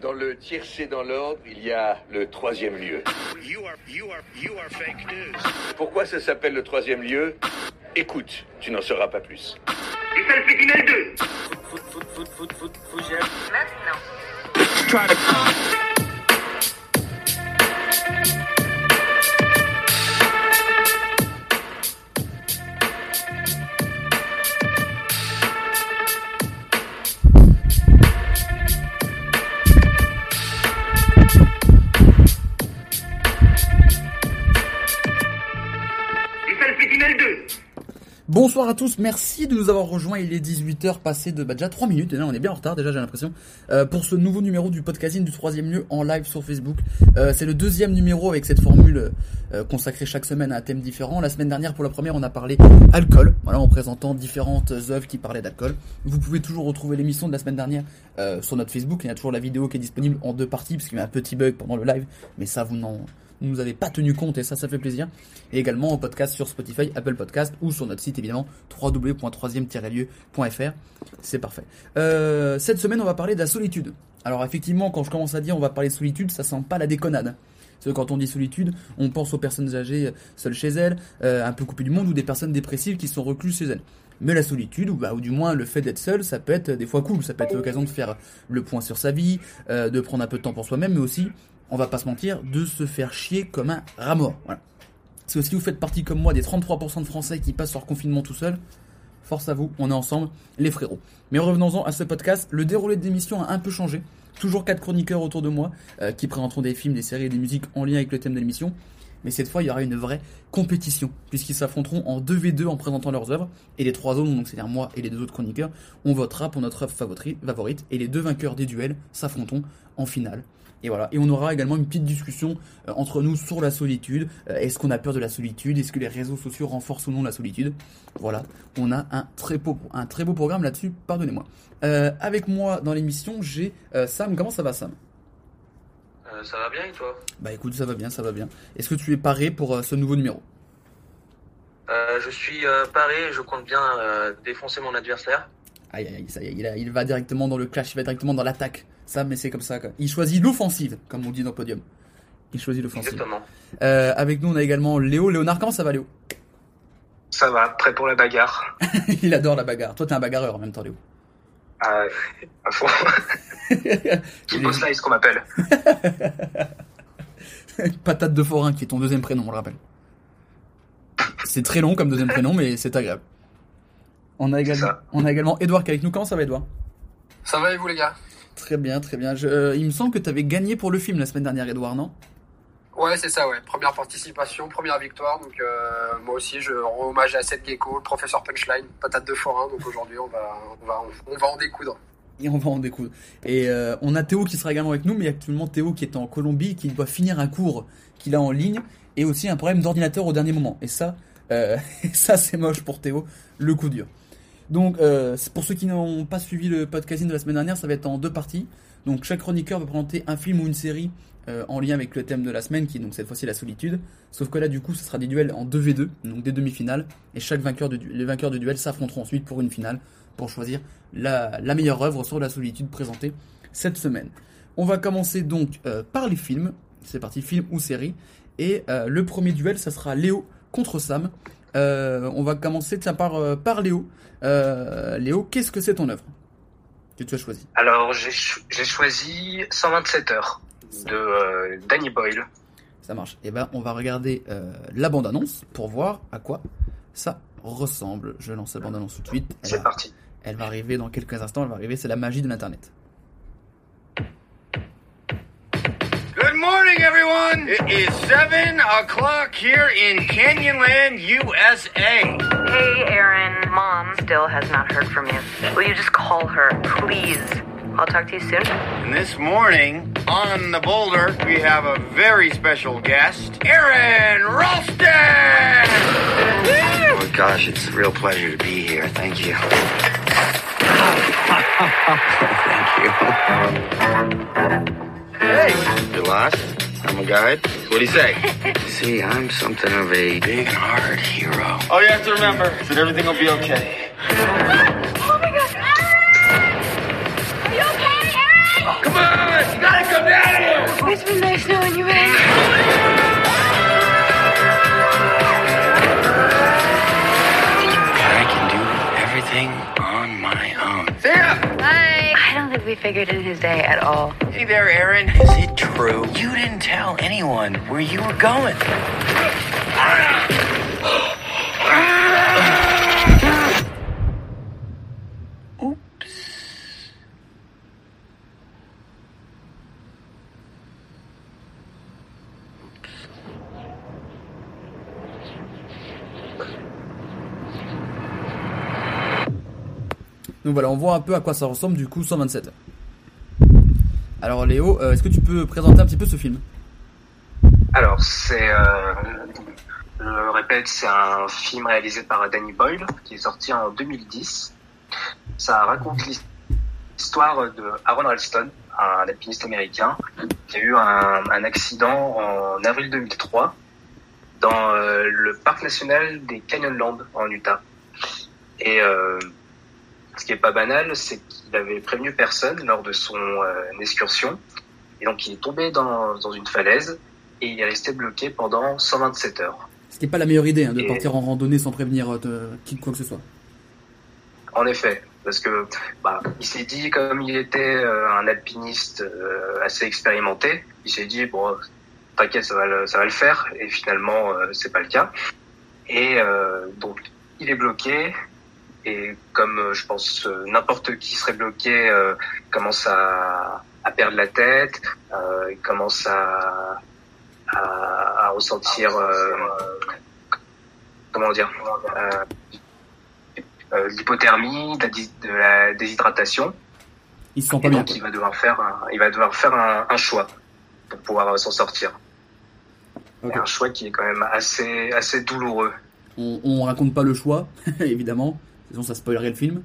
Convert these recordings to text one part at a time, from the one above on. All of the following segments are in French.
Dans le tiercé dans l'ordre, il y a le troisième lieu. Pourquoi ça s'appelle le troisième lieu? Écoute, tu n'en sauras pas plus. Et ça le fait 2 Bonsoir à tous, merci de nous avoir rejoints. Il est 18h passé de bah, déjà 3 minutes, et là on est bien en retard déjà j'ai l'impression, euh, pour ce nouveau numéro du podcasting du troisième lieu en live sur Facebook. Euh, c'est le deuxième numéro avec cette formule euh, consacrée chaque semaine à un thème différent. La semaine dernière pour la première on a parlé alcool, voilà en présentant différentes œuvres qui parlaient d'alcool. Vous pouvez toujours retrouver l'émission de la semaine dernière sur notre Facebook, il y a toujours la vidéo qui est disponible en deux parties parce qu'il y a un petit bug pendant le live, mais ça vous n'en nous avez pas tenu compte et ça, ça fait plaisir. Et également en podcast sur Spotify, Apple Podcast ou sur notre site évidemment www.3e-lieu.fr. C'est parfait. Euh, cette semaine, on va parler de la solitude. Alors effectivement, quand je commence à dire on va parler de solitude, ça sent pas la déconnade. Parce que quand on dit solitude, on pense aux personnes âgées euh, seules chez elles, euh, un peu coupées du monde, ou des personnes dépressives qui sont recluses chez elles. Mais la solitude, ou, bah, ou du moins le fait d'être seul, ça peut être des fois cool. Ça peut être l'occasion de faire le point sur sa vie, de prendre un peu de temps pour soi-même, mais aussi on va pas se mentir, de se faire chier comme un rat mort. Voilà. Si vous faites partie comme moi des 33% de Français qui passent leur confinement tout seul, force à vous, on est ensemble, les frérots. Mais revenons-en à ce podcast, le déroulé de l'émission a un peu changé. Toujours quatre chroniqueurs autour de moi euh, qui présenteront des films, des séries et des musiques en lien avec le thème de l'émission. Mais cette fois, il y aura une vraie compétition, puisqu'ils s'affronteront en 2v2 en présentant leurs œuvres. Et les trois autres, donc c'est-à-dire moi et les deux autres chroniqueurs, on votera pour notre œuvre favorite. Et les deux vainqueurs des duels s'affronteront en finale et voilà. Et on aura également une petite discussion euh, entre nous sur la solitude. Euh, est-ce qu'on a peur de la solitude? Est-ce que les réseaux sociaux renforcent ou non la solitude? Voilà. On a un très beau, un très beau programme là-dessus. Pardonnez-moi. Euh, avec moi dans l'émission, j'ai Sam. Comment ça va, Sam? Ça va bien et toi? Bah écoute, ça va bien, ça va bien. Est-ce que tu es paré pour ce nouveau numéro? Je suis paré. Je compte bien défoncer mon adversaire. Aïe, aïe, ça y est, il, va directement dans le clash, il va directement dans l'attaque. Ça, mais c'est comme ça. Quoi. Il choisit l'offensive, comme on dit dans le podium. Il choisit l'offensive. Exactement. Euh, avec nous, on a également Léo. Léonard, comment ça va, Léo? Ça va, prêt pour la bagarre. il adore la bagarre. Toi, t'es un bagarreur en même temps, Léo. Ah, à fond. Kimbo Slice, qu'on m'appelle. Patate de forain, qui est ton deuxième prénom, on le rappelle. C'est très long comme deuxième prénom, mais c'est agréable. On a également, on a également Edouard qui est avec nous. Comment ça va, Edouard? Ça va et vous, les gars? Très bien, très bien. Euh, il me semble que tu avais gagné pour le film la semaine dernière, Edouard, non? Ouais, c'est ça, ouais. Première participation, première victoire. Donc, euh, moi aussi, je rends hommage à Seth Gecko, le professeur Punchline, patate de forain. Donc, aujourd'hui, on va, on, va, on va en découdre. Et on va en découdre. Et euh, on a Théo qui sera également avec nous, mais actuellement Théo qui est en Colombie, qui doit finir un cours qu'il a en ligne, et aussi un problème d'ordinateur au dernier moment. Et ça, ça c'est moche pour Théo, le coup dur. Donc, euh, pour ceux qui n'ont pas suivi le podcasting de la semaine dernière, ça va être en deux parties. Donc, chaque chroniqueur va présenter un film ou une série euh, en lien avec le thème de la semaine, qui est donc cette fois-ci la solitude. Sauf que là, du coup, ce sera des duels en 2v2, donc des demi-finales. Et chaque vainqueur de, les vainqueurs de duel s'affronteront ensuite pour une finale, pour choisir la, meilleure œuvre sur la solitude présentée cette semaine. On va commencer donc euh, par les films. C'est parti, film ou série. Et le premier duel, ça sera Léo contre Sam. on va commencer par, par Léo. Euh, Léo, qu'est-ce que c'est ton œuvre que tu as choisi Alors, j'ai choisi 127 heures de euh, Danny Boyle. Ça marche. Eh ben, on va regarder euh, la bande-annonce pour voir à quoi ça ressemble. Je lance la bande-annonce tout de suite. C'est parti. Elle va arriver dans quelques instants. Elle va arriver. C'est la magie de l'Internet. Morning, everyone. It is 7 o'clock here in Canyonland, USA. Hey, Aaron. Mom still has not heard from you. Will you just call her, please? I'll talk to you soon. And this morning, on the boulder, we have a very special guest, Aaron Ralston! Oh, my gosh, it's a real pleasure to be here. Thank you. Thank you. Hey, you lost? I'm a guide. What do you say? See, I'm something of a big, hard hero. All you have to remember is that everything will be okay. oh my god! Ah! Are you okay, Aaron? Come on! you gotta come It's been nice knowing you, man. I don't think we figured in his day at all. Hey there, Aaron. Is it true? You didn't tell anyone where you were going. Donc voilà, on voit un peu à quoi ça ressemble du coup 127. Alors Léo, euh, est-ce que tu peux présenter un petit peu ce film? Alors, c'est, euh, je le répète, c'est un film réalisé par Danny Boyle qui est sorti en 2010. Ça raconte l'histoire de Aaron Ralston, un alpiniste américain qui a eu un, accident en avril 2003 dans euh, le parc national des Canyonlands en Utah. Et ce qui est pas banal, c'est qu'il avait prévenu personne lors de son euh, excursion. Et donc il est tombé dans, dans une falaise et il est resté bloqué pendant 127 heures. Ce qui n'est pas la meilleure idée hein, de Et- partir en randonnée sans prévenir euh, de- qui quoi que ce soit. En effet, parce que bah, il s'est dit comme il était euh, un alpiniste euh, assez expérimenté, il s'est dit bon t'inquiète ça va le, ça va le faire et finalement euh, c'est pas le cas. Et euh, donc il est bloqué et comme euh, je pense euh, n'importe qui serait bloqué euh, commence à, à perdre la tête, il commence à, à, à ressentir comment dire l'hypothermie, de la, dys- de la déshydratation. Il se sent Et pas bien. donc il va devoir faire un, il va devoir faire un, un choix pour pouvoir s'en sortir. Un choix qui est quand même assez assez douloureux. On, on raconte pas le choix, évidemment. Sinon ça spoilerait le film.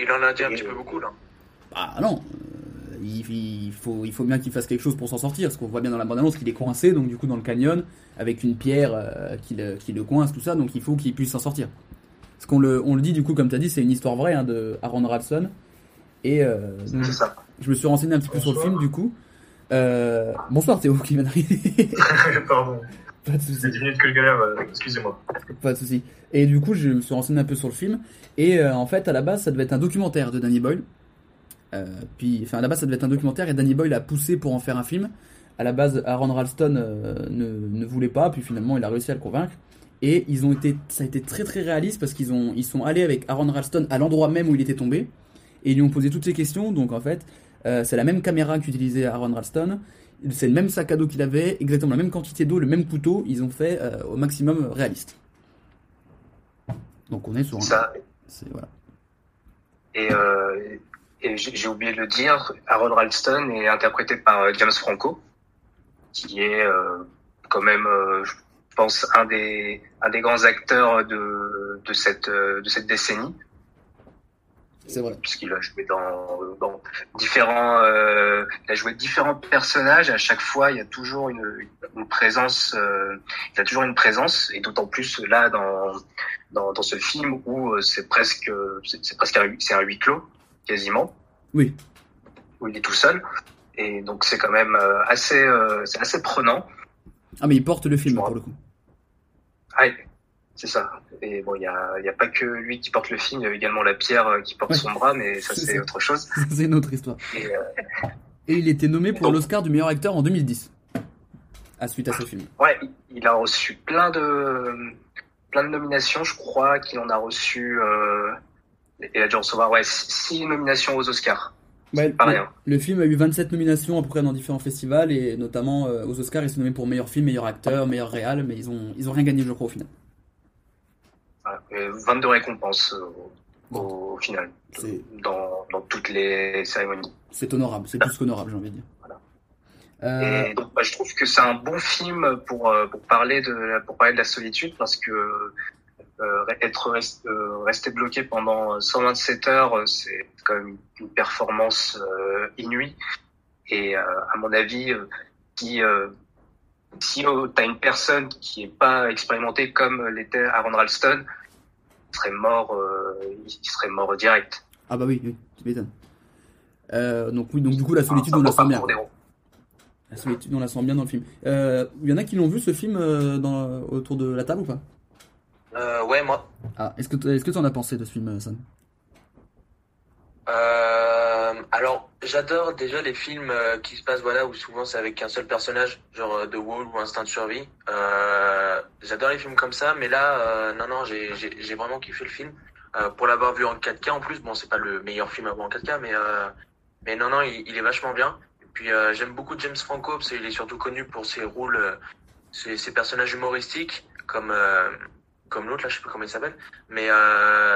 Il en a dit un petit peu beaucoup là. Bah non, euh, il, il faut, il faut bien qu'il fasse quelque chose pour s'en sortir, parce qu'on voit bien dans la bande-annonce qu'il est coincé, donc du coup dans le canyon, avec une pierre euh, qui, le, qui le coince, tout ça, donc il faut qu'il puisse s'en sortir. Parce qu'on le, on le dit du coup, comme tu as dit, c'est une histoire vraie hein, de Aaron Ralston. Et euh, donc, C'est ça. je me suis renseigné un petit peu sur le film du coup. Euh, bonsoir Théo qui vient d'arriver. Pardon, pas de soucis. c'est 10 minutes que je galère, euh, excusez-moi. Pas de souci. Et du coup, je me suis renseigné un peu sur le film. Et euh, en fait, à la base, ça devait être un documentaire de Danny Boyle. Euh, puis, enfin, à la base, ça devait être un documentaire et Danny Boyle a poussé pour en faire un film. À la base, Aaron Ralston euh, ne, ne voulait pas, puis finalement, il a réussi à le convaincre. Et ils ont été, ça a été très très réaliste parce qu'ils ont, ils sont allés avec Aaron Ralston à l'endroit même où il était tombé et ils lui ont posé toutes ces questions. Donc en fait, c'est la même caméra qu'utilisait Aaron Ralston. C'est le même sac à dos qu'il avait, exactement la même quantité d'eau, le même couteau. Ils ont fait euh, au maximum réaliste. Donc on est sur un. Ça. c'est- voilà. Et, euh, et j'ai oublié de le dire, Aaron Ralston est interprété par euh, James Franco, qui est euh, quand même, je pense, un des un des grands acteurs de de cette de cette décennie. C'est vrai. puisqu'il a joué dans, dans différents, euh, il a joué différents personnages. À chaque fois, il y a toujours une, une présence, euh, il a toujours une présence, et d'autant plus là dans dans, dans ce film où euh, c'est presque, c'est c'est presque un, c'est un huis clos quasiment, Oui. où il est tout seul, et donc c'est quand même euh, assez, euh, c'est assez prenant. Ah mais il porte le film pour le coup. Ah, c'est ça. Et bon, il y a, y a pas que lui qui porte le film, il y a également la pierre euh, qui porte Ouais. son bras, mais ça C'est autre chose. c'est une autre histoire. Et, euh, Et il était nommé pour l'Oscar du meilleur acteur en 2010. À suite à ce film. Ouais, il- a reçu plein de plein de nominations. Je crois qu'il en a reçu. Euh, il a dû recevoir ouais six nominations aux Oscars. Ouais, pas le, rien. le film a eu 27 nominations à peu près dans différents festivals et notamment euh, aux Oscars, il s'est nommé pour meilleur film, meilleur acteur, meilleur réal, mais ils ont ils ont rien gagné je crois au final. Voilà. Et 22 récompenses euh, au, final dans, dans toutes les cérémonies. C'est honorable, c'est plus qu'honorable j'ai envie de dire. Euh, Et donc bah, je trouve que c'est un bon film pour euh, pour parler de la- pour parler de la solitude parce que euh, être rest- euh, resté bloqué pendant 127 heures, euh, c'est quand même une performance euh, inouïe. Et euh, à mon avis, euh, si euh, si euh, t'as une personne qui est pas expérimentée comme l'était Aaron Ralston, serait mort, euh, il serait mort direct. Ah bah oui, oui tu m'étonnes. Euh, donc oui, donc du coup la solitude on la sent bien. La solitude, on la sent bien dans le film. Euh, Il y en a qui l'ont vu ce film euh, dans, autour de la table ou pas? Euh, ouais, moi. Ah, est-ce que tu est-ce que en as pensé de ce film, euh, Sam Euh, alors, j'adore déjà les films euh, qui se passent, voilà, où souvent c'est avec un seul personnage, genre euh, The Wall ou Instinct de survie. Euh, j'adore les films comme ça, mais là, non, non, j'ai, vraiment kiffé le film. Pour l'avoir vu en 4K en plus, bon, c'est pas le meilleur film à voir en 4K, mais, mais non, non, il, est vachement bien. Et puis, j'aime beaucoup James Franco, parce qu'il est surtout connu pour ses rôles, ses, personnages humoristiques, comme, comme l'autre, là, je sais pas comment il s'appelle. Mais,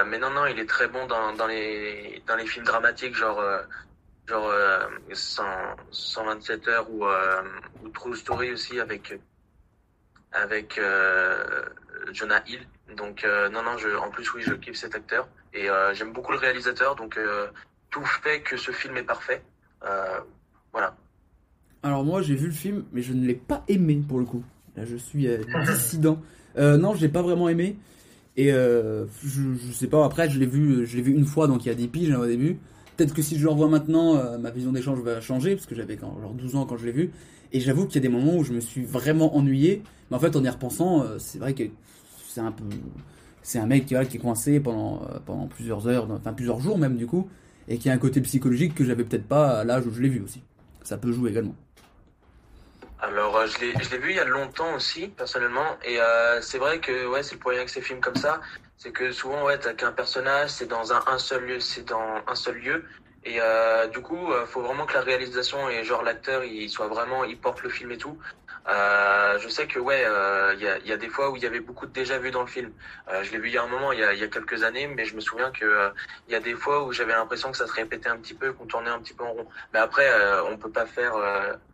mais non, non, il est très bon dans, dans, les, dans les films dramatiques, genre, genre euh, 100 127 heures ou, euh, ou True Story aussi avec, avec euh, Jonah Hill. Donc, euh, non, non, je, en plus, oui, je kiffe cet acteur. Et euh, j'aime beaucoup le réalisateur, donc euh, tout fait que ce film est parfait. Euh, voilà. Alors moi j'ai vu le film, mais je ne l'ai pas aimé pour le coup. Là je suis euh, dissident. Euh, non, je l'ai pas vraiment aimé. Et euh, je, je sais pas. Après je l'ai vu, je l'ai vu une fois, donc il y a des piges hein, au début. Peut-être que si je le revois maintenant, euh, ma vision d'échange va changer parce que j'avais genre 12 ans quand je l'ai vu. Et j'avoue qu'il y a des moments où je me suis vraiment ennuyé. Mais en fait en y repensant, euh, c'est vrai que c'est un peu, c'est un mec qui, qui est coincé pendant euh, plusieurs heures, enfin plusieurs jours même du coup, et qui a un côté psychologique que j'avais peut-être pas à l'âge où je l'ai vu aussi. Ça peut jouer également. Alors, je l'ai, vu il y a longtemps aussi, personnellement, et c'est vrai que ouais, c'est le problème avec ces films comme ça, c'est que souvent ouais, t'as qu'un personnage, c'est dans un, un seul lieu, c'est dans un seul lieu, et euh, du coup, euh, faut vraiment que la réalisation et genre l'acteur, il soit vraiment, il porte le film et tout. Euh, je sais que ouais, euh, il y, a, y a des fois où il y avait beaucoup de déjà vu dans le film. Euh, je l'ai vu il y a un moment, il y a, y a quelques années, mais je me souviens que euh, il y a des fois où j'avais l'impression que ça se répétait un petit peu, qu'on tournait un petit peu en rond. Mais après, on peut pas faire,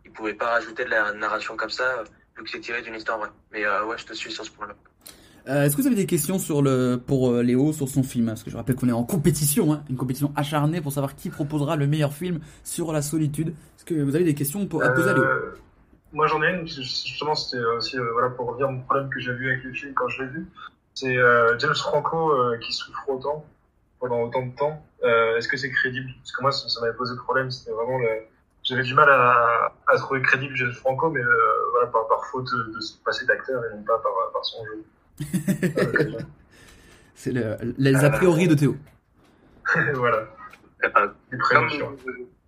ils pouvaient pas rajouter de la narration comme ça, vu que c'est tiré d'une histoire vraie. Mais ouais, je te suis sur ce point-là. Euh, Est-ce que vous avez des questions sur le, pour euh, Léo sur son film? Parce que je rappelle qu'on est en compétition, hein, une compétition acharnée pour savoir qui proposera le meilleur film sur la solitude. Est-ce que vous avez des questions à poser à Léo? Euh, moi j'en ai une, justement c'était aussi voilà, pour dire mon problème que j'ai vu avec le film quand je l'ai vu. C'est James Franco qui souffre autant pendant autant de temps. Est-ce que c'est crédible? Parce que moi ça, m'avait posé problème, c'était vraiment le... J'avais du mal à, trouver crédible James Franco, mais voilà, par, par faute de se passer d'acteur et non pas par son jeu. C'est le- les a priori de Théo. voilà.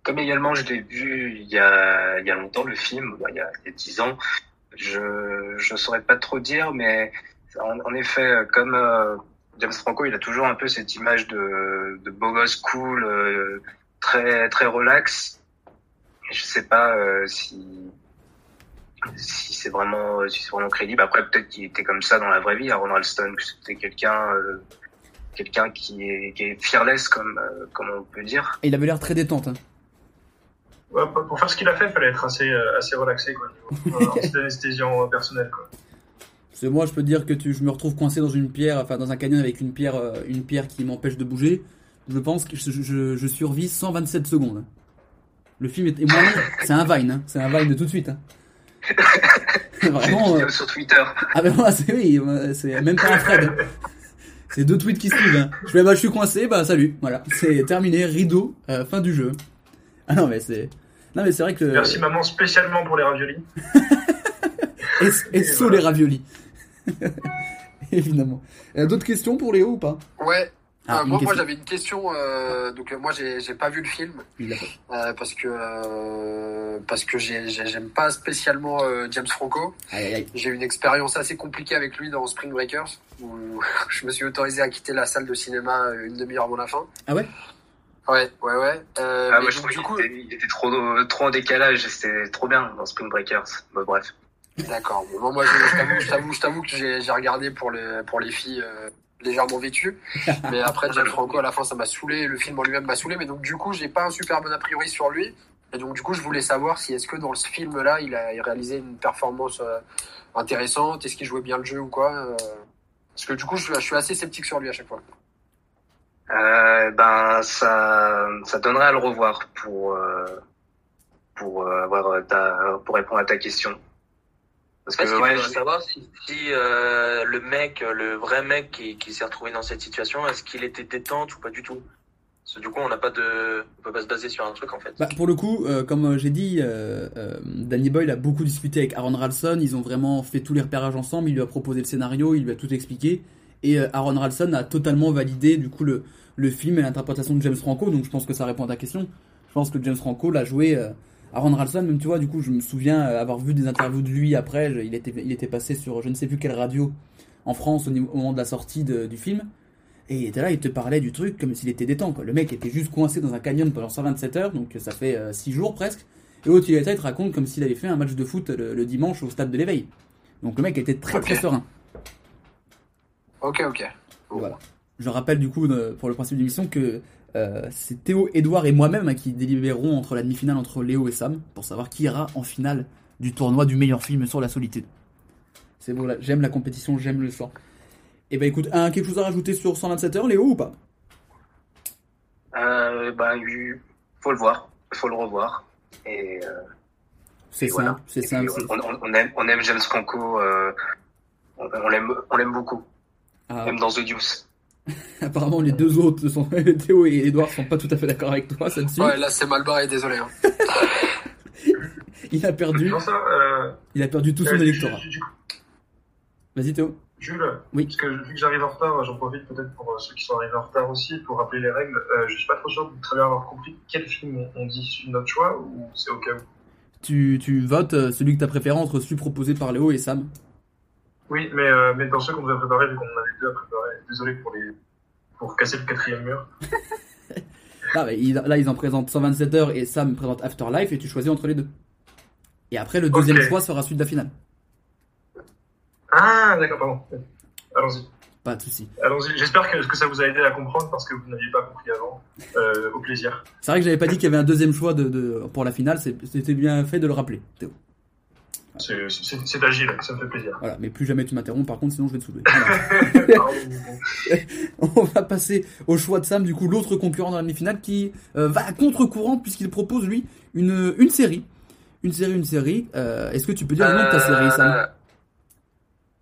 Comme, également je l'ai vu il y a, il y a longtemps le film, bah, il y a il y a dix ans, je je saurais pas trop dire, mais en, en effet, comme euh, James Franco, il a toujours un peu cette image de, de beau gosse cool, euh, très très relax. Je sais pas euh, si si c'est vraiment si c'est vraiment crédible. Après peut-être qu'il était comme ça dans la vraie vie, à Ronald Stone, que c'était quelqu'un euh, quelqu'un qui est qui est fearless comme euh, comme on peut dire. Et il avait l'air très détente. Hein. Ouais, pour faire ce qu'il a fait, il fallait être assez, euh, assez relaxé, quoi, niveau euh, anesthésiant euh, personnel, quoi. Parce que moi, je peux te dire que tu, je me retrouve coincé dans une pierre, enfin dans un canyon avec une pierre, euh, une pierre qui m'empêche de bouger. Je pense que je, je, je survis 127 secondes. Le film est, et moi, c'est un Vine, hein. c'est un Vine de tout de suite. Hein. Vraiment. euh, sur Twitter. Ah ben moi, c'est oui, c'est même pas un thread. C'est deux tweets qui suivent. Hein. Je fais bah je suis coincé, bah salut, voilà, c'est terminé, rideau, euh, fin du jeu. Ah non mais c'est, non mais c'est vrai que. Merci maman spécialement pour les raviolis. Et, et saut les raviolis. Évidemment. Euh, D'autres questions pour Léo ou pas? Ouais. Ah, Euh, moi, j'avais une question. euh, donc euh, moi, j'ai j'ai pas vu le film euh, parce que euh, parce que j'ai- j'ai- j'aime pas spécialement euh, James Franco. Aïe, aïe, aïe. J'ai eu une expérience assez compliquée avec lui dans Spring Breakers où je me suis autorisé à quitter la salle de cinéma une demi-heure avant la fin. Ah ouais? Ouais, ouais, ouais. Euh, Ah, mais moi, je donc, trouvais du qu'il coup, était, il était trop, trop en décalage, c'était trop bien dans Spring Breakers. Bah, bref. D'accord. Bon, moi, je, je t'avoue, je t'avoue, je t'avoue que j'ai j'ai regardé pour les pour les filles euh, légèrement vêtues, mais après James Franco à la fin ça m'a saoulé, le film en lui-même m'a saoulé, mais donc du coup j'ai pas un super bon a priori sur lui, et donc du coup je voulais savoir si est-ce que dans ce film-là il a réalisé une performance euh, intéressante, est-ce qu'il jouait bien le jeu ou quoi, euh, parce que du coup je, suis- je suis assez sceptique sur lui à chaque fois. Euh, ben, ça, ça donnerait à le revoir pour, euh, pour, euh, avoir ta, pour répondre à ta question. Parce que, Est-ce qu'il ouais, faudrait je- savoir si, si, euh, le mec, le vrai mec qui, qui s'est retrouvé dans cette situation, est-ce qu'il était détente ou pas du tout? Parce que du coup, on n'a pas de, on peut pas se baser sur un truc en fait. Bah, pour le coup, euh, comme euh, j'ai dit, euh, euh, Danny Boyle a beaucoup discuté avec Aaron Ralston. Ils ont vraiment fait tous les repérages ensemble. Il lui a proposé le scénario, il lui a tout expliqué. Et euh, Aaron Ralston a totalement validé du coup le, le film et l'interprétation de James Franco. Donc je pense que ça répond à ta question. Je pense que James Franco l'a joué. Euh, Aaron Ralston, même tu vois, du coup, je me souviens euh, avoir vu des interviews de lui après. je- il, était, il était passé sur je ne sais plus quelle radio en France au, niveau- au moment de la sortie de- du film. Et il était là, il te parlait du truc comme s'il était détente. Quoi. Le mec était juste coincé dans un canyon pendant 127 heures, donc ça fait 6 jours presque. Et l'autre, il était il te raconte comme s'il avait fait un match de foot le, le dimanche au stade de l'éveil. Donc le mec était très très serein. Ok, ok. Voilà. Je rappelle du coup, euh, pour le principe de l'émission, que euh, c'est Théo, Edouard et moi-même hein, qui délibéreront entre la demi-finale entre Léo et Sam pour savoir qui ira en finale du tournoi du meilleur film sur la solitude. C'est bon, j'aime la compétition, j'aime le sport. Et ben écoute, un, quelque chose à rajouter sur 127 heures, Léo ou pas? Euh, bah, il faut le voir, il faut le revoir. Et, euh, C'est voilà. c'est simple. c'est- on, on- on aime, on aime James Franco, euh, on, on l'aime beaucoup, Ah, même dans The Deuce. apparemment, les deux autres, sont, Théo et Edouard, sont pas tout à fait d'accord avec toi, ça dessus. Ouais, là c'est mal barré, désolé. hein. Il a perdu, Dans ça, euh, il a perdu tout son euh, électorat. Vas-y Théo. Jules, Oui. parce que vu que j'arrive en retard, j'en profite peut-être pour euh, ceux qui sont arrivés en retard aussi, pour rappeler les règles. Euh, je suis pas trop sûr de très bien avoir compris quel film on, on dit sur notre choix, ou c'est au cas où. Tu, tu votes celui que t'as préféré entre celui proposé par Léo et Sam. Oui, mais, euh, mais dans ceux qu'on devait préparer, vu qu'on en avait deux à préparer, désolé pour les pour casser le quatrième mur. Là, bah, il- là, ils en présentent 127 heures et Sam présente Afterlife et tu choisis entre les deux. Et après, le deuxième choix sera celui de la finale. Ah, d'accord, pardon. Allons-y. Pas de souci. Allons-y. J'espère que, que ça vous a aidé à comprendre parce que vous n'aviez pas compris avant. Euh, au plaisir. C'est vrai que j'avais pas dit qu'il y avait un deuxième choix de, de- pour la finale, c'était bien fait de le rappeler, Théo. C'est- agile, ça me fait plaisir. Voilà, mais plus jamais tu m'interromps, par contre, sinon je vais te soulever. On va passer au choix de Sam, du coup, l'autre concurrent dans la demi-finale qui euh, va à contre-courant puisqu'il propose, lui, une, une série. Une série, une série. Euh, Est-ce que tu peux dire le nom de ta série, Sam? Euh,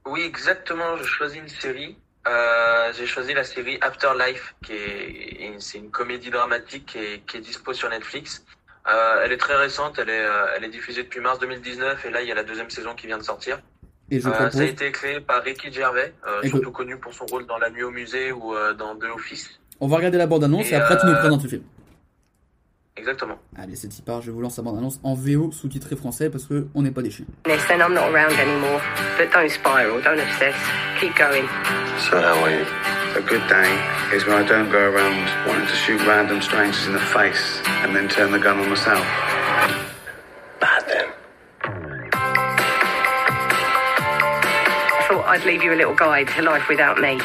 Oui, exactement. Je choisis une série. Euh, j'ai choisi la série Afterlife, qui est une- c'est une comédie dramatique qui est, qui est dispo sur Netflix. Euh, elle est très récente, elle est, euh, elle est diffusée depuis mars 2019 et là il y a la deuxième saison qui vient de sortir. Et je Euh, propose. ça a été créé par Ricky Gervais, euh, surtout connu pour son rôle dans La Nuit au musée ou euh, dans The Office. On va regarder la bande-annonce et, Et, après tu nous présentes le film. Exactement. Allez, c'est part, je vous lance la bande-annonce en VO sous-titré français parce que on n'est pas déchus. Then I'm not around anymore. But don't spiral, don't obsess. Keep going. So how are you? A good day is when I don't go around wanting to shoot random strangers in the face and then turn the gun on myself. Bad then. I thought I'd leave you a little guide to life without me.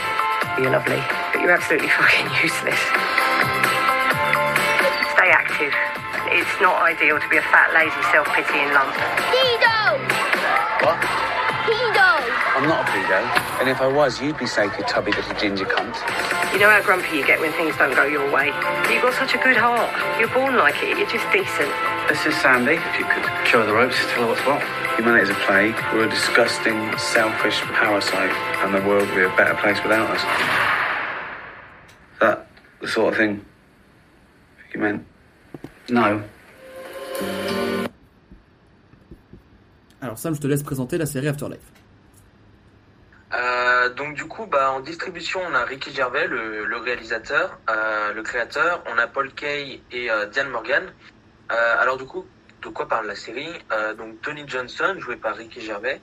You're lovely, but you're absolutely fucking useless. Stay active. It's not ideal to be a fat, lazy, self-pitying lump. Pedo! What? Pedo! I'm not a pedo. And if I was, you'd be safe, you tubby little ginger cunt. You know how grumpy you get when things don't go your way. You've got such a good heart. You're born like it. You're just decent. This is Sandy. If you could show her the ropes, tell her what's what. Humanity's a plague. We're a disgusting, selfish parasite, and the world would be a better place without us. That the sort of thing you meant? No. Alors Sam, je te laisse présenter la série Afterlife. Donc du coup, bah, en distribution, on a Ricky Gervais, le, réalisateur, euh, le créateur. On a Paul Kay et euh, Diane Morgan. Euh, alors du coup, de quoi parle la série? Donc Tony Johnson, joué par Ricky Gervais,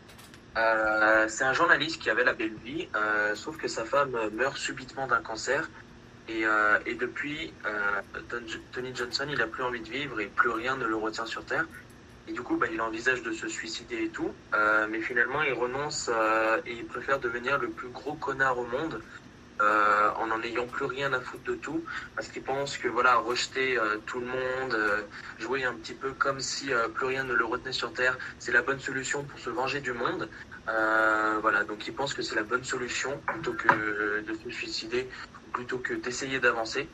c'est un journaliste qui avait la belle vie, sauf que sa femme meurt subitement d'un cancer. Et, et depuis, Tony Johnson, il a plus envie de vivre et plus rien ne le retient sur Terre. Et du coup, bah, il envisage de se suicider et tout. Euh, mais finalement, il renonce euh, et il préfère devenir le plus gros connard au monde euh, en n'en ayant plus rien à foutre de tout. Parce qu'il pense que voilà, rejeter tout le monde, jouer un petit peu comme si plus rien ne le retenait sur Terre, c'est la bonne solution pour se venger du monde. Voilà, donc il pense que c'est la bonne solution plutôt que de se suicider, plutôt que d'essayer d'avancer.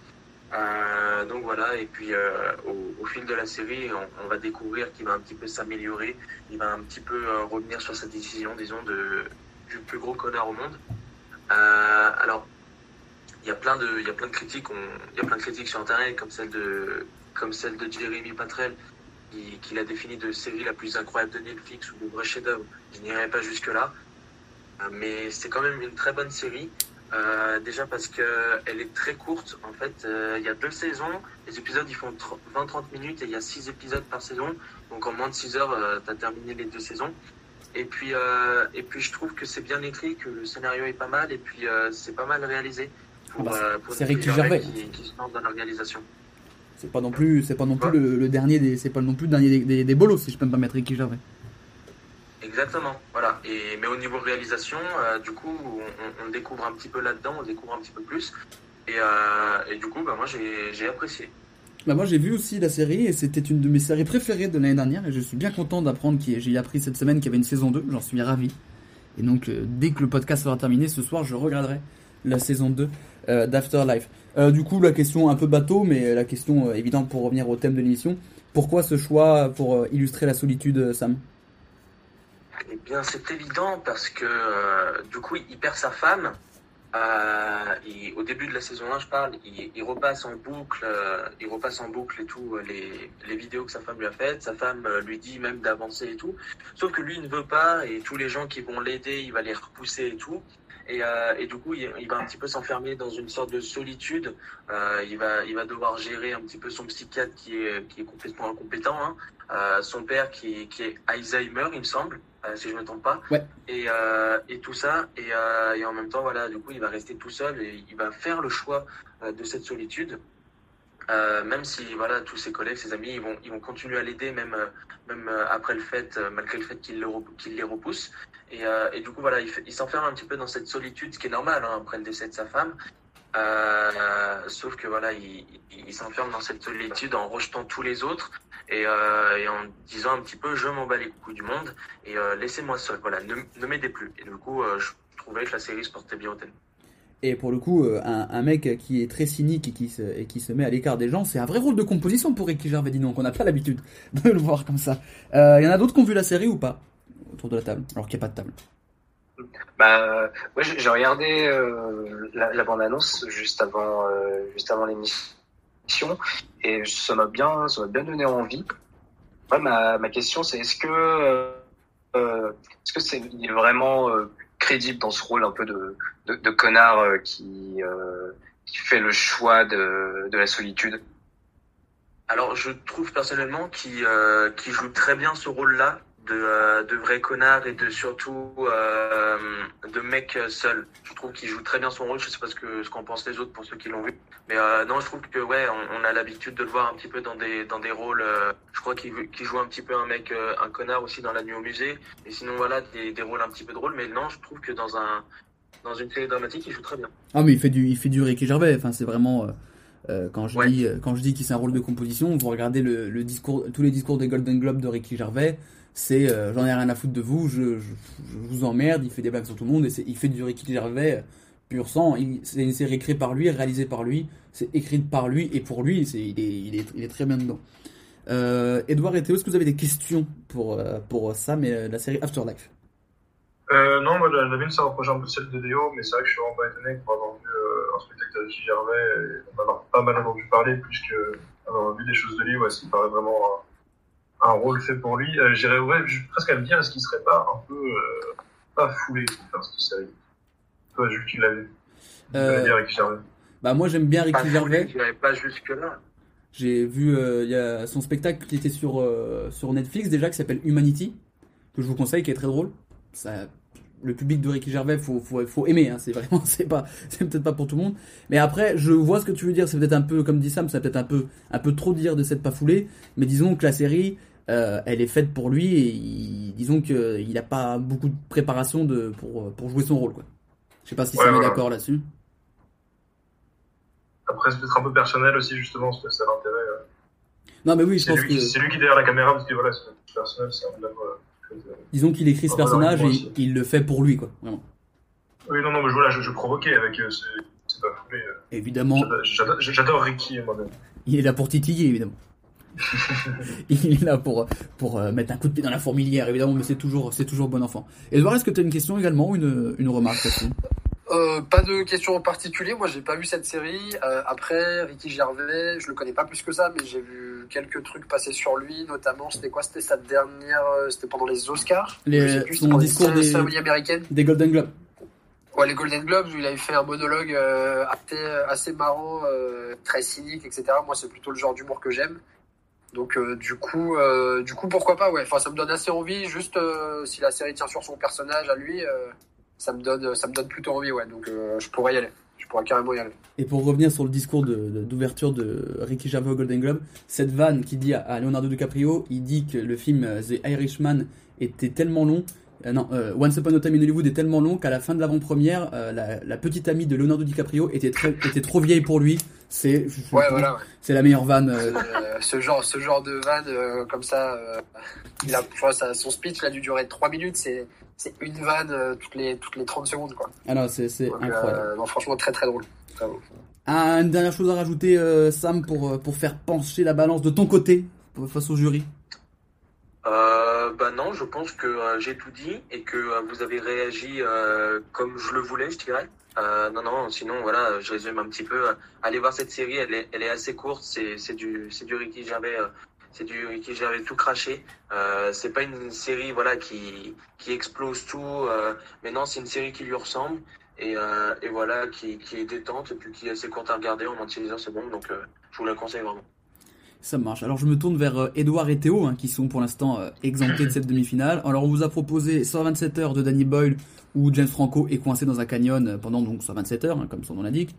Euh, donc voilà, et puis euh, au, fil de la série, on, va découvrir qu'il va un petit peu s'améliorer, il va un petit peu euh, revenir sur sa décision, disons, de, du plus gros connard au monde. Alors, il y a plein de, il y a plein de critiques, il y a plein de critiques sur internet comme celle de, comme celle de Jeremy Patrel qui, qui l'a défini de série la plus incroyable de Netflix ou de vrai chef-d'œuvre. Je n'irai pas jusque là, mais c'est quand même une très bonne série. Euh, déjà parce que elle est très courte. En fait, euh, il y a deux saisons. Les épisodes ils font 20-30 minutes et il y a six épisodes par saison. Donc en moins de 6 heures, euh, t'as terminé les deux saisons. Et puis, euh, et puis je trouve que c'est bien écrit, que le scénario est pas mal et puis c'est pas mal réalisé. Pour, Ah bah, pour c'est Ricky Gervais. Qui, qui se lance dans l'organisation. C'est pas non plus, c'est pas non plus le, le dernier des, c'est pas non plus le dernier des, des, des bolos si je peux me permettre Ricky Gervais. Exactement, voilà. Et, mais au niveau réalisation, euh, du coup, on, découvre un petit peu là-dedans, on découvre un petit peu plus. Et, euh, du coup, bah, moi, j'ai apprécié. Bah moi j'ai vu aussi la série et c'était une de mes séries préférées de l'année dernière et je suis bien content d'apprendre a- j'ai appris cette semaine qu'il y avait une saison 2, j'en suis ravi. Et donc euh, dès que le podcast sera terminé ce soir je regarderai la saison 2 euh, d'Afterlife. Du coup la question un peu bateau mais la question évidente pour revenir au thème de l'émission, pourquoi ce choix pour illustrer la solitude Sam? Eh bien, c'est évident parce que euh, du coup, il perd sa femme. Euh, au début de la saison 1, je parle, il, repasse en boucle, euh, il repasse en boucle et tout les, les vidéos que sa femme lui a faites. Sa femme lui dit même d'avancer et tout. Sauf que lui, il ne veut pas et tous les gens qui vont l'aider, il va les repousser et tout. Et, et du coup, il, va un petit peu s'enfermer dans une sorte de solitude. Il va, il va devoir gérer un petit peu son psychiatre qui est, qui est complètement incompétent. Hein. Son père qui, qui est Alzheimer, il me semble, euh, si je me trompe pas. Ouais. Et, euh, et tout ça. Et, euh, et en même temps, voilà, du coup, il va rester tout seul et il va faire le choix de cette solitude. Même si voilà tous ses collègues, ses amis, ils vont ils vont continuer à l'aider même même après le fait, malgré le fait qu'il le les repousse. Et, et du coup voilà, il s'enferme un petit peu dans cette solitude, ce qui est normal hein, après le décès de sa femme. Euh, sauf que voilà, il, il, s'enferme dans cette solitude en rejetant tous les autres et, euh, en disant un petit peu je m'en bats les couilles du monde et euh, laissez-moi seul. Voilà, ne, m'aidez plus. Et du coup, je trouvais que la série se portait bien au thème. Et pour le coup, un, un mec qui est très cynique et qui se, et qui se met à l'écart des gens, c'est un vrai rôle de composition pour Ricky Gervais, dis donc, on n'a pas l'habitude de le voir comme ça. Il y en a d'autres qui ont vu la série ou pas? Autour de la table, alors qu'il n'y a pas de table. Bah, ouais, j'ai regardé euh, la, bande-annonce juste avant, euh, avant l'émission, et ça m'a bien, bien donné envie. Ma, ma question, c'est est-ce que, euh, est-ce c'est est vraiment crédible dans ce rôle un peu de, de, connard qui, qui fait le choix de, de la solitude? Alors, je trouve personnellement qu'il qu'il joue très bien ce rôle-là de, euh, de vrai connard et de surtout euh, de mec seul. Je trouve qu'il joue très bien son rôle. Je sais pas ce que ce qu'en pensent les autres pour ceux qui l'ont vu, mais euh, non, je trouve que ouais, on, on a l'habitude de le voir un petit peu dans des dans des rôles. je crois qu'il joue un petit peu un mec, un connard aussi dans La Nuit au musée. Et sinon voilà, des, des rôles un petit peu drôles. Mais non, je trouve que dans un dans une série dramatique, il joue très bien. Ah mais il fait du, il fait du Ricky Gervais. Enfin c'est vraiment euh, quand je dis, quand je dis qu'il c'est un rôle de composition, vous regardez le, le discours, tous les discours des Golden Globes de Ricky Gervais, c'est euh, j'en ai rien à foutre de vous, je, je, vous emmerde, il fait des blagues sur tout le monde et il fait du Ricky Gervais euh, pur sang. C'est une série écrite par lui, réalisée par lui, c'est écrite par lui et pour lui, c'est il est, il est, il est très bien dedans. Euh, Edouard et Théo, est-ce que vous avez des questions pour pour Sam et la série Afterlife? Non, moi, la ville, ça rapproche un peu de celle de Déo, mais c'est vrai que je suis vraiment pas étonné pour avoir vu un spectacle de Ricky Gervais et en avoir pas mal entendu parler, plus que avoir vu des choses de lui, ouais, ça paraît vraiment un, rôle fait pour lui. Euh, J'irais ouais, presque à me dire, est-ce qu'il serait pas un peu euh, pas foulé pour faire cette série? Toi, Jules, qui l'a vu. Euh, dire Ricky Gervais. Bah moi j'aime bien Ricky Gervais. pas jusque là. J'ai vu euh, il y a son spectacle qui était sur euh, sur Netflix déjà qui s'appelle Humanity que je vous conseille qui est très drôle. Ça le public de Ricky Gervais faut faut faut aimer hein, c'est vraiment c'est pas c'est peut-être pas pour tout le monde mais après je vois ce que tu veux dire c'est peut-être un peu comme dit Sam c'est peut-être un peu un peu trop dire de cette pas foulée mais disons que la série euh, elle est faite pour lui et il- disons que il a pas beaucoup de préparation de pour pour jouer son rôle quoi. Je sais pas si Ouais, est voilà. d'accord là-dessus. Après, c'est peut-être un peu personnel aussi, justement, parce que c'est l'intérêt. euh. Non mais oui je C'est pense lui, que qui- c'est lui qui est derrière la caméra, parce que voilà, c'est personnel, c'est un peu. euh, disons qu'il écrit ce personnage et aussi. il le fait pour lui quoi vraiment. Oui, non, non, mais voilà, je, je provoquais avec euh, ce- c'est pas foulé. euh. Évidemment. J'adore Ricky, moi-même. Il est là pour titiller, évidemment. il est là pour, pour euh, mettre un coup de pied dans la fourmilière, évidemment, mais c'est toujours, c'est toujours bon enfant. Edouard, est-ce que tu as une question également ou une, une remarque Euh, pas de questions en particulier. Moi, j'ai pas vu cette série. Euh, après, Ricky Gervais, je le connais pas plus que ça, mais j'ai vu quelques trucs passer sur lui, notamment. C'était quoi? C'était sa dernière. C'était pendant les Oscars. Les- plus, son pendant les discours des- américaines. Des Golden Globes. Ouais, les Golden Globes où il avait fait un monologue euh, assez, assez marrant, très cynique, etc. Moi, c'est plutôt le genre d'humour que j'aime. Donc, euh, du coup, euh, du coup, pourquoi pas Ouais. Enfin, ça me donne assez envie. Juste euh, si la série tient sur son personnage à lui, ça me donne, ça me donne plutôt envie. Ouais. Donc, je pourrais y aller. Je pourrais carrément y aller. Et pour revenir sur le discours d'ouverture de, Ricky Gervais au Golden Globe, cette vanne qui dit à, à Leonardo DiCaprio, il dit que le film The Irishman était tellement long, euh, non, euh, Once Upon a Time in Hollywood est tellement long qu'à la fin de l'avant-première, euh, la, la petite amie de Leonardo DiCaprio était, très, était trop vieille pour lui. C'est Ouais, voilà. la meilleure vanne. euh, ce genre, ce genre de vanne comme ça, il a, vois, ça, son speech il a dû durer 3 minutes. C'est, une vanne toutes les, toutes les 30 secondes, quoi. ah non, c'est incroyable. non, franchement, très très drôle. Très drôle. Ah, une dernière chose à rajouter, Sam, pour, pour faire pencher la balance de ton côté face au jury. Euh, bah non, je pense que euh, j'ai tout dit et que euh, vous avez réagi euh, comme je le voulais, je dirais. Euh, non, non, sinon, voilà, je résume un petit peu. Allez voir cette série, elle est, elle est assez courte, c'est, du, c'est du Ricky Gervais, euh, c'est du Ricky Gervais tout craché. C'est pas une série, voilà, qui, qui explose tout, mais non, c'est une série qui lui ressemble et, et voilà, qui, qui est détente et puis qui est assez courte à regarder en moins de 6 heures, c'est donc je vous la conseille vraiment. Ça marche. Alors je me tourne vers euh, Edouard et Théo, hein, qui sont pour l'instant euh, exemptés de cette demi-finale. Alors on vous a proposé 127 heures de Danny Boyle, où James Franco est coincé dans un canyon euh, pendant donc 127 heures, hein, comme son nom l'indique,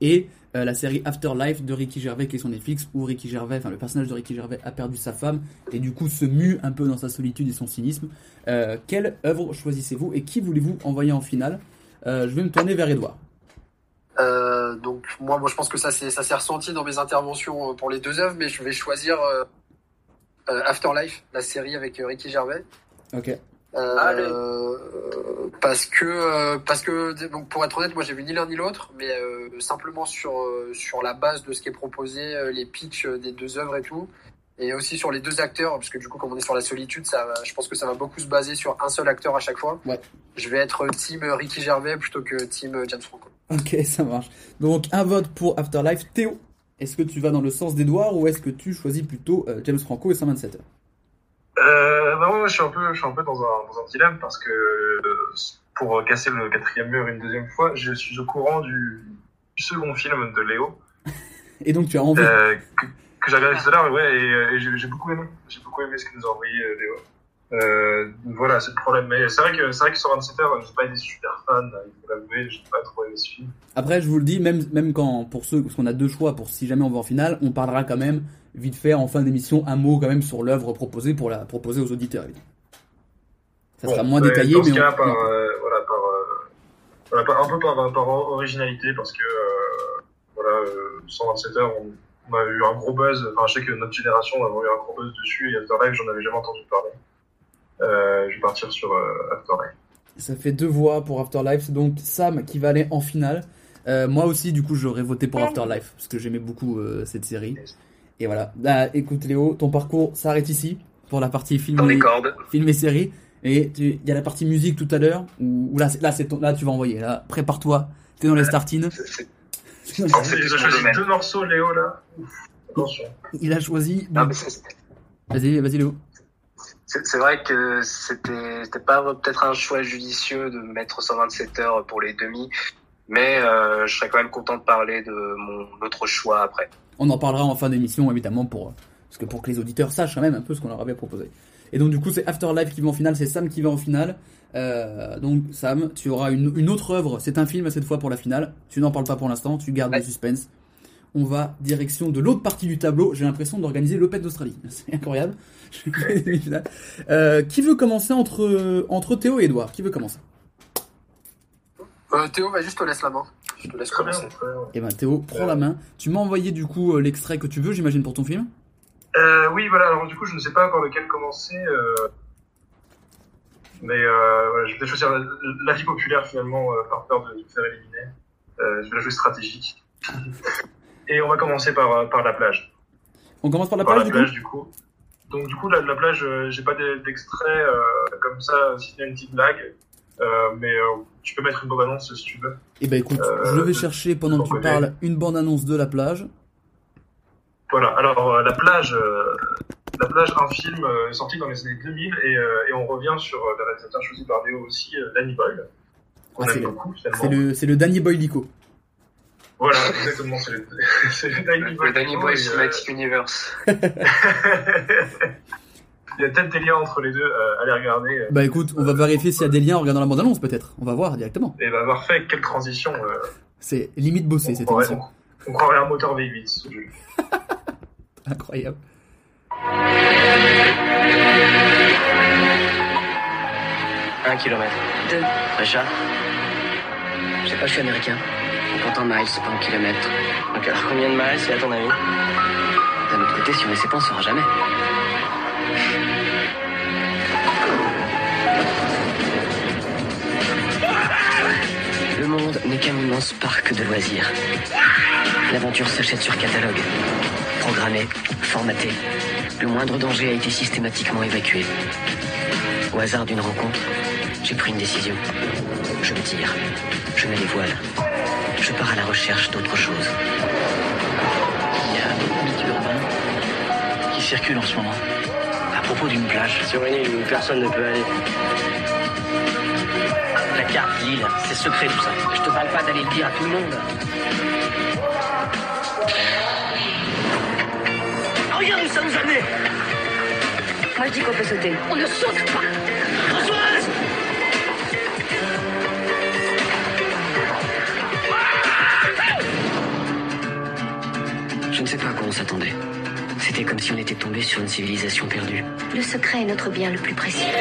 et la série Afterlife de Ricky Gervais qui est sur Netflix, où Ricky Gervais, enfin le personnage de Ricky Gervais a perdu sa femme, et du coup se mue un peu dans sa solitude et son cynisme. Quelle œuvre choisissez-vous et qui voulez-vous envoyer en finale? Je vais me tourner vers Edouard. Euh, donc moi, moi, je pense que ça s'est ça s'est ressenti dans mes interventions euh, pour les deux œuvres, mais je vais choisir euh, euh, Afterlife, la série avec euh, Ricky Gervais. Ok. Euh, parce que euh, parce que donc pour être honnête, moi j'ai vu ni l'un ni l'autre, mais euh, simplement sur euh, sur la base de ce qui est proposé, euh, les pitchs des deux œuvres et tout, et aussi sur les deux acteurs, parce que du coup comme on est sur la solitude, ça, va- je pense que ça va beaucoup se baser sur un seul acteur à chaque fois. Ouais. Je vais être team Ricky Gervais plutôt que team James Franco. Ok, ça marche. Donc un vote pour Afterlife. Théo, est-ce que tu vas dans le sens d'Edouard ou est-ce que tu choisis plutôt euh, James Franco et 127 heures Euh, bah moi, je suis un peu, je suis un peu dans un, dans un dilemme parce que euh, pour casser le quatrième mur une deuxième fois, je suis au courant du, du second film de Léo Et donc tu as envie. euh, que, que j'ai regardé tout à l'heure, ouais, et, et j'ai j'ai beaucoup aimé. J'ai beaucoup aimé ce que nous a envoyé Léo. Euh, voilà, c'est le problème. Mais c'est vrai que c'est vrai que sur 27 heures, j'ai pas été super fan. Il faut l'avouer, j'ai pas trop aimé ce film. Après, je vous le dis, même, même quand, pour ceux, parce qu'on a deux choix pour si jamais on va en finale, on parlera quand même, vite fait, en fin d'émission, un mot quand même sur l'œuvre proposée pour la proposer aux auditeurs, évidemment. Ça sera moins détaillé, dans ce mais cas, on- par, euh, voilà, par, euh, voilà, par- un peu par, par originalité, parce que voilà, euh, 127 heures, on, on a eu un gros buzz. Enfin, je sais que notre génération on a eu un gros buzz dessus, et Afterlife, j'en avais jamais entendu parler. Euh, je vais partir sur euh, Afterlife. Ça fait deux voix pour Afterlife, c'est donc Sam qui va aller en finale. Euh, moi aussi, du coup, j'aurais voté pour Afterlife, parce que j'aimais beaucoup euh, cette série. Et voilà. Bah, écoute Léo, ton parcours s'arrête ici, pour la partie film et, film et série. Et il y a la partie musique tout à l'heure, où, où là, là, c'est ton- là, tu vas envoyer. Là, prépare-toi, t'es dans les plus il a choisi deux morceaux, Léo, là. Attention. Il a choisi... Vas-y, vas-y Léo. C'est vrai que c'était pas peut-être un choix judicieux de mettre 127 heures pour les demi, mais euh, je serais quand même content de parler de mon autre choix après. On en parlera en fin d'émission, évidemment, pour, parce que pour que les auditeurs sachent quand même un peu ce qu'on leur avait proposé. Et donc, du coup, c'est Afterlife qui va en finale, c'est Sam qui va en finale. Euh, donc, Sam, tu auras une, une autre œuvre, c'est un film cette fois pour la finale. Tu n'en parles pas pour l'instant, tu gardes le suspense. On va direction de l'autre partie du tableau. J'ai l'impression d'organiser l'Open d'Australie. C'est incroyable. euh, qui veut commencer entre, entre Théo et Edouard Qui veut commencer? Euh, Théo, vas-y, je te laisse la main. Je te laisse Très bien, commencer. très bien. Eh ben, Théo, prends la main. Tu m'as envoyé du coup euh, l'extrait que tu veux, j'imagine, pour ton film? Euh, oui, voilà, alors du coup, je ne sais pas encore lequel commencer. euh, Mais euh, voilà, je vais choisir la, la vie populaire finalement, euh, par peur de me faire éliminer. Euh, je vais la jouer stratégique. Et on va commencer par, euh, par la plage. On commence par la par plage, la du coup plage, du coup. Donc du coup, la, la plage, euh, j'ai pas d'e- d'extrait euh, comme ça, si il y a une petite blague. Euh, mais tu peux mettre une bande-annonce si tu veux. Eh ben écoute, je vais chercher pendant que tu parles une bande-annonce de la plage. Voilà, alors la plage, la plage, un film sorti dans les années 2000 et, et on revient sur le réalisateur choisi par Léo aussi, Danny Boyle. Ah, c'est le- Danny Boylico. Voilà, exactement, c'est le, Danny Boyle. Le Boy euh, Cinematic Universe. Il y a peut-être des liens entre les deux, euh, allez regarder. euh, Bah écoute, on va vérifier s'il y a des liens en regardant la bande-annonce peut-être. On va voir directement. Et bah parfait, quelle transition. euh, C'est limite bossé cette émission. on, on croirait un moteur V8. ce jeu. Incroyable. Un kilomètre. Deux. Richard Je sais pas, je suis américain. On compte en miles, pas en kilomètres. Alors combien de miles, c'est à ton avis? D'un autre côté, si on essaie pas, on saura jamais. Le monde n'est qu'un immense parc de loisirs. L'aventure s'achète sur catalogue. Programmée, formatée. Le moindre danger a été systématiquement évacué. Au hasard d'une rencontre, j'ai pris une décision. Je me tire. Je mets les voiles. Je pars à la recherche d'autre chose. Il y a un mythe urbain qui circule en ce moment. À propos d'une plage. Sur une île où personne ne peut aller. La carte, l'île, c'est secret tout ça. Je te parle pas d'aller le dire à tout le monde. Oh, regarde où ça nous a Moi je dis qu'on peut sauter. On ne saute pas sais pas à quoi on s'attendait. C'était comme si on était tombé sur une civilisation perdue. Le secret est notre bien le plus précieux.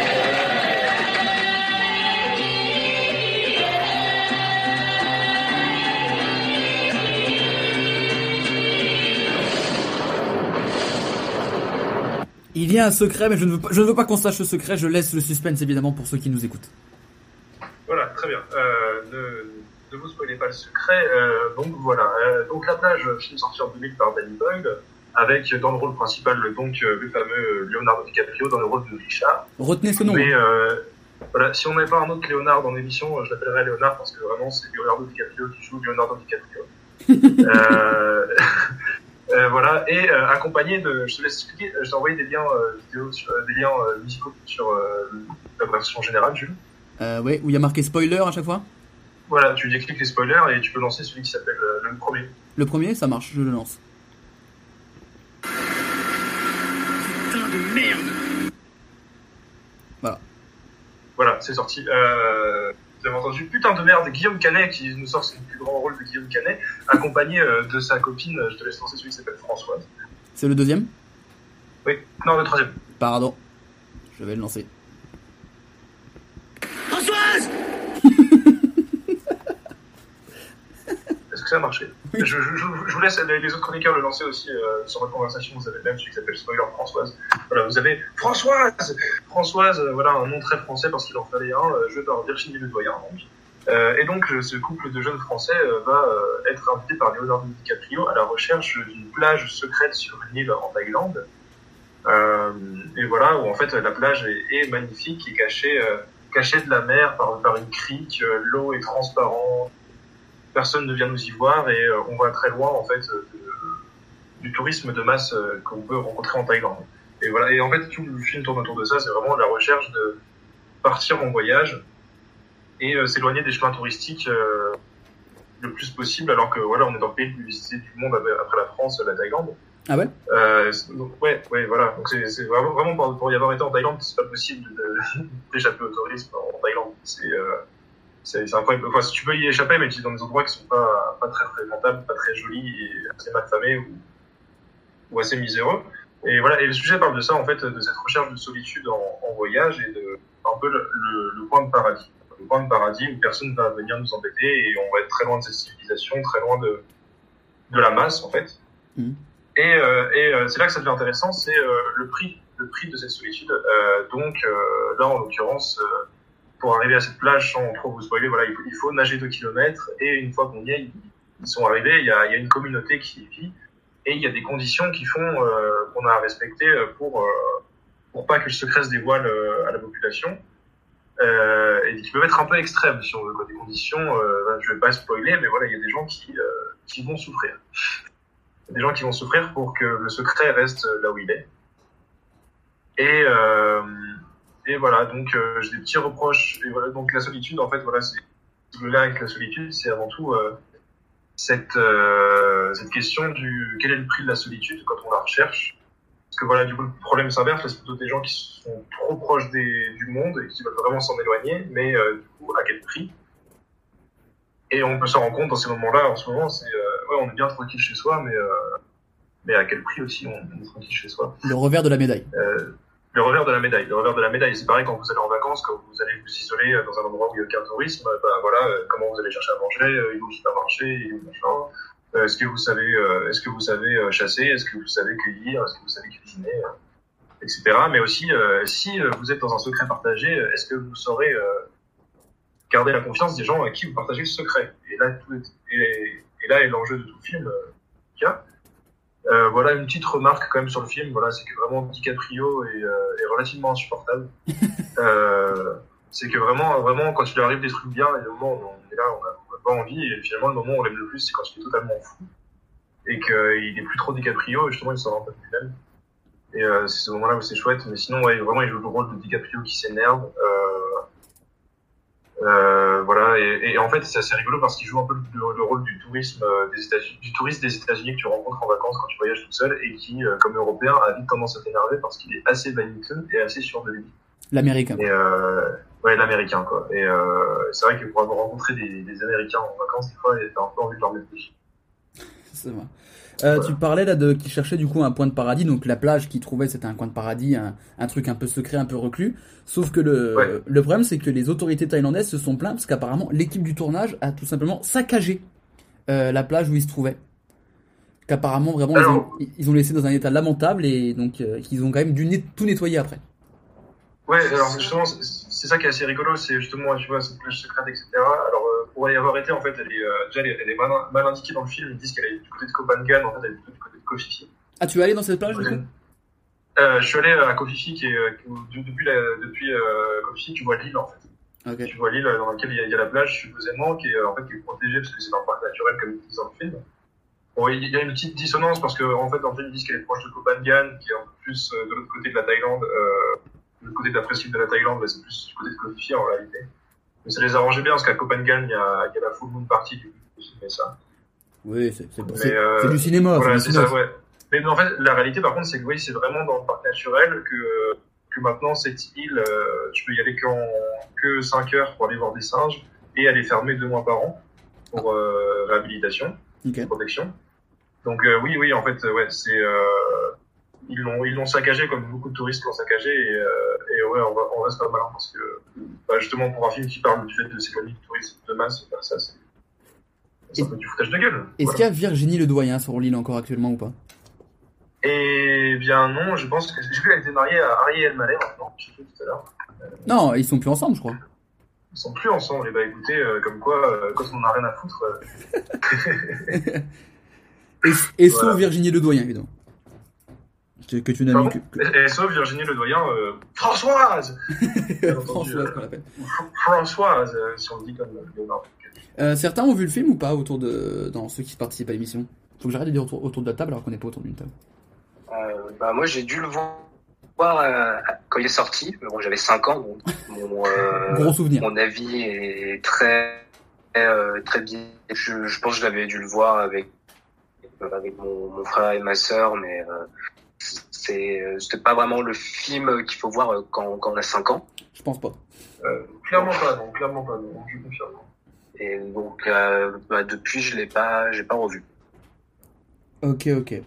Il y a un secret, mais je ne veux pas, je ne veux pas qu'on sache ce secret. Je laisse le suspense évidemment pour ceux qui nous écoutent. Voilà, très bien. Euh, ne, ne vous spoilez pas le secret. Euh, donc voilà. Euh, donc la plage, film sorti en 2000 par Danny Boyle, avec dans le rôle principal donc euh, le fameux Leonardo DiCaprio dans le rôle de Richard. Retenez ce nom. Mais euh, voilà, si on n'avait pas un autre Léonard dans l'émission, euh, je l'appellerais Léonard parce que vraiment c'est Leonardo DiCaprio qui joue Leonardo DiCaprio. euh, euh, voilà, et euh, accompagné de, je te laisse expliquer, euh, je t'ai envoyé des liens euh, vidéo, sur, euh, des liens euh, musicaux sur euh, la version générale, Jules. Euh, ouais, où il y a marqué spoiler à chaque fois? Voilà, tu décliques les spoilers et tu peux lancer celui qui s'appelle euh, le premier. Le premier, ça marche, je le lance. Putain de merde Voilà, c'est sorti. Euh, vous avez entendu Putain de merde, Guillaume Canet qui nous sort son plus grand rôle de Guillaume Canet, accompagné euh, de sa copine, euh, je te laisse lancer celui qui s'appelle Françoise. C'est le deuxième? Oui, non, le troisième. Pardon. Je vais le lancer. Françoise Est-ce que ça a marché je, je, je, je vous laisse les, autres chroniqueurs le lancer aussi euh, sur votre conversation. Vous avez même celui qui s'appelle Spoiler Françoise. Voilà, vous avez Françoise Françoise, euh, voilà, un nom très français parce qu'il en fallait un, euh, joué par Virginie Ledoyen. Donc. Euh, et donc, ce couple de jeunes Français euh, va être invité par Leonardo DiCaprio à la recherche d'une plage secrète sur une île en Thaïlande. Et voilà, où en fait la plage est, est magnifique, est cachée, cachée de la mer par, par une crique, l'eau est transparente, personne ne vient nous y voir et euh, on va très loin en fait euh, de- du tourisme de masse euh, qu'on peut rencontrer en Thaïlande. Et voilà, et en fait tout le film tourne autour de ça, c'est vraiment la recherche de partir en voyage et euh, s'éloigner des chemins touristiques euh, le plus possible, alors que voilà, on est dans le pays le plus visité du monde après la France, la Thaïlande. Ah ouais? Euh, donc, ouais, ouais, voilà. Donc c'est vraiment, vraiment pour, pour y avoir été en Thaïlande, c'est pas possible d'échapper au tourisme en Thaïlande. C'est euh, c'est incroyable. Enfin, si tu peux y échapper, mais tu es dans des endroits qui sont pas pas très fréquentables, pas très jolis et assez mal famés ou, ou assez miséreux. Et voilà. Et le sujet parle de ça en fait, de cette recherche de solitude en, en voyage et de un peu le, le, le point de paradis. Le point de paradis où personne va venir nous embêter et on va être très loin de cette civilisation, très loin de de la masse en fait. Mhm. Et, euh, et euh, c'est là que ça devient intéressant, c'est euh, le prix, le prix de cette solitude. Euh, donc là, en l'occurrence, euh, pour arriver à cette plage, sans trop vous spoiler, voilà, il faut, nager 2 kilomètres. Et une fois qu'on y est, ils, sont arrivés. Il y, a, une communauté qui vit et il y a des conditions qui font euh, qu'on a à respecter pour euh, pour pas que le secret se dévoile euh, à la population. euh, et qui peuvent être un peu extrêmes si on veut des conditions. Euh, ben, je vais pas spoiler, mais voilà, il y a des gens qui euh, qui vont souffrir. Des gens qui vont souffrir pour que le secret reste là où il est. Et euh, et voilà, donc euh, j'ai des petits reproches. Et voilà, donc la solitude, en fait, voilà, c'est le lien avec la solitude, c'est avant tout euh, cette euh, cette question du quel est le prix de la solitude quand on la recherche? Parce que voilà, du coup, le problème s'inverse, c'est plutôt des gens qui sont trop proches des, du monde et qui veulent vraiment s'en éloigner, mais du coup, à quel prix? Et on peut s'en rendre compte dans ces moments-là, en ce moment, c'est ouais, on est bien tranquille chez soi, mais mais à quel prix aussi on, on est tranquille chez soi? Le revers de la médaille. euh, le revers de la médaille. Le revers de la médaille, c'est pareil quand vous allez en vacances, quand vous allez vous isoler euh, dans un endroit où il n'y a aucun tourisme, bah voilà, euh, comment vous allez chercher à manger, euh, il le supermarché, machin. Euh, est-ce que vous savez, euh, est-ce que vous savez euh, chasser, est-ce que vous savez cueillir, est-ce que vous savez cuisiner, euh, etc. Mais aussi, euh, si euh, vous êtes dans un secret partagé, euh, est-ce que vous saurez euh, garder la confiance des gens à qui vous partagez ce secret? Et là, tout est- et, là est l'enjeu de tout le film euh, a. Euh, voilà une petite remarque quand même sur le film. Voilà, c'est que vraiment DiCaprio est, euh, est relativement insupportable. euh, c'est que vraiment, vraiment, quand il arrive des trucs bien, il y a des moments où on est là, on n'a pas envie, et finalement le moment où on l'aime le plus, c'est quand il est totalement fou et qu'il est plus trop DiCaprio, et justement il s'en rend pas plus même. Et euh, c'est ce moment-là où c'est chouette, mais sinon, ouais, vraiment, il joue le rôle de DiCaprio qui s'énerve. Euh, euh, voilà, et, et en fait, c'est assez rigolo parce qu'il joue un peu le, le rôle du tourisme euh, des États-Unis, du touriste des États-Unis que tu rencontres en vacances quand tu voyages tout seul et qui, euh, comme Européen, a vite tendance à t'énerver parce qu'il est assez vaniteux et assez sûr de lui. L'américain. Euh, ouais, l'américain quoi. Et euh, c'est vrai que pour avoir rencontré des, des Américains en vacances, des fois, t'as un peu envie de leur mettre. C'est vrai. Euh, Tu parlais là de qui cherchait du coup un point de paradis, donc la plage qu'il trouvait c'était un coin de paradis, un, un truc un peu secret, un peu reclus. Sauf que le, Ouais. le problème c'est que les autorités thaïlandaises se sont plaintes parce qu'apparemment l'équipe du tournage a tout simplement saccagé euh, la plage où il se trouvait. Qu'apparemment vraiment ils, ont, Alors- ils ont laissé dans un état lamentable et donc euh, qu'ils ont quand même dû net- tout nettoyer après. Ouais, alors justement, c'est ça qui est assez rigolo, c'est justement, tu vois, cette plage secrète, etc. Alors, euh, pour y avoir été, en fait, elle est, euh, déjà, elle est, elle est mal, mal indiquée dans le film. Ils disent qu'elle est du côté de Kopangan, en fait, elle est plutôt du côté de Kofifi. Ah tu es allé dans cette plage du coup? Euh, je suis allé à Kofifi, qui est, euh, qui- depuis, la, depuis euh, Kofifi, tu vois l'île, en fait. Tu vois l'île dans laquelle il y, a, il y a la plage, supposément, qui est, euh, en fait, qui est protégée parce que c'est un parc naturel, comme ils disent dans le film. Bon, il y a une petite dissonance parce que, en fait, dans le film, ils disent qu'elle est proche de Kopangan, qui est un peu plus euh, de l'autre côté de la Thaïlande, euh, côté de la presqu'île de la Thaïlande, c'est plus du côté de Kofifi, en réalité. Mais ça les arrangeait bien parce qu'à Kopangan, il y a, il y a la full moon party du film et ça. Oui, c'est euh, du cinéma. Voilà, c'est ça, ouais. Mais en fait, la réalité, par contre, c'est que oui, c'est vraiment dans le parc naturel que, que maintenant, cette île, euh, tu peux y aller qu'en, que 5 heures pour aller voir des singes et elle est fermée deux mois par an pour euh, réhabilitation, Ok. protection. Donc, euh, oui, oui, en fait, ouais, c'est, euh, ils l'ont, ils l'ont saccagé comme beaucoup de touristes l'ont saccagé et, euh, et ouais, on, va, on reste pas malin parce que, bah, justement, pour un film qui parle du fait de s'éloigner du tourisme de masse, bah, ça, c'est, c'est un peu du foutage de gueule. Est-ce Voilà. qu'il y a Virginie Ledoyen sur l'île encore actuellement ou pas? Eh bien non, je pense que j'ai vu qu'elle était mariée à Ariel Mallet maintenant, je sais plus tout à l'heure. Non, ils sont plus ensemble je crois. Ils sont plus ensemble, et bah écoutez, euh, comme quoi, euh, quand on en a rien à foutre, euh, Et, et sauf Voilà. Virginie Ledoyen évidemment? Que, tu n'as mis que, sauf Virginie Ledoyen, euh, Françoise Françoise euh, qu'on l'appelle. ou Fr- Françoise, euh, si on le dit comme euh, Léonard. Euh, certains ont vu le film ou pas autour de dans ceux qui participent à l'émission? Faut que j'arrête de dire autour, autour de la table alors qu'on n'est pas autour d'une table. Euh, bah, moi, j'ai dû le voir euh, quand il est sorti. Bon, j'avais 5 ans, donc mon, euh, Gros souvenir. mon avis est très, euh, très bien. Je, je pense que je l'avais dû le voir avec, avec mon, mon frère et ma sœur, mais euh, c'est, c'était pas vraiment le film qu'il faut voir euh, quand, quand on a 5 ans. Je pense pas. Euh, clairement pas, non, clairement pas, non, je confirme. Et donc, euh, bah, depuis, je l'ai pas, j'ai pas revu. Ok, ok.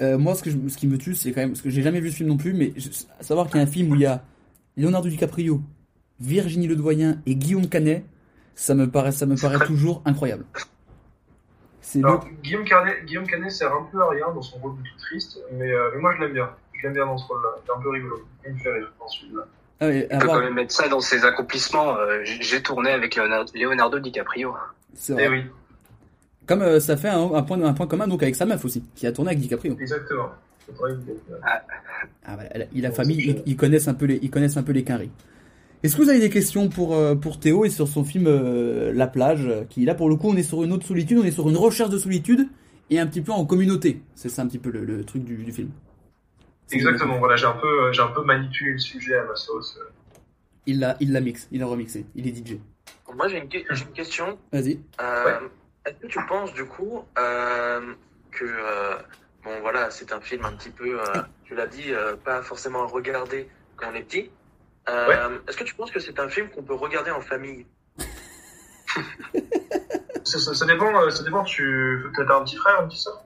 Euh, moi, ce, que je- ce qui me tue, c'est quand même. Parce que j'ai jamais vu ce film non plus, mais je- savoir qu'il y a un film où il y a Leonardo DiCaprio, Virginie Ledoyen et Guillaume Canet, ça me paraît, ça me paraît très- toujours incroyable. C'est le. Alors, Guillaume Canet, Guillaume Canet sert un peu à rien dans son rôle de tout triste, mais, euh, mais moi je l'aime bien. Je l'aime bien dans ce rôle-là, c'est un peu rigolo. Il me fait rire dans ce film-là. Ah ouais, Il peut quand même mettre ça dans ses accomplissements. Euh, j'ai tourné avec Leonardo, Leonardo DiCaprio. c'est Eh vrai. oui, Comme euh, ça fait un, un point, un point commun donc avec sa meuf aussi, qui a tourné avec DiCaprio. exactement. Ah, bah, il a famille, ils, ils connaissent un peu les, ils connaissent un peu les quinries. Est-ce que vous avez des questions pour, euh, pour Théo et sur son film euh, La plage Qui là pour le coup on est sur une autre solitude, on est sur une recherche de solitude et un petit peu en communauté. C'est ça un petit peu le, le truc du, du film. Exactement, voilà, j'ai un peu, euh, j'ai un peu manipulé le sujet à ma sauce. Il l'a il l'a mix, il l'a remixé, il est DJ. Moi, j'ai une, que- j'ai une question. Vas-y. Euh, Est-ce que tu penses, du coup, euh, que. euh, bon, voilà, c'est un film un petit peu. euh, tu l'as dit, euh, pas forcément à regarder quand on est petit. Euh, Est-ce que tu penses que c'est un film qu'on peut regarder en famille? Ça, ça- ça dépend, euh, ça dépend, tu as un petit frère, un petit soeur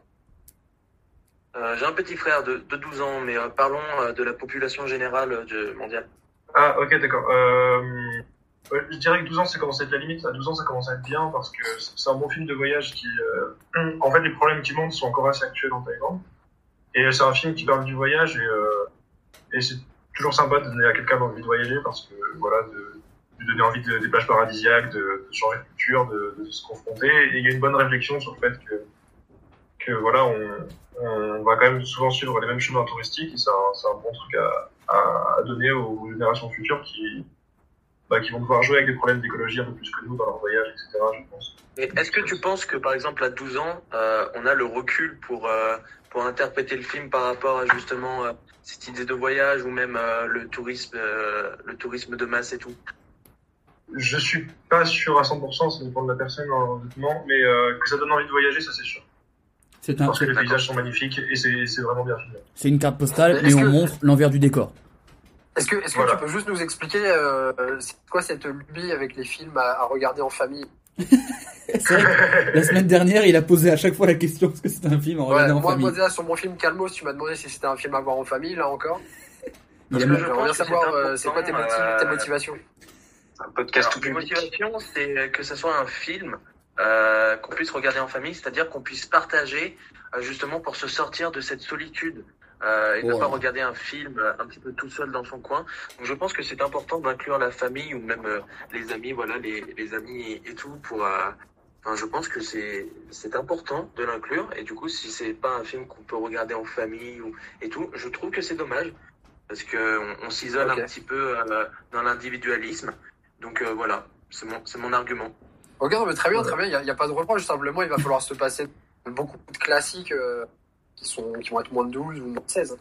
Euh, J'ai un petit frère de, de 12 ans, mais euh, parlons euh, de la population générale euh, de, mondiale. Ah, ok, d'accord. Euh, ouais, je dirais que 12 ans, ça commence à être la limite. À 12 ans, ça commence à être bien parce que c'est c'est un bon film de voyage qui. euh, En fait, les problèmes qui montent sont encore assez actuels en Thaïlande. Et c'est un film qui parle du voyage et, euh, et c'est toujours sympa de donner à quelqu'un envie de voyager parce que, voilà, de, de donner envie de, des plages paradisiaques, de, changer de culture, de, se confronter. Et il y a une bonne réflexion sur le fait que, que voilà, on, on va quand même souvent suivre les mêmes chemins touristiques et c'est un, un bon truc à, à, donner aux générations futures qui, bah, qui vont devoir jouer avec des problèmes d'écologie un peu plus que nous dans leur voyage, etc. Je pense. Est-ce que tu penses que, par exemple, à 12 ans, euh, on a le recul pour, euh, pour interpréter le film par rapport à justement euh, cette idée de voyage ou même euh, le, tourisme, euh, le tourisme de masse et tout? Je suis pas sûr à 100%, ça dépend de la personne honnêtement, mais euh, que ça donne envie de voyager, ça c'est sûr. C'est un- Parce que les paysages sont magnifiques et c'est vraiment bien filmé. C'est une carte postale et on que- montre l'envers du décor. Est-ce que, est-ce que Voilà. tu peux juste nous expliquer euh, c'est quoi cette lubie avec les films à, à regarder en famille? vrai que la semaine dernière, il a posé à chaque fois la question parce que c'était un film en Ouais, regardant en moi, famille. moi, sur mon film Calmos, tu m'as demandé si c'était un film à voir en famille, là encore. Il a Parce que que savoir, c'est euh, c'est quoi tes, euh, tes motivations C'est un podcast tout public. motivations, c'est que ce soit un film euh, qu'on puisse regarder en famille, c'est-à-dire qu'on puisse partager euh, justement pour se sortir de cette solitude euh, et ne Ouais. pas regarder un film euh, un petit peu tout seul dans son coin. Donc je pense que c'est important d'inclure la famille ou même euh, les amis, voilà, les, les amis et, et tout pour. euh, Enfin, je pense que c'est c'est important de l'inclure et du coup si c'est pas un film qu'on peut regarder en famille ou et tout, je trouve que c'est dommage parce que on, on s'isole un petit peu dans l'individualisme. Donc voilà, c'est mon c'est mon argument. Ok, non, mais très bien, très bien, il n'y a, a pas de reproche, simplement il va falloir se passer beaucoup de classiques qui, sont, qui vont être moins de 12 ou moins de 16.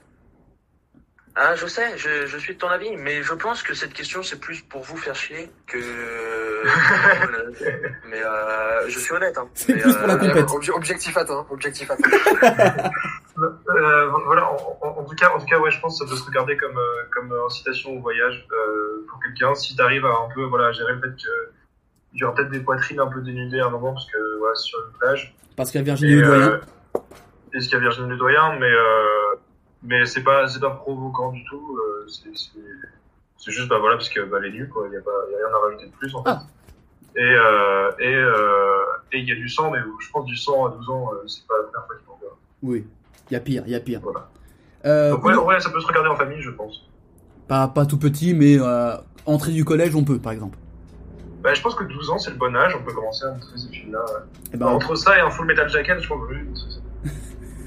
Ah, je sais, je, je suis de ton avis, mais je pense que cette question c'est plus pour vous faire chier que. mais euh, je suis honnête. Hein. C'est plus pour la euh, compète. Obje- objectif atteint, objectif atteint. Euh, voilà, en, en- en tout cas, en tout cas, ouais, je pense que ça peut se regarder comme euh, comme incitation au voyage euh, pour quelqu'un. Si t'arrives à un peu, voilà, gérer le fait que il y aura peut-être des poitrines un peu dénudées à un moment parce que voilà, c'est sur une plage. Parce qu'il y a Virginie Et, Ledoyen. euh, et ce qu'il y a Virginie Ledoyen, mais euh, mais c'est pas c'est pas provoquant du tout. euh, c'est juste bah voilà parce que bah, elle est nue quoi. Il y a pas y a rien à rajouter de plus en fait. Ah. Et euh, et euh, et il y a du sang, mais je pense du sang à 12 ans, euh, c'est pas la première fois qu'il en. Oui, il y a pire, il y a pire. Voilà. Donc ouais, ça peut se regarder en famille, je pense. pas, pas tout petit, mais entrée du collège, on peut, par exemple. Bah, je pense que 12 ans, c'est le bon âge. On peut commencer à montrer ces films-là. ouais. Eh Bah, ben, entre ça et un Full Metal Jacket, je pense que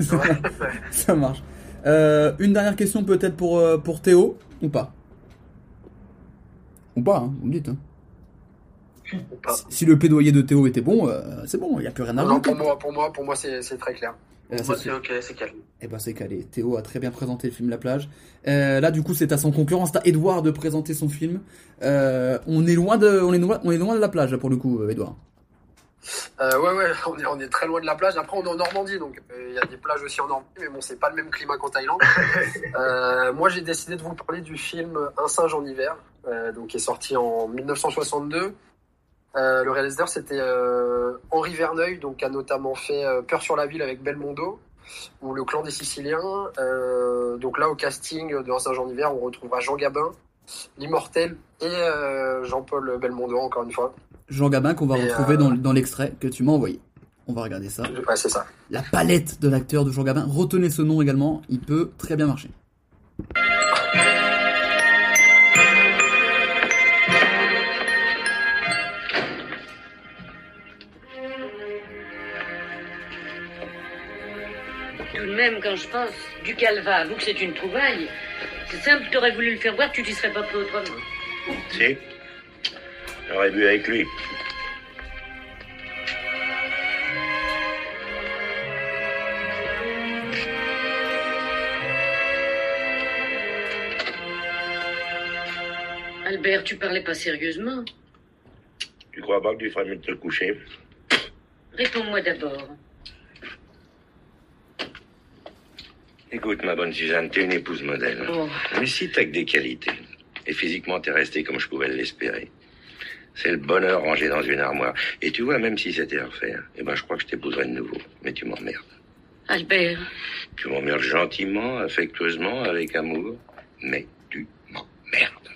ça. marche. Euh, une dernière question peut-être pour, euh, pour Théo, ou pas? Ou pas, hein, vous me dites. Hein. ou pas. Si, si le plaidoyer de Théo était bon, euh, c'est bon, il n'y a plus rien à Non, rajouter. pour moi, pour moi, pour moi c'est très clair. Euh, c'est ok, c'est calme. Eh ben c'est calé. Théo a très bien présenté le film La Plage. Euh, là du coup c'est à son concurrent, c'est à Edouard de présenter son film. Euh, on est loin de, on est loin, on est loin de la plage là, pour le coup, Edouard. Euh, ouais, ouais, on est, on est très loin de la plage. Après, on est en Normandie, donc euh, il y a des plages aussi en Normandie, mais bon, c'est pas le même climat qu'en Thaïlande. Euh, moi, j'ai décidé de vous parler du film Un singe en hiver, donc qui est sorti en 1962. Euh, le réalisateur, c'était Henri Verneuil, donc qui a notamment fait Peur sur la ville avec Belmondo ou Le clan des Siciliens. Donc là, au casting de Un singe en hiver, on retrouvera Jean Gabin, l'immortel et Jean-Paul Belmondo, encore une fois. Jean Gabin qu'on va Et, retrouver euh, dans, dans l'extrait que tu m'as envoyé. On va regarder ça. Ouais, c'est ça. La palette de l'acteur de Jean Gabin. Retenez ce nom également, il peut très bien marcher. Tout de même, quand je pense, du calva, avoue que c'est une trouvaille. C'est simple, t'aurais voulu le faire voir, tu t'y serais pas pris autrement. Si J'aurais bu avec lui. Albert, tu parlais pas sérieusement. Tu crois pas que tu ferais mieux de te coucher? Réponds-moi d'abord. Écoute, ma bonne Suzanne, t'es une épouse modèle. Oh. Mais si t'as que des qualités, et physiquement t'es resté comme je pouvais l'espérer, c'est le bonheur rangé dans une armoire. Et tu vois, même si c'était à refaire, eh ben je crois que je t'épouserais de nouveau. Mais tu m'emmerdes. Albert, Tu m'emmerdes gentiment, affectueusement, avec amour, mais tu m'emmerdes.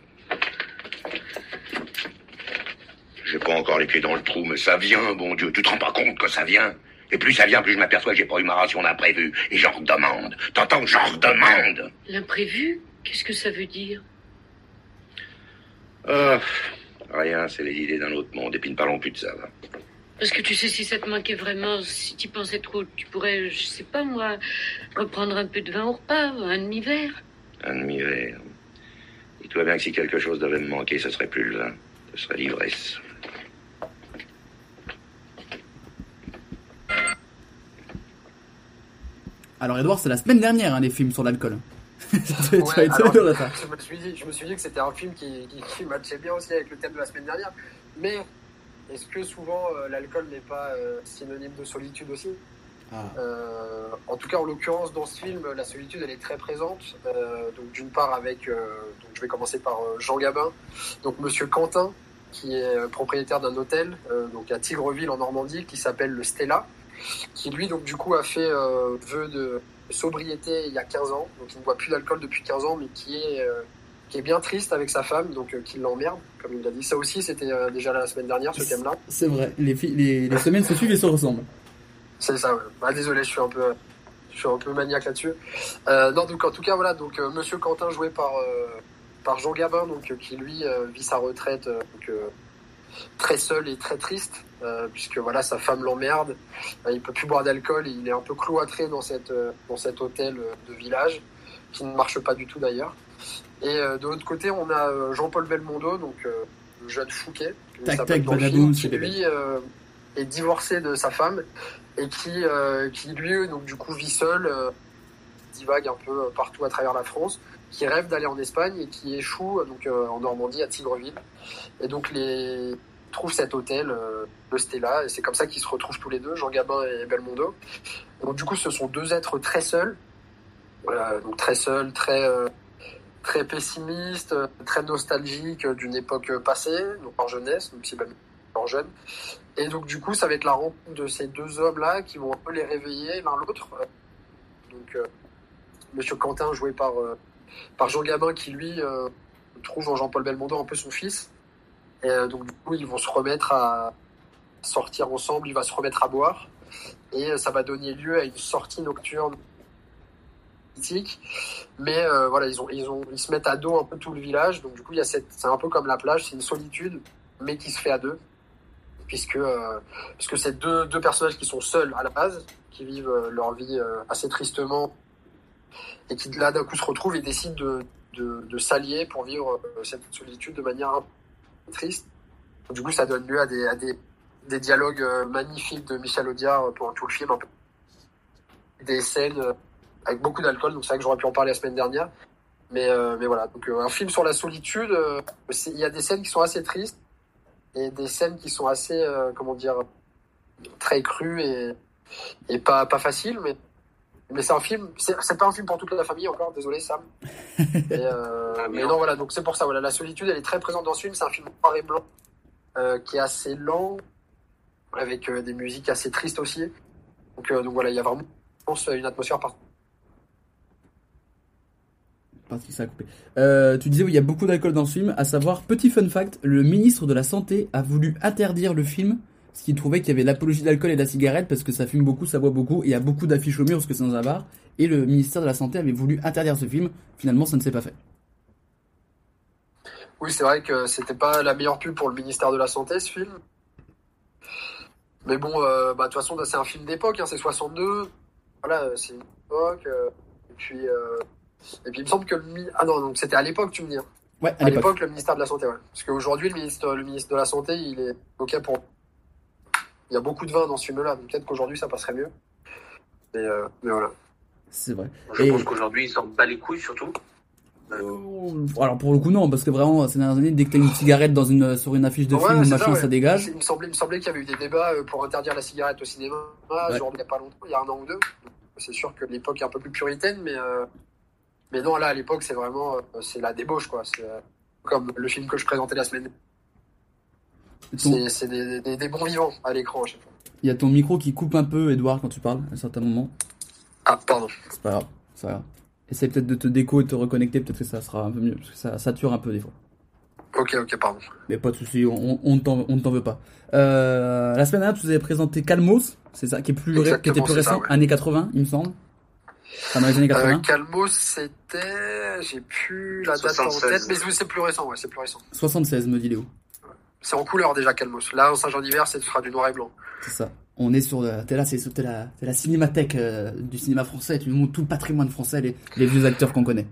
J'ai pas encore les pieds dans le trou, mais ça vient, bon Dieu. Tu te rends pas compte que ça vient? Et plus ça vient, plus je m'aperçois que j'ai pas eu ma ration d'imprévu. Et j'en redemande. T'entends J'en redemande l'imprévu? Qu'est-ce que ça veut dire? Ah, rien, c'est les idées d'un autre monde. Et puis ne parlons plus de ça, va. Parce que tu sais, si ça te manquait vraiment, si tu pensais trop, tu pourrais, je sais pas moi, reprendre un peu de vin au repas, un demi-verre. Un demi-verre. Dis-toi bien que si quelque chose devait me manquer, ce serait plus le vin. Ce serait l'ivresse. Alors Edouard, c'est la semaine dernière, hein, les films sur l'alcool. Tu Ouais, alors, je, me suis dit, je me suis dit que c'était un film qui, qui, qui matchait bien aussi avec le thème de la semaine dernière. Mais est-ce que souvent euh, l'alcool n'est pas euh, synonyme de solitude aussi? Ah. Euh, En tout cas, en l'occurrence, dans ce film, la solitude, elle est très présente. Euh, donc, d'une part, avec, euh, donc, je vais commencer par euh, Jean Gabin, donc Monsieur Quentin, qui est propriétaire d'un hôtel, euh, donc à Tigreville en Normandie, qui s'appelle le Stella, qui lui, donc du coup, a fait euh, vœu de sobriété il y a 15 ans, donc il ne boit plus d'alcool depuis 15 ans, mais qui est euh, qui est bien triste avec sa femme, donc euh, qui l'emmerde, comme il l'a dit. Ça aussi, c'était euh, déjà la semaine dernière, ce thème-là. C'est vrai, les, les, les semaines se suivent et se ressemblent. C'est ça. Ouais. Bah, désolé, je suis un peu, je suis un peu maniaque là-dessus. Non, donc en tout cas, voilà. Donc Monsieur Quentin joué par par Jean Gabin, donc qui lui vit sa retraite donc, très seul et très triste, euh, puisque voilà, sa femme l'emmerde. Euh, il peut plus boire d'alcool. Il est un peu cloîtré dans cette euh, dans cet hôtel de village qui ne marche pas du tout d'ailleurs. Et de l'autre côté, on a Jean-Paul Belmondo, donc le jeune Fouquet, Tac, tac, badaboum, qui lui est divorcé de sa femme et qui, qui lui, donc du coup, vit seul, divague un peu partout à travers la France, qui rêve d'aller en Espagne et qui échoue euh, donc euh, en Normandie à Tigreville. Et donc les trouve cet hôtel, euh, le Stella, et c'est comme ça qu'ils se retrouvent tous les deux, Jean Gabin et Belmondo. Donc du coup, ce sont deux êtres très seuls, donc très seuls, très euh, très pessimistes, euh, très nostalgiques euh, d'une époque euh, passée, donc en jeunesse, même si encore jeune. Et donc du coup, ça va être la rencontre de ces deux hommes-là qui vont un peu les réveiller l'un l'autre. Euh, Donc euh, Monsieur Quentin joué par euh, par Jean Gabin qui lui euh, trouve en Jean-Paul Belmondo un peu son fils. Et euh, donc du coup, ils vont se remettre à sortir ensemble, il va se remettre à boire et euh, ça va donner lieu à une sortie nocturne. Mais voilà, ils ont ils se mettent à dos un peu tout le village. Donc du coup, il y a c'est un peu comme la plage, c'est une solitude mais qui se fait à deux puisque puisque c'est deux personnages qui sont seuls à la base, qui vivent leur vie assez tristement et qui là d'un coup se retrouvent et décident de de, de s'allier pour vivre euh, cette solitude de manière un peu triste. Du coup, ça donne lieu à des à des des dialogues euh, magnifiques de Michel Audiard euh, pendant tout le film, des scènes avec beaucoup d'alcool. Donc c'est vrai que j'aurais pu en parler la semaine dernière. Mais, mais voilà, donc un film sur la solitude, il y a des scènes qui sont assez tristes et des scènes qui sont assez, comment dire, très crues et, et pas, pas faciles. Mais, mais c'est un film, c'est pas un film pour toute la famille encore, désolé Sam. Et, euh, mais non, voilà, donc c'est pour ça, voilà, la solitude, elle est très présente dans ce film. C'est un film noir et blanc euh, qui est assez lent, avec euh, des musiques assez tristes aussi. Donc, euh, donc voilà, il y a vraiment je pense, une atmosphère par Parce que ça a coupé. Euh, tu disais, oui, il y a beaucoup d'alcool dans ce film. À savoir, petit fun fact, le ministre de la Santé a voulu interdire le film, parce qu'il trouvait qu'il y avait l'apologie de l'alcool et de la cigarette, parce que ça fume beaucoup, ça boit beaucoup, et il y a beaucoup d'affiches au mur, parce que c'est dans un bar. Et le ministère de la Santé avait voulu interdire ce film. Finalement, ça ne s'est pas fait. Oui, c'est vrai que c'était pas la meilleure pub pour le ministère de la Santé, ce film. Mais bon, euh, bah, de toute façon, c'est un film d'époque, hein, c'est 62. Voilà, euh, c'est une époque. euh, et puis, euh, et puis, il me semble que le ah non, donc c'était à l'époque, tu me dis. hein. Ouais, à À l'époque. l'époque, le ministère de la Santé, ouais. Parce qu'aujourd'hui, le ministre, le ministre de la Santé, il est OK pour. Il y a beaucoup de vin dans ce film-là, donc peut-être qu'aujourd'hui, ça passerait mieux. Mais, euh, mais voilà. C'est vrai. Je Et- pense qu'aujourd'hui, ils s'en bat les couilles surtout. Euh, Alors pour le coup non, parce que vraiment ces dernières années, dès que t'as une cigarette dans une sur une affiche de Ouais, film machin, ça, dégage. Il me semblait, qu'il y avait eu des débats euh, pour interdire la cigarette au cinéma, Ouais. genre il n'y a pas longtemps, il y a un an ou deux. C'est sûr que l'époque est un peu plus puritaine, mais, euh, mais non, là, à l'époque, c'est vraiment c'est la débauche, quoi. C'est comme le film que je présentais la semaine. C'est c'est des, des, des bons vivants à l'écran à chaque fois. Il y a ton micro qui coupe un peu, Edouard, quand tu parles à un certain moment. Ah, pardon. C'est pas grave, c'est pas grave. Essaye peut-être de te déco et de te reconnecter, peut-être que ça sera un peu mieux, parce que ça sature un peu des fois. Ok, ok, pardon. Mais pas de souci, on, on ne t'en on ne t'en veut pas. Euh, la semaine dernière, tu nous avais présenté Calmos, c'est ça, qui est plus ré- qui était plus ça, récent, ouais. années 80, il me semble. Enfin, dans les années 80. Euh, Calmos, c'était. J'ai plus la date en 76. tête, mais c'est plus récent, ouais, c'est plus récent. 76, me dit Léo. C'est en couleur déjà, Calmos. Là, en Saint-Jean d'hiver, ce sera du noir et blanc. C'est ça. On est sur. la- T'es là, c'est la, la cinémathèque euh, du cinéma français. Tu nous montres tout le patrimoine français, les, les vieux acteurs qu'on connaît.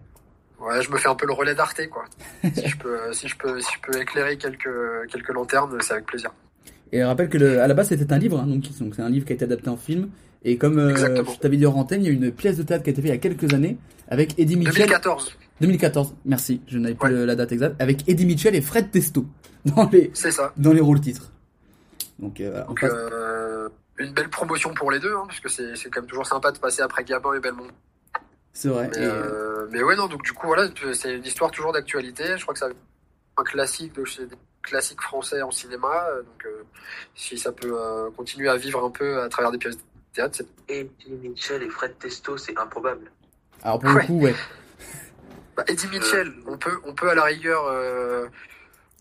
Ouais, je me fais un peu le relais d'Arte, quoi. si je peux, si je peux, si je peux éclairer quelques quelques lanternes, c'est avec plaisir. Et je rappelle que le, à la base c'était un livre, hein, donc c'est un livre qui a été adapté en film. Et comme euh, je t'avais dit en antenne, il y a une pièce de théâtre qui a été faite il y a quelques années avec Eddie Mitchell. 2014, 2014, merci, je n'avais plus le- la date exacte. Avec Eddie Mitchell et Fred Testo dans les c'est ça. dans les rôles titres. Donc, euh, voilà, on Donc, passe- euh, une belle promotion pour les deux, hein, parce que c'est c'est quand même toujours sympa de passer après Gabin et Belmont. c'est vrai. Mais, et, euh, mais ouais, non, donc du coup, voilà, c'est une histoire toujours d'actualité. Je crois que c'est un classique de chez des classiques français en cinéma. Donc, euh, si ça peut euh, continuer à vivre un peu à travers des pièces de théâtre, c'est Eddie Mitchell et Fred Testo, c'est improbable. alors pour le ouais. coup, ouais, Bah, Eddie Mitchell, on peut, on peut à la rigueur euh,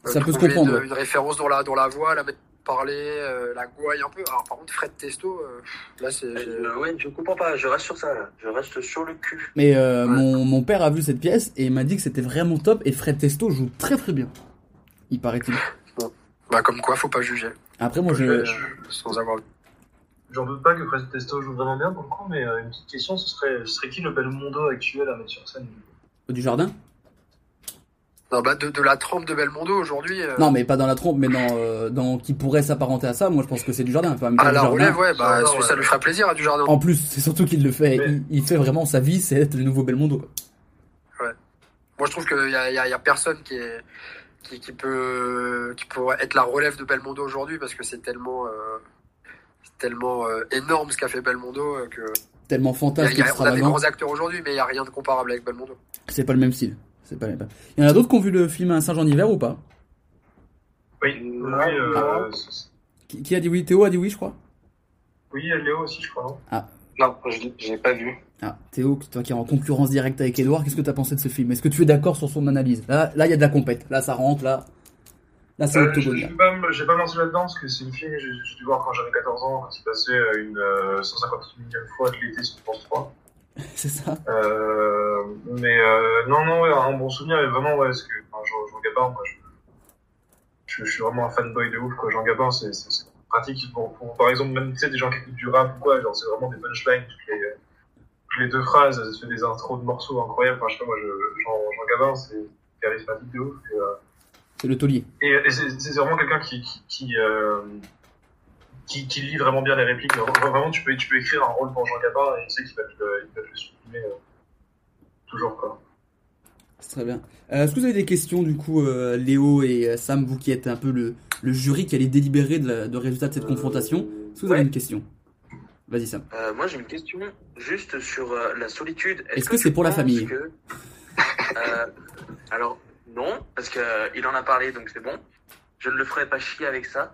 Ça peut se comprendre, Une, référence dans la, dans la voix, la mettre parler, euh, la gouaille un peu. Alors par contre, Fred Testo, euh, là c'est. Euh, ouais, je comprends pas, je reste sur ça là. Je reste sur le cul. mais euh, Ouais. mon, mon père a vu cette pièce et il m'a dit que c'était vraiment top. Et Fred Testo joue très très bien. Il paraît-il. Bah, comme quoi, faut pas juger. Après, moi, je, sans avoir vu. J'en doute pas que Fred Testo joue vraiment bien pour le coup, mais euh, une petite question, ce serait, ce serait qui le Belmondo actuel à mettre sur scène? Du jardin? Non, bah, de, de la trempe de Belmondo aujourd'hui. euh, Non, mais pas dans la trompe, mais dans, euh, dans qui pourrait s'apparenter à ça. Moi, je pense que c'est du jardin. Enfin, à la relève, ouais, bah, Jardin, ça, ouais. ça lui ferait plaisir à du jardin. En plus, c'est surtout qu'il le fait. Mais- Il, il fait vraiment sa vie, c'est être le nouveau Belmondo. Moi, je trouve qu'il y a, y, a, y a personne qui est. Qui, qui peut qui pourrait être la relève de Belmondo aujourd'hui parce que c'est tellement euh, c'est tellement euh, énorme ce qu'a fait Belmondo que Tellement y a- fantastique, y a- on a des grands acteurs aujourd'hui mais il y a rien de comparable avec Belmondo. C'est pas le même style. C'est pas. Il y en a d'autres qui ont vu le film Un Saint-Jean d'hiver ou pas? Oui, oui, euh, c- qui, qui a dit oui? Théo a dit oui, je crois. oui, Léo aussi, je crois. non Non, je l'ai- pas vu. Ah, Théo, toi qui es en concurrence directe avec Edouard, qu'est-ce que t'as pensé de ce film? Est-ce que tu es d'accord sur son analyse? Là, là, il y a de la compète. Là, ça rentre. Là, là, c'est Euh, je vais pas, me- j'ai pas lancé là-dedans parce que c'est une film que j'ai dû voir quand j'avais 14 ans, quand il passait une euh, 150 millième fois de l'été sur France 3. C'est ça. Euh, mais euh, non, non, ouais, un bon souvenir, et vraiment, ouais, parce que enfin, Jean, Jean Gabin, moi, je, je, je suis vraiment un fanboy de ouf, quoi. Jean Gabin, c'est pratique pour, pour, par exemple, même, tu sais, des gens qui écoutent du rap ou quoi, genre, c'est vraiment des punchlines, toutes les, toutes les deux phrases, ça fait des intros de morceaux incroyables, enfin, je sais pas, moi, je, Jean, Jean Gabin, c'est charismatique de ouf, et, euh, C'est le taulier. et, et c'est c'est vraiment quelqu'un qui, qui, qui, euh, qui, qui lit vraiment bien les répliques. Vraiment, tu peux, tu peux écrire un rôle pour Jean Gabin et tu sais qu'il va te le, il va te le supprimer euh, toujours, quoi. C'est très bien. Euh, Est-ce que vous avez des questions, du coup, euh, Léo et euh, Sam, vous qui êtes un peu le, le jury qui allait délibérer de, la, de résultat de cette confrontation? Est-ce que vous avez une question? Vas-y, Sam. Euh, moi, j'ai une question juste sur euh, la solitude. Est-ce que c'est pour la famille? que- Euh, Alors, non, parce que euh, il en a parlé, donc c'est bon. Je ne le ferai pas chier avec ça.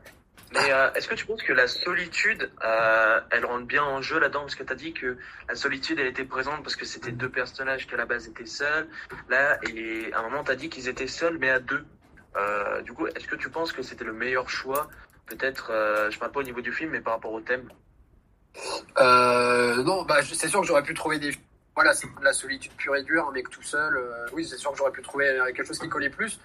Mais euh, est-ce que tu penses que la solitude, euh, elle rentre bien en jeu là-dedans? Parce que tu as dit que la solitude, elle était présente parce que c'était deux personnages qui à la base étaient seuls. Là, et à un moment, tu as dit qu'ils étaient seuls, mais à deux. Euh, du coup, est-ce que tu penses que c'était le meilleur choix Peut-être, euh, je parle pas au niveau du film, mais par rapport au thème? Euh, non, bah, c'est sûr que j'aurais pu trouver des. Voilà, c'est de la solitude pure et dure, un mec tout seul. euh, oui, c'est sûr que j'aurais pu trouver quelque chose qui collait plus.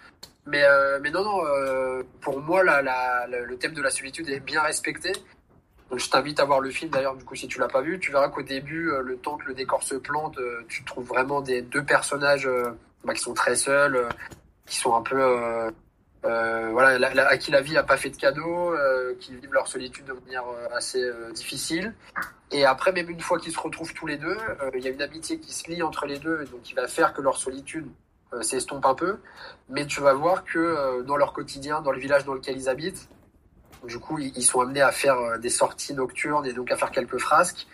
Mais, euh, mais non, non, euh, pour moi, la, le thème de la solitude est bien respecté. Donc, je t'invite à voir le film, d'ailleurs, du coup, si tu l'as pas vu, tu verras qu'au début, le temps que le décor se plante, tu trouves vraiment des deux personnages bah, qui sont très seuls, qui sont un peu euh, voilà, à qui la vie a pas fait de cadeau, euh, qui vivent leur solitude de manière euh, assez euh, difficile. Et après, même une fois qu'ils se retrouvent tous les deux, euh, il y a une amitié qui se lie entre les deux, donc qui va faire que leur solitude euh, s'estompe un peu. Mais tu vas voir que dans leur quotidien, dans le village dans lequel ils habitent, du coup, ils, sont amenés à faire des sorties nocturnes et donc à faire quelques frasques.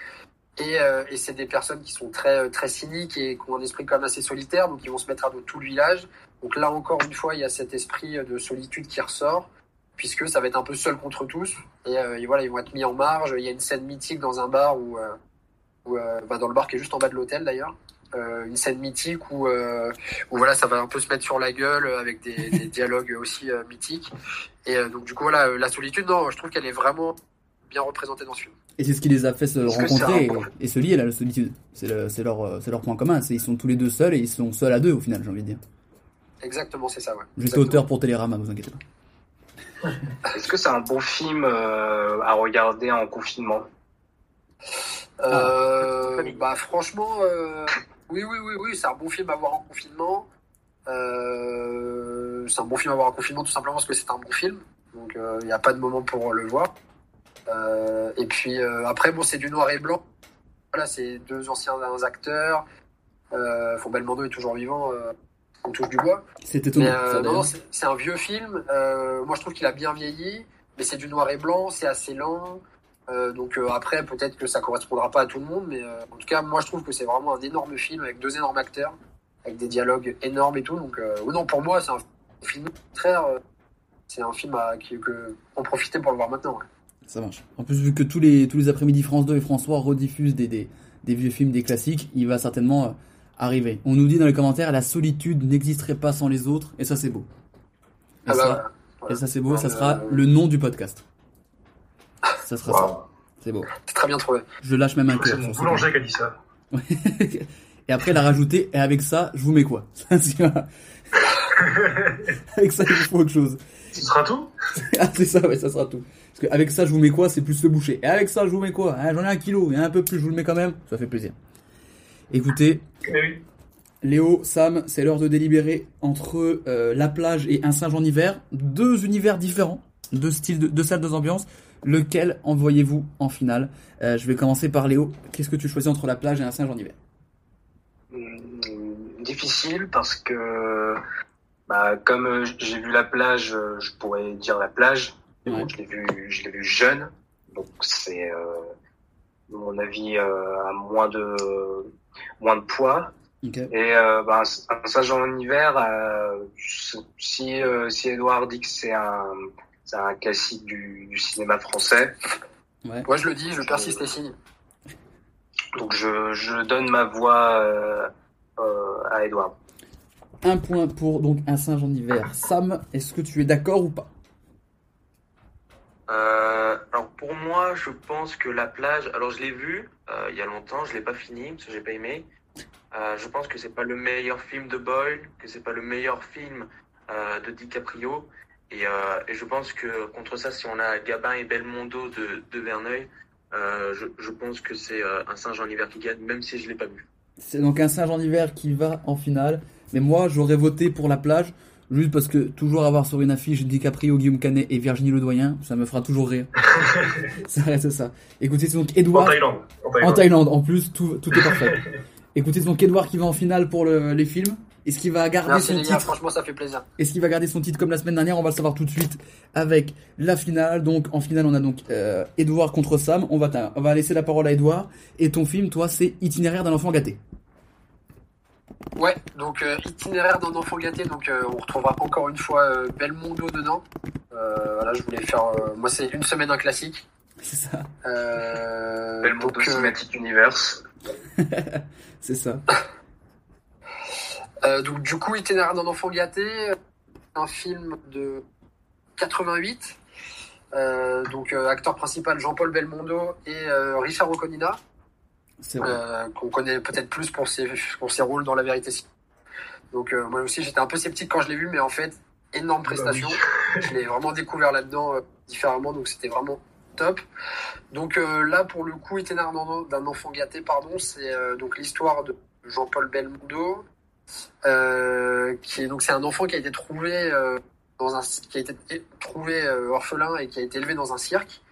Et, et c'est des personnes qui sont très très cyniques et qui ont un esprit quand même assez solitaire, donc ils vont se mettre à dos tout le village. Donc là encore une fois, il y a cet esprit de solitude qui ressort, puisque ça va être un peu seul contre tous. Et, euh, et voilà, ils vont être mis en marge. Il y a une scène mythique dans un bar où, euh, où euh, bah, dans le bar qui est juste en bas de l'hôtel d'ailleurs. Une scène mythique où, où voilà, ça va un peu se mettre sur la gueule avec des, des dialogues aussi mythiques. Et donc du coup voilà, la solitude, non, je trouve qu'elle est vraiment bien représentée dans ce film. Et c'est ce qui les a fait se rencontrer et, et se lier, là, la solitude. C'est le- c'est leur, point commun. Ils sont tous les deux seuls et ils sont seuls à deux, au final, j'ai envie de dire. Exactement, c'est ça, ouais. J'étais Exactement. auteur pour Télérama, vous inquiétez pas. Est-ce que c'est un bon film euh, à regarder en confinement? Euh, bah franchement, euh, oui, oui, oui, oui, c'est un bon film à voir en confinement. Euh, c'est un bon film à voir en confinement tout simplement parce que c'est un bon film. Donc il n'y a pas de moment pour le voir. Euh, et puis euh, après, bon, c'est du noir et blanc. Voilà, c'est deux anciens acteurs. Euh, Fon Belmondo est toujours vivant. Touche du bois. C'est étonnant, euh, non, c'est un vieux film. Euh, moi, je trouve qu'il a bien vieilli, mais c'est du noir et blanc, c'est assez lent. Euh, donc après, peut-être que ça correspondra pas à tout le monde, mais en tout cas, moi, je trouve que c'est vraiment un énorme film avec deux énormes acteurs, avec des dialogues énormes et tout. Donc, non, pour moi, c'est un film très. c'est un film à, qui, que on profitait pour le voir maintenant. ouais. Ça marche. En plus, vu que tous les, tous les après-midi France 2 et François rediffusent des, des, des vieux films, des classiques, il va certainement arriver. On nous dit dans les commentaires, la solitude n'existerait pas sans les autres, et ça c'est beau. Et Ah bah, ça, voilà. et ça c'est beau, ça Euh, sera le nom du podcast. Ça sera ça. C'est beau. C'est très bien trouvé. Je lâche même un C'est cœur. mon sur ce boulanger qui a dit ça. et après, il a rajouté, et avec ça, je vous mets quoi? Avec ça, il vous faut autre chose. Ce sera tout? Ah, c'est ça, ouais, ça sera tout. Parce qu'avec ça, je vous mets quoi? C'est plus le boucher. Et avec ça, je vous mets quoi? Hein, J'en ai un kilo, et un peu plus, je vous le mets quand même. Ça fait plaisir. Écoutez, Eh oui. Léo, Sam, c'est l'heure de délibérer entre euh, la plage et un singe en hiver. Deux univers différents, deux styles, de- deux salles, deux ambiances. Lequel envoyez-vous en finale? Euh, Je vais commencer par Léo. Qu'est-ce que tu choisis entre la plage et un singe en hiver? Hum, difficile parce que bah, comme euh, j'ai vu la plage, je pourrais dire la plage. Je l'ai vu, je l'ai vu jeune, donc c'est euh, mon avis euh, à moins de moins de poids. Et euh, bah, un singe en hiver, euh, si euh, si Edouard dit que c'est un c'est un classique du, du cinéma français, Ouais. Moi, je le dis, je persiste et signe. donc je, je donne ma voix euh, euh, à Edouard. Un point pour donc un singe en hiver. Sam, est-ce que tu es d'accord ou pas? Euh, alors pour moi, je pense que la plage. Alors je l'ai vu il y a longtemps, je l'ai pas fini parce que j'ai pas aimé. Euh, je pense que c'est pas le meilleur film de Boyle, que c'est pas le meilleur film euh, de DiCaprio. Et, euh, et je pense que contre ça, si on a Gabin et Belmondo de, de Verneuil, euh, je, pense que c'est euh, un singe en hiver qui gagne, même si je l'ai pas vu. C'est donc un singe en hiver qui va en finale. Mais moi, j'aurais voté pour la plage, juste parce que toujours avoir sur une affiche DiCaprio, Guillaume Canet et Virginie Ledoyen, ça me fera toujours rire. ça reste ça. Écoutez, c'est donc En Edouard. Thaïlande. En Thaïlande. En Thaïlande, en plus, tout, tout est parfait. Écoutez, c'est donc Edouard qui va en finale pour le- les films. Est-ce qu'il va garder Merci son titre franchement, ça fait plaisir. Est-ce qu'il va garder son titre comme la semaine dernière? On va le savoir tout de suite avec la finale. Donc en finale, on a donc euh, Edouard contre Sam. On va, on va laisser la parole à Edouard. Et ton film, toi, c'est Itinéraire d'un enfant gâté. Ouais, donc euh, itinéraire d'un enfant gâté, donc euh, on retrouvera encore une fois euh, Belmondo dedans. Euh, voilà, je voulais faire. euh, moi, c'est une semaine un classique. C'est ça. Euh, Belmondo donc, euh, Cinematic Universe. C'est ça. euh, donc du coup, itinéraire d'un enfant gâté, un film de 88. Euh, donc euh, acteur principal Jean-Paul Belmondo et euh, Richard Oconina. Euh, qu'on connaît peut-être plus pour ses, pour ses rôles dans La Vérité. Donc euh, moi aussi j'étais un peu sceptique quand je l'ai vu, mais en fait énorme prestation. Je l'ai vraiment découvert là-dedans euh, différemment, donc c'était vraiment top. Donc euh, là pour le coup itinéraire d'un d'un enfant gâté, pardon, c'est euh, donc l'histoire de Jean-Paul Belmondo. euh, qui est donc c'est un enfant qui a été trouvé euh, dans un qui a été trouvé orphelin et qui a été élevé dans un cirque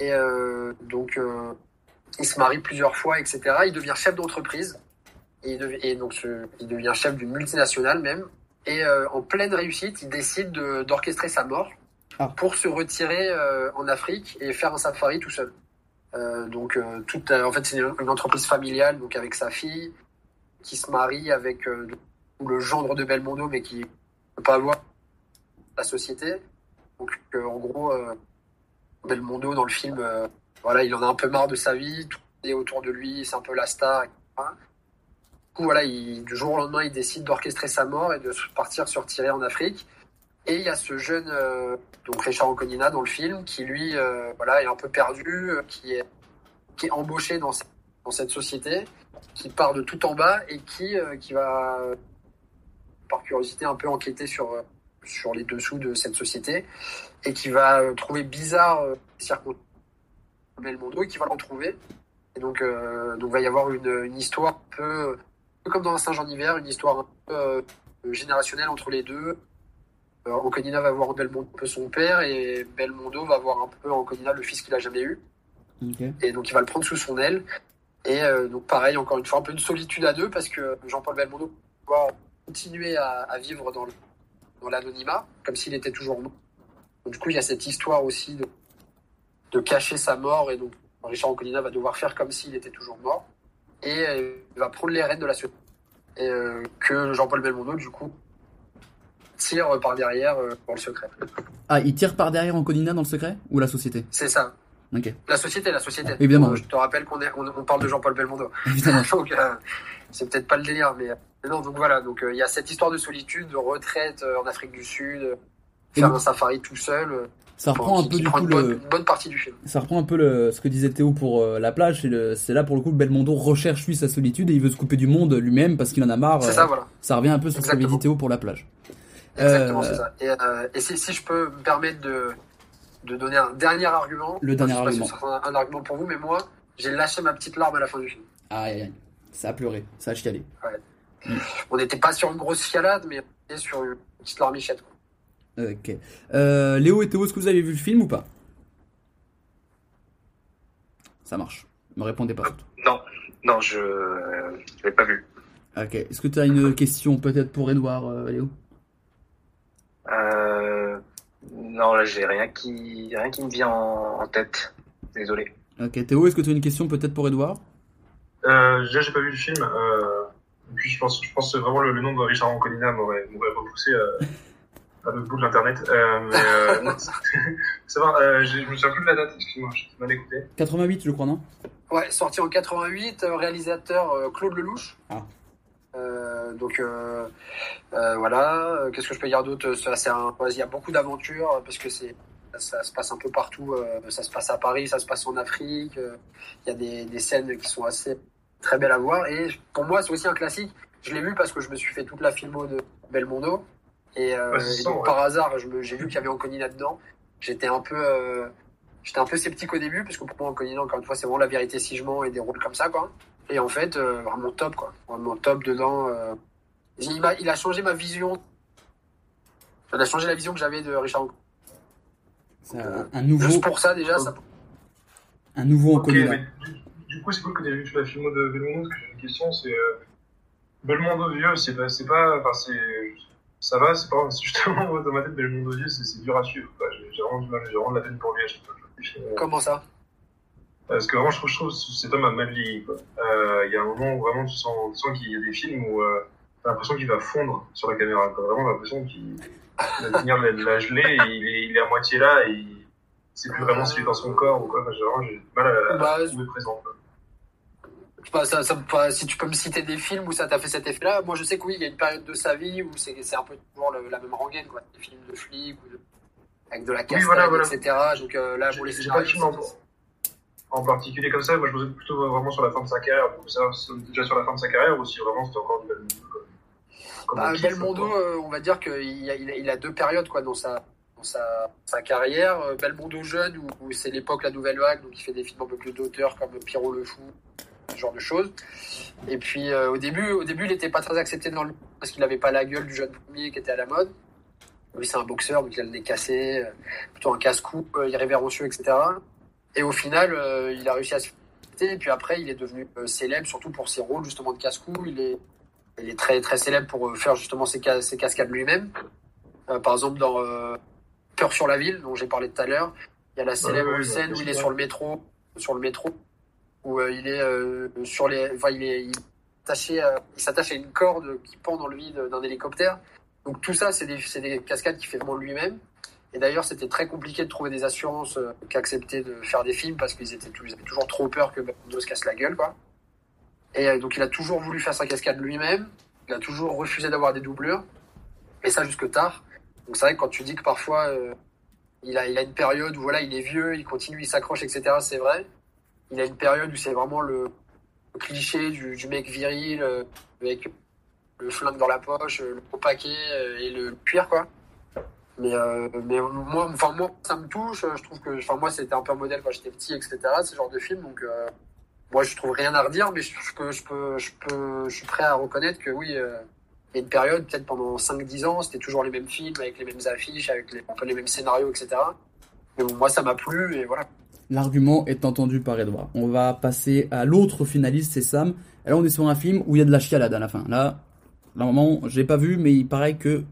et euh, donc euh, il se marie plusieurs fois etc il devient chef d'entreprise et, il dev- et donc ce- il devient chef d'une multinationale même et euh, en pleine réussite il décide de- d'orchestrer sa mort Ah. pour se retirer euh, en Afrique et faire un safari tout seul Euh, donc toute en fait c'est une, une entreprise familiale donc avec sa fille qui se marie avec le gendre de Belmondo, mais qui ne peut pas avoir la société. Donc, en gros, Belmondo, dans le film, voilà, il en a un peu marre de sa vie, tout est autour de lui, c'est un peu la star. etc. Du coup, voilà, il, du jour au lendemain, il décide d'orchestrer sa mort et de partir se retirer en Afrique. Et il y a ce jeune, euh, donc Richard Anconina dans le film, qui lui, euh, voilà, est un peu perdu, euh, qui est, qui est embauché dans, cette- dans cette société, qui part de tout en bas et qui, euh, qui va, par curiosité, un peu enquêter sur, euh, sur les dessous de cette société et qui va euh, trouver bizarre les circonstances Belmondo et qui va le retrouver. Et donc, euh, donc va y avoir une, une histoire un peu, un peu comme dans un singe en hiver, une histoire un peu euh, générationnelle entre les deux. Euh, Anconina va voir Belmondo un peu son père et Belmondo va voir un peu Anconina le fils qu'il a jamais eu. Ok. Et donc il va le prendre sous son aile. Et euh, donc pareil, encore une fois, un peu une solitude à deux parce que Jean-Paul Belmondo va continuer à, à vivre dans l'anonymat, comme s'il était toujours mort. Donc, du coup, il y a cette histoire aussi de, de cacher sa mort et donc Richard Anconina va devoir faire comme s'il était toujours mort. Et euh, il va prendre les rênes de la société. Et euh, que Jean-Paul Belmondo, du coup, tire par derrière euh, dans le secret. Ah, il tire par derrière Anconina dans le secret Ou la société? C'est ça. Ok. La société, la société. Évidemment, Euh, oui. Je te rappelle qu'on on, on parle de Jean-Paul Belmondo. Évidemment. donc, euh, c'est peut-être pas le délire, mais mais non. Donc voilà. Donc il y a cette histoire de solitude, de retraite en Afrique du Sud, Et faire donc- un safari tout seul. Ça reprend un peu qui du coup bonne, le. une bonne partie du film. Ça reprend un peu le, ce que disait Théo pour euh, la plage. C'est le- là pour le coup que Belmondo recherche lui sa solitude et il veut se couper du monde lui-même parce qu'il en a marre. C'est euh, ça, voilà. Ça revient un peu sur ce qu'avait dit Théo pour la plage. Exactement, Euh, c'est ça. Et, et si, si je peux me permettre de, de donner un dernier argument. Le dernier si argument. ce sera un, un argument pour vous, mais moi, j'ai lâché ma petite larme à la fin du film. Aïe aïe. Ça a pleuré, ça a chialé. On n'était pas sur une grosse fialade, mais on était sur une petite larmichette. quoi. Ok. Euh, Léo et Théo, est-ce que vous avez vu le film ou pas? Ça marche. Me répondez pas surtout. Non, non, je ne l'ai pas vu. Ok. Est-ce que tu as une question peut-être pour Edouard, euh, Léo? Euh, non, là, j'ai rien qui, rien qui me vient en, en tête. Désolé. Ok. Théo, est-ce que tu as une question peut-être pour Edouard Euh, déjà, j'ai pas vu le film. Euh, et puis, je pense, je pense que vraiment le, le nom de Richard Anconina m'aurait, m'aurait repoussé euh, à l'autre bout de l'internet. Euh, mais euh, non, ça va. Euh, je me souviens plus de la date. Excuse-moi, j'ai mal écouté. 88, je crois, non? Ouais, sorti en 88, euh, réalisateur euh, Claude Lelouch. Ah. Euh, donc euh, euh, voilà, qu'est-ce que je peux dire d'autre? Il y a beaucoup d'aventures parce que c'est ça se passe un peu partout. ça se passe à Paris, ça se passe en Afrique. Il y a des, des scènes qui sont assez très belles à voir. Et pour moi, c'est aussi un classique. Je l'ai vu parce que je me suis fait toute la filmo de Belmondo. Et, euh, et donc ouais. par hasard, j'ai vu qu'il y avait Anconina dedans. J'étais un peu euh, J'étais un peu sceptique au début, parce que pour moi, Anconina, encore une fois, c'est vraiment la vérité si je mens et des rôles comme ça, quoi. Et en fait, euh, vraiment top, quoi. Vraiment top dedans. euh. Il, m'a- il a changé ma vision. Il a changé la vision que j'avais de Richard. C'est un, un nouveau, Juste pour ça, déjà, ça. un nouveau Ok, Anconina. mais du, du coup, c'est cool que tu aies vu la filmo de Belmondo, parce que j'ai une question, c'est... Euh, Belmondo vieux, c'est pas... C'est pas enfin, c'est... Ça va, c'est pas... Justement, moi, dans ma tête, Belmondo vieux, c'est c'est dur à suivre. J'ai vraiment du mal, j'ai vraiment de la peine pour lui à chaque fois films. Comment ça? Parce que vraiment, je trouve, je trouve que cet homme a mal vieilli. Euh, Il y a un moment où vraiment tu sens, tu sens qu'il y a des films où euh, t'as l'impression qu'il va fondre sur la caméra. Quoi. Vraiment, t'as l'impression qu'il il va venir la, la geler et il est, il est à moitié là et il sait plus vraiment s'il est dans son corps ou quoi. Enfin, j'ai vraiment du mal à, à Bah, le trouver présent. quoi. Pas, ça, ça pas- si tu peux me citer des films où ça t'a fait cet effet-là, moi je sais que oui, il y a une période de sa vie où c'est un peu toujours le- la même rengaine, quoi. Des films de flics, ou de- avec de la castagne, voilà, voilà. etc. Donc euh, là, pour les j'ai pas de film en, en particulier comme ça. Moi, je me plutôt vraiment sur la fin de sa carrière. Si c'était déjà sur la fin de sa carrière ou si vraiment c'était encore du Bah, Belmondo, euh, on va dire qu'il a, il a, deux périodes quoi, dans, sa, dans sa, sa carrière. Euh, Belmondo jeune, où, où c'est l'époque La Nouvelle Vague, donc il fait des films un peu plus d'auteur comme Pierrot le Fou, ce genre de choses. Et puis euh, au début, au début, il n'était pas très accepté dans le parce qu'il n'avait pas la gueule du jeune premier qui était à la mode. Lui, c'est un boxeur, donc il a le nez cassé, euh, plutôt un casse-cou, euh, irrévérencieux, etc. Et au final, il a réussi à se faire Et puis après, il est devenu célèbre, surtout pour ses rôles justement de casse-cou. Il est, il est très très célèbre pour faire justement ses, ca- ses cascades lui-même. Par exemple, dans Peur sur la ville, dont j'ai parlé tout à l'heure, il y a la célèbre ouais, scène où il est sur le métro, sur le métro, où euh, il est euh, sur les, il est, attaché, à- il s'attache à une corde qui pend dans le vide d'un hélicoptère. Donc tout ça, c'est des, cascades qu'il fait vraiment lui-même. Et d'ailleurs, c'était très compliqué de trouver des assurances euh, qui acceptaient de faire des films parce qu'ils étaient, avaient toujours trop peur que Bando se casse la gueule, quoi. Et euh, donc, il a toujours voulu faire sa cascade lui-même. Il a toujours refusé d'avoir des doublures. Et ça jusque tard. Donc c'est vrai que quand tu dis que parfois euh, il, a, il a une période où voilà, il est vieux, il continue, il s'accroche, etc. C'est vrai. Il a une période où c'est vraiment le, cliché du, du mec viril euh, avec le flingue dans la poche, euh, le gros paquet euh, et le cuir quoi. Mais, euh, mais moi, enfin moi, ça me touche. Je trouve que, enfin moi, c'était un peu un modèle quand j'étais petit, etc. Ce genre de film, donc euh, moi, je trouve rien à redire, mais je, peux, je peux, je peux, je suis prêt à reconnaître que oui, euh, il y a une période, peut-être pendant 5-10 ans, c'était toujours les mêmes films, avec les mêmes affiches, avec les, un peu les mêmes scénarios, etc. Mais moi, ça m'a plu, et voilà. L'argument est entendu par Edouard. On va passer à l'autre finaliste, c'est Sam. Et là, on est sur un film où il y a de la chialade à la fin. Là, normalement, j'ai pas vu, mais il paraît que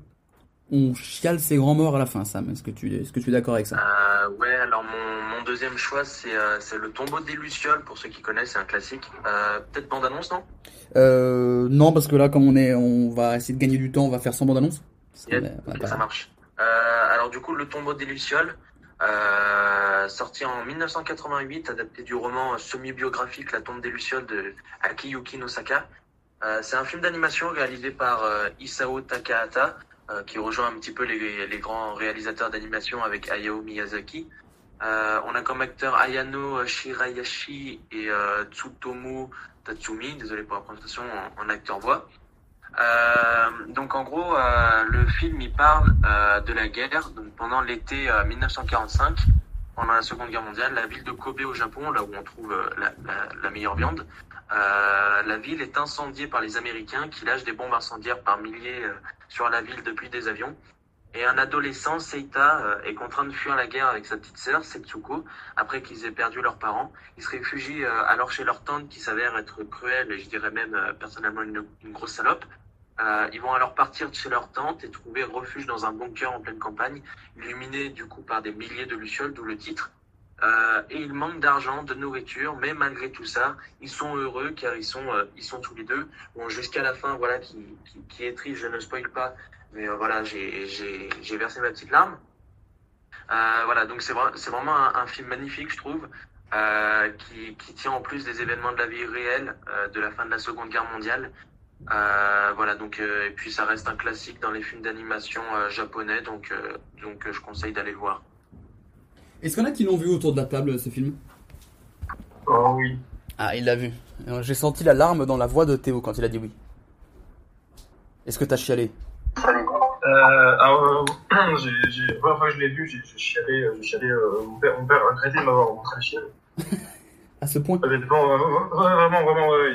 on chiale ses grands morts à la fin, Sam. Est-ce que tu, est-ce que tu es d'accord avec ça? Euh, ouais, alors mon, mon deuxième choix, c'est euh, c'est Le tombeau des Lucioles, pour ceux qui connaissent, c'est un classique. Euh, Peut-être bande-annonce, non? Non, parce que là, comme on est, on va essayer de gagner du temps, on va faire sans bande annonce. Yeah, ok, ça marche. Alors du coup, Le tombeau des Lucioles, euh, sorti en 1988, adapté du roman semi-biographique La tombe des Lucioles de Akiyuki Nosaka. Euh, c'est un film d'animation réalisé par euh, Isao Takahata, qui rejoint un petit peu les, grands réalisateurs d'animation avec Hayao Miyazaki. On a comme acteurs Ayano Shirayashi et Tsutomu Tatsumi, désolé pour la prononciation, en, en acteur voix. Euh, donc en gros, euh, le film il parle euh, de la guerre. Donc pendant l'été euh, 1945, pendant la Seconde Guerre mondiale, la ville de Kobe au Japon, là où on trouve la, meilleure viande, la ville est incendiée par les Américains qui lâchent des bombes incendiaires par milliers sur la ville depuis des avions. Et un adolescent, Seita, est contraint de fuir la guerre avec sa petite sœur, Setsuko, après qu'ils aient perdu leurs parents. Ils se réfugient alors chez leur tante qui s'avère être cruelle et je dirais même personnellement une grosse salope. Euh, ils vont alors partir de chez leur tante et trouver refuge dans un bunker en pleine campagne, illuminé du coup par des milliers de lucioles, d'où le titre. Euh, et ils manquent d'argent, de nourriture, mais malgré tout ça, ils sont heureux car ils sont, euh, ils sont tous les deux. Bon, jusqu'à la fin, voilà, qui, qui, est triste, je ne spoil pas, mais voilà, j'ai, versé ma petite larme. Voilà, donc c'est, vra- c'est vraiment un, un film magnifique, je trouve, qui, qui tient en plus des événements de la vie réelle de la fin de la Seconde Guerre mondiale. Euh, voilà, donc euh, et puis ça reste un classique dans les films d'animation euh, japonais, donc euh, donc euh, je conseille d'aller le voir. Est-ce qu'il y en a qui l'ont vu autour de la table, ce film? Oh oui. Ah, il l'a vu. J'ai senti la larme dans la voix de Théo quand il a dit oui. Est-ce que t'as chialé? Euh, alors, euh, j'ai, j'ai, la première fois que je l'ai vu, j'ai, chialé, j'ai chialé, euh, mon père, mon père a regretté de m'avoir montré le ciel. À ce point? Euh, ouais, vraiment, vraiment, ouais,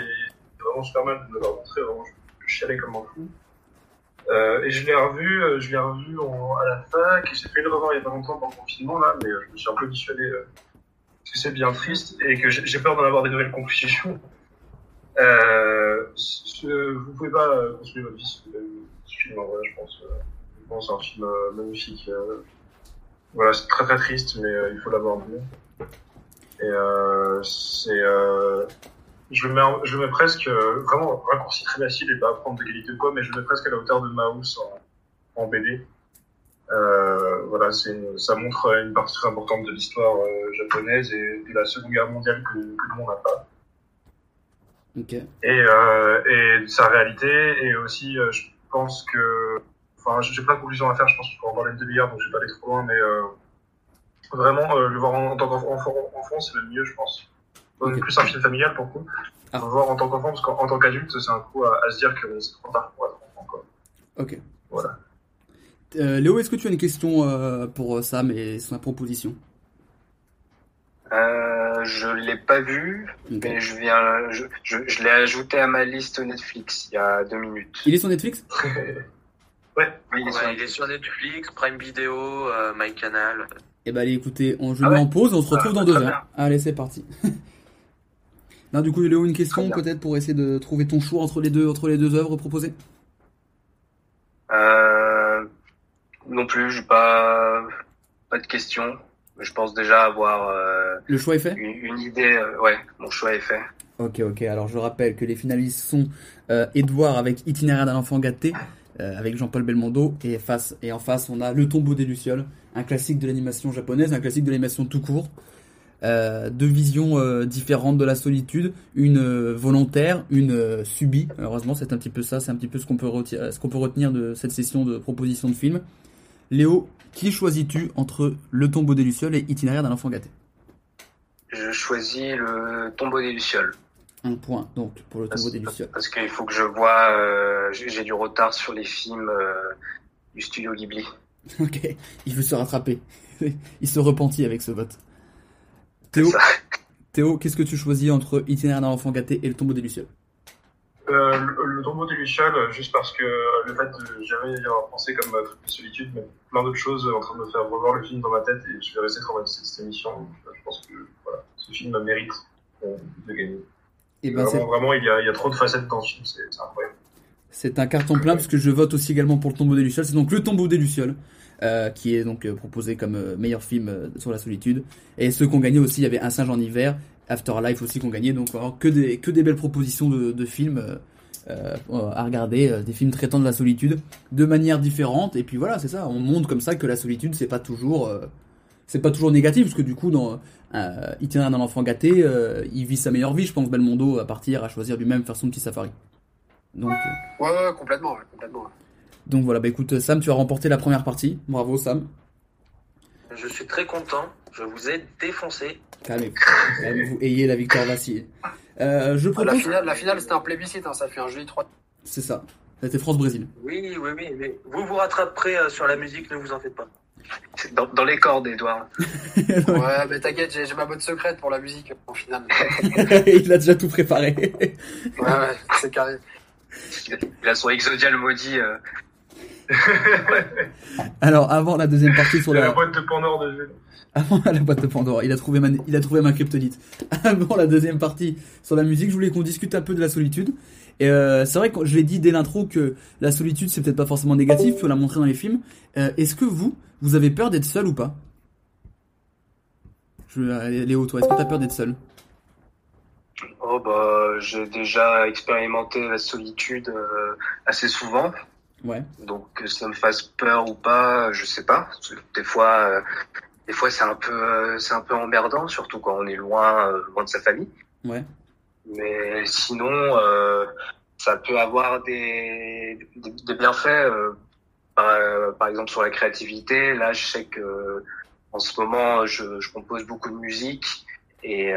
vraiment super mal de l'avoir montré, vraiment, je, je chialais comme un fou. Euh, et je l'ai revu, euh, je l'ai revu en, à la fac, et j'ai fait le revoir il y a pas longtemps pendant le confinement, là, mais euh, je me suis un peu dissuadé, euh, parce que c'est bien triste, et que j'ai, peur d'en avoir des nouvelles conclusions. Euh, ce- vous pouvez pas euh, construire votre vie vu ce film, en vrai, je pense. Euh, je pense c'est un film euh, magnifique. euh. voilà, c'est très très triste, mais euh, il faut l'avoir vu. Et euh, c'est... Euh, je le mets, en- je le mets presque, euh, vraiment raccourci très facile et pas à prendre d'égalité ou quoi, mais je le mets presque à la hauteur de Mouse en, en BD. Euh, voilà, c'est une- ça montre une partie très importante de l'histoire euh, japonaise et de la Seconde Guerre mondiale que, que le monde n'a pas Ok. et, euh, et de sa réalité. Et aussi, euh, je pense que. Enfin, j'ai plein de conclusions à faire, je pense qu'il faut en parler une demi-heure, donc je vais pas aller trop loin, mais euh, vraiment, euh, le voir en, en tant qu'enfant, enfant, c'est le mieux, je pense. Ok. Plus un film familial pour le coup. Ah. Voir en tant qu'enfant, parce qu'en en tant qu'adulte, c'est un coup à, à se dire que c'est trop tard pour être enfant. Quoi. Ok. Voilà. Euh, Léo, est-ce que tu as une question euh, pour euh, Sam et sa proposition? Euh, je l'ai pas vu, mais je viens, je, je, je l'ai ajouté à ma liste Netflix il y a deux minutes. Il est sur Netflix? Ouais. Oui, il est sur Ouais, il est sur Netflix, Prime Video, euh, MyCanal. Eh ben allez, écoutez, on, je Ah mets ouais en pause, on se retrouve Ah, dans deux heures. bien. Allez, c'est parti. non, du coup, Léo, une question peut-être pour essayer de trouver ton choix entre les deux, entre les deux œuvres proposées? Euh, non plus, j'ai pas, pas de questions. Je pense déjà avoir euh, Le choix est fait? une, une idée. euh, ouais, mon choix est fait. Ok, ok. Alors je rappelle que les finalistes sont Edouard avec Itinéraire d'un enfant gâté, avec Jean-Paul Belmondo, et, face, et en face on a Le tombeau des Lucioles, un classique de l'animation japonaise, un classique de l'animation tout court. Euh, deux visions euh, différentes de la solitude, une euh, volontaire, une euh, subie. Heureusement, c'est un petit peu ça, c'est un petit peu ce qu'on peut, reti- ce qu'on peut retenir de cette session de proposition de film. Léo, qui choisis-tu entre Le tombeau des Lucioles et Itinéraire d'un enfant gâté? Je choisis le tombeau des lucioles Un point, donc, pour Le tombeau des Lucioles. parce qu'il faut que je vois. j'ai du retard sur les films du studio Ghibli. Ok, il veut se rattraper. il se repentit avec ce vote. Théo, qu'est-ce que tu choisis entre Itinéraire d'un enfant gâté et le tombeau des Lucioles Euh, le, le tombeau des Lucioles, juste parce que le fait de jamais y avoir pensé comme euh, truc de solitude, mais plein d'autres choses en train de me faire revoir le film dans ma tête et je vais rester traumatisé de cette émission. Donc, euh, je pense que voilà, ce film mérite euh, de gagner. Eh ben, vraiment, vraiment, il y, a, il y a trop de facettes dans ce film, c'est incroyable. C'est un carton plein puisque je vote aussi également pour le tombeau des Lucioles. C'est donc le tombeau des Lucioles qui est donc euh, proposé comme euh, meilleur film euh, sur la solitude. Et ceux qui ont gagné aussi, il y avait Un singe en hiver, Afterlife aussi qui ont gagné. Donc que des, que des belles propositions de, de films euh, euh, à regarder, euh, des films traitant de la solitude de manière différente. Et puis voilà, c'est ça. On montre comme ça que la solitude, c'est pas toujours... euh, c'est pas toujours négatif parce que du coup dans euh, Itinéraire d'un enfant gâté euh, il vit sa meilleure vie je pense Belmondo à partir à choisir lui-même faire son petit safari donc euh, Ouais, ouais, complètement, ouais, complètement. Donc voilà, bah écoute Sam, tu as remporté la première partie. Bravo Sam. Je suis très content. Je vous ai défoncé. Calmez-vous. Ayez la victoire vacillée. Euh, je La finale, la finale c'était un plébiscite, hein, ça fait un joli 3. C'est ça. C'était France-Brésil. Oui, oui, oui. Mais vous vous rattraperez euh, sur la musique, ne vous en faites pas. C'est dans, dans les cordes, Edouard. Ouais, mais t'inquiète, j'ai j'ai ma botte secrète pour la musique en finale. il a déjà tout préparé. Ouais, ouais, c'est carré. Il a son exodial maudit. euh, Alors avant la deuxième partie sur la. la boîte de Pandore de jeu. Avant la boîte de Pandore, il a trouvé ma, il a trouvé ma kryptonite. Avant la deuxième partie sur la musique, je voulais qu'on discute un peu de la solitude. Et euh, c'est vrai que je l'ai dit dès l'intro que la solitude c'est peut-être pas forcément négatif, faut la montrer dans les films. Euh, Est-ce que vous, vous avez peur d'être seul ou pas? Je, Léo, toi, est-ce que t'as peur d'être seul? Oh bah j'ai déjà expérimenté la solitude euh, assez souvent, Ouais. donc que ça me fasse peur ou pas, je sais pas. Des fois, euh, des fois c'est un peu, euh, c'est un peu emmerdant, surtout quand on est loin, euh, loin de sa famille. Ouais. Mais sinon, euh, ça peut avoir des, des, des bienfaits. par, par exemple sur la créativité. Là, je sais que en ce moment, je, je compose beaucoup de musique et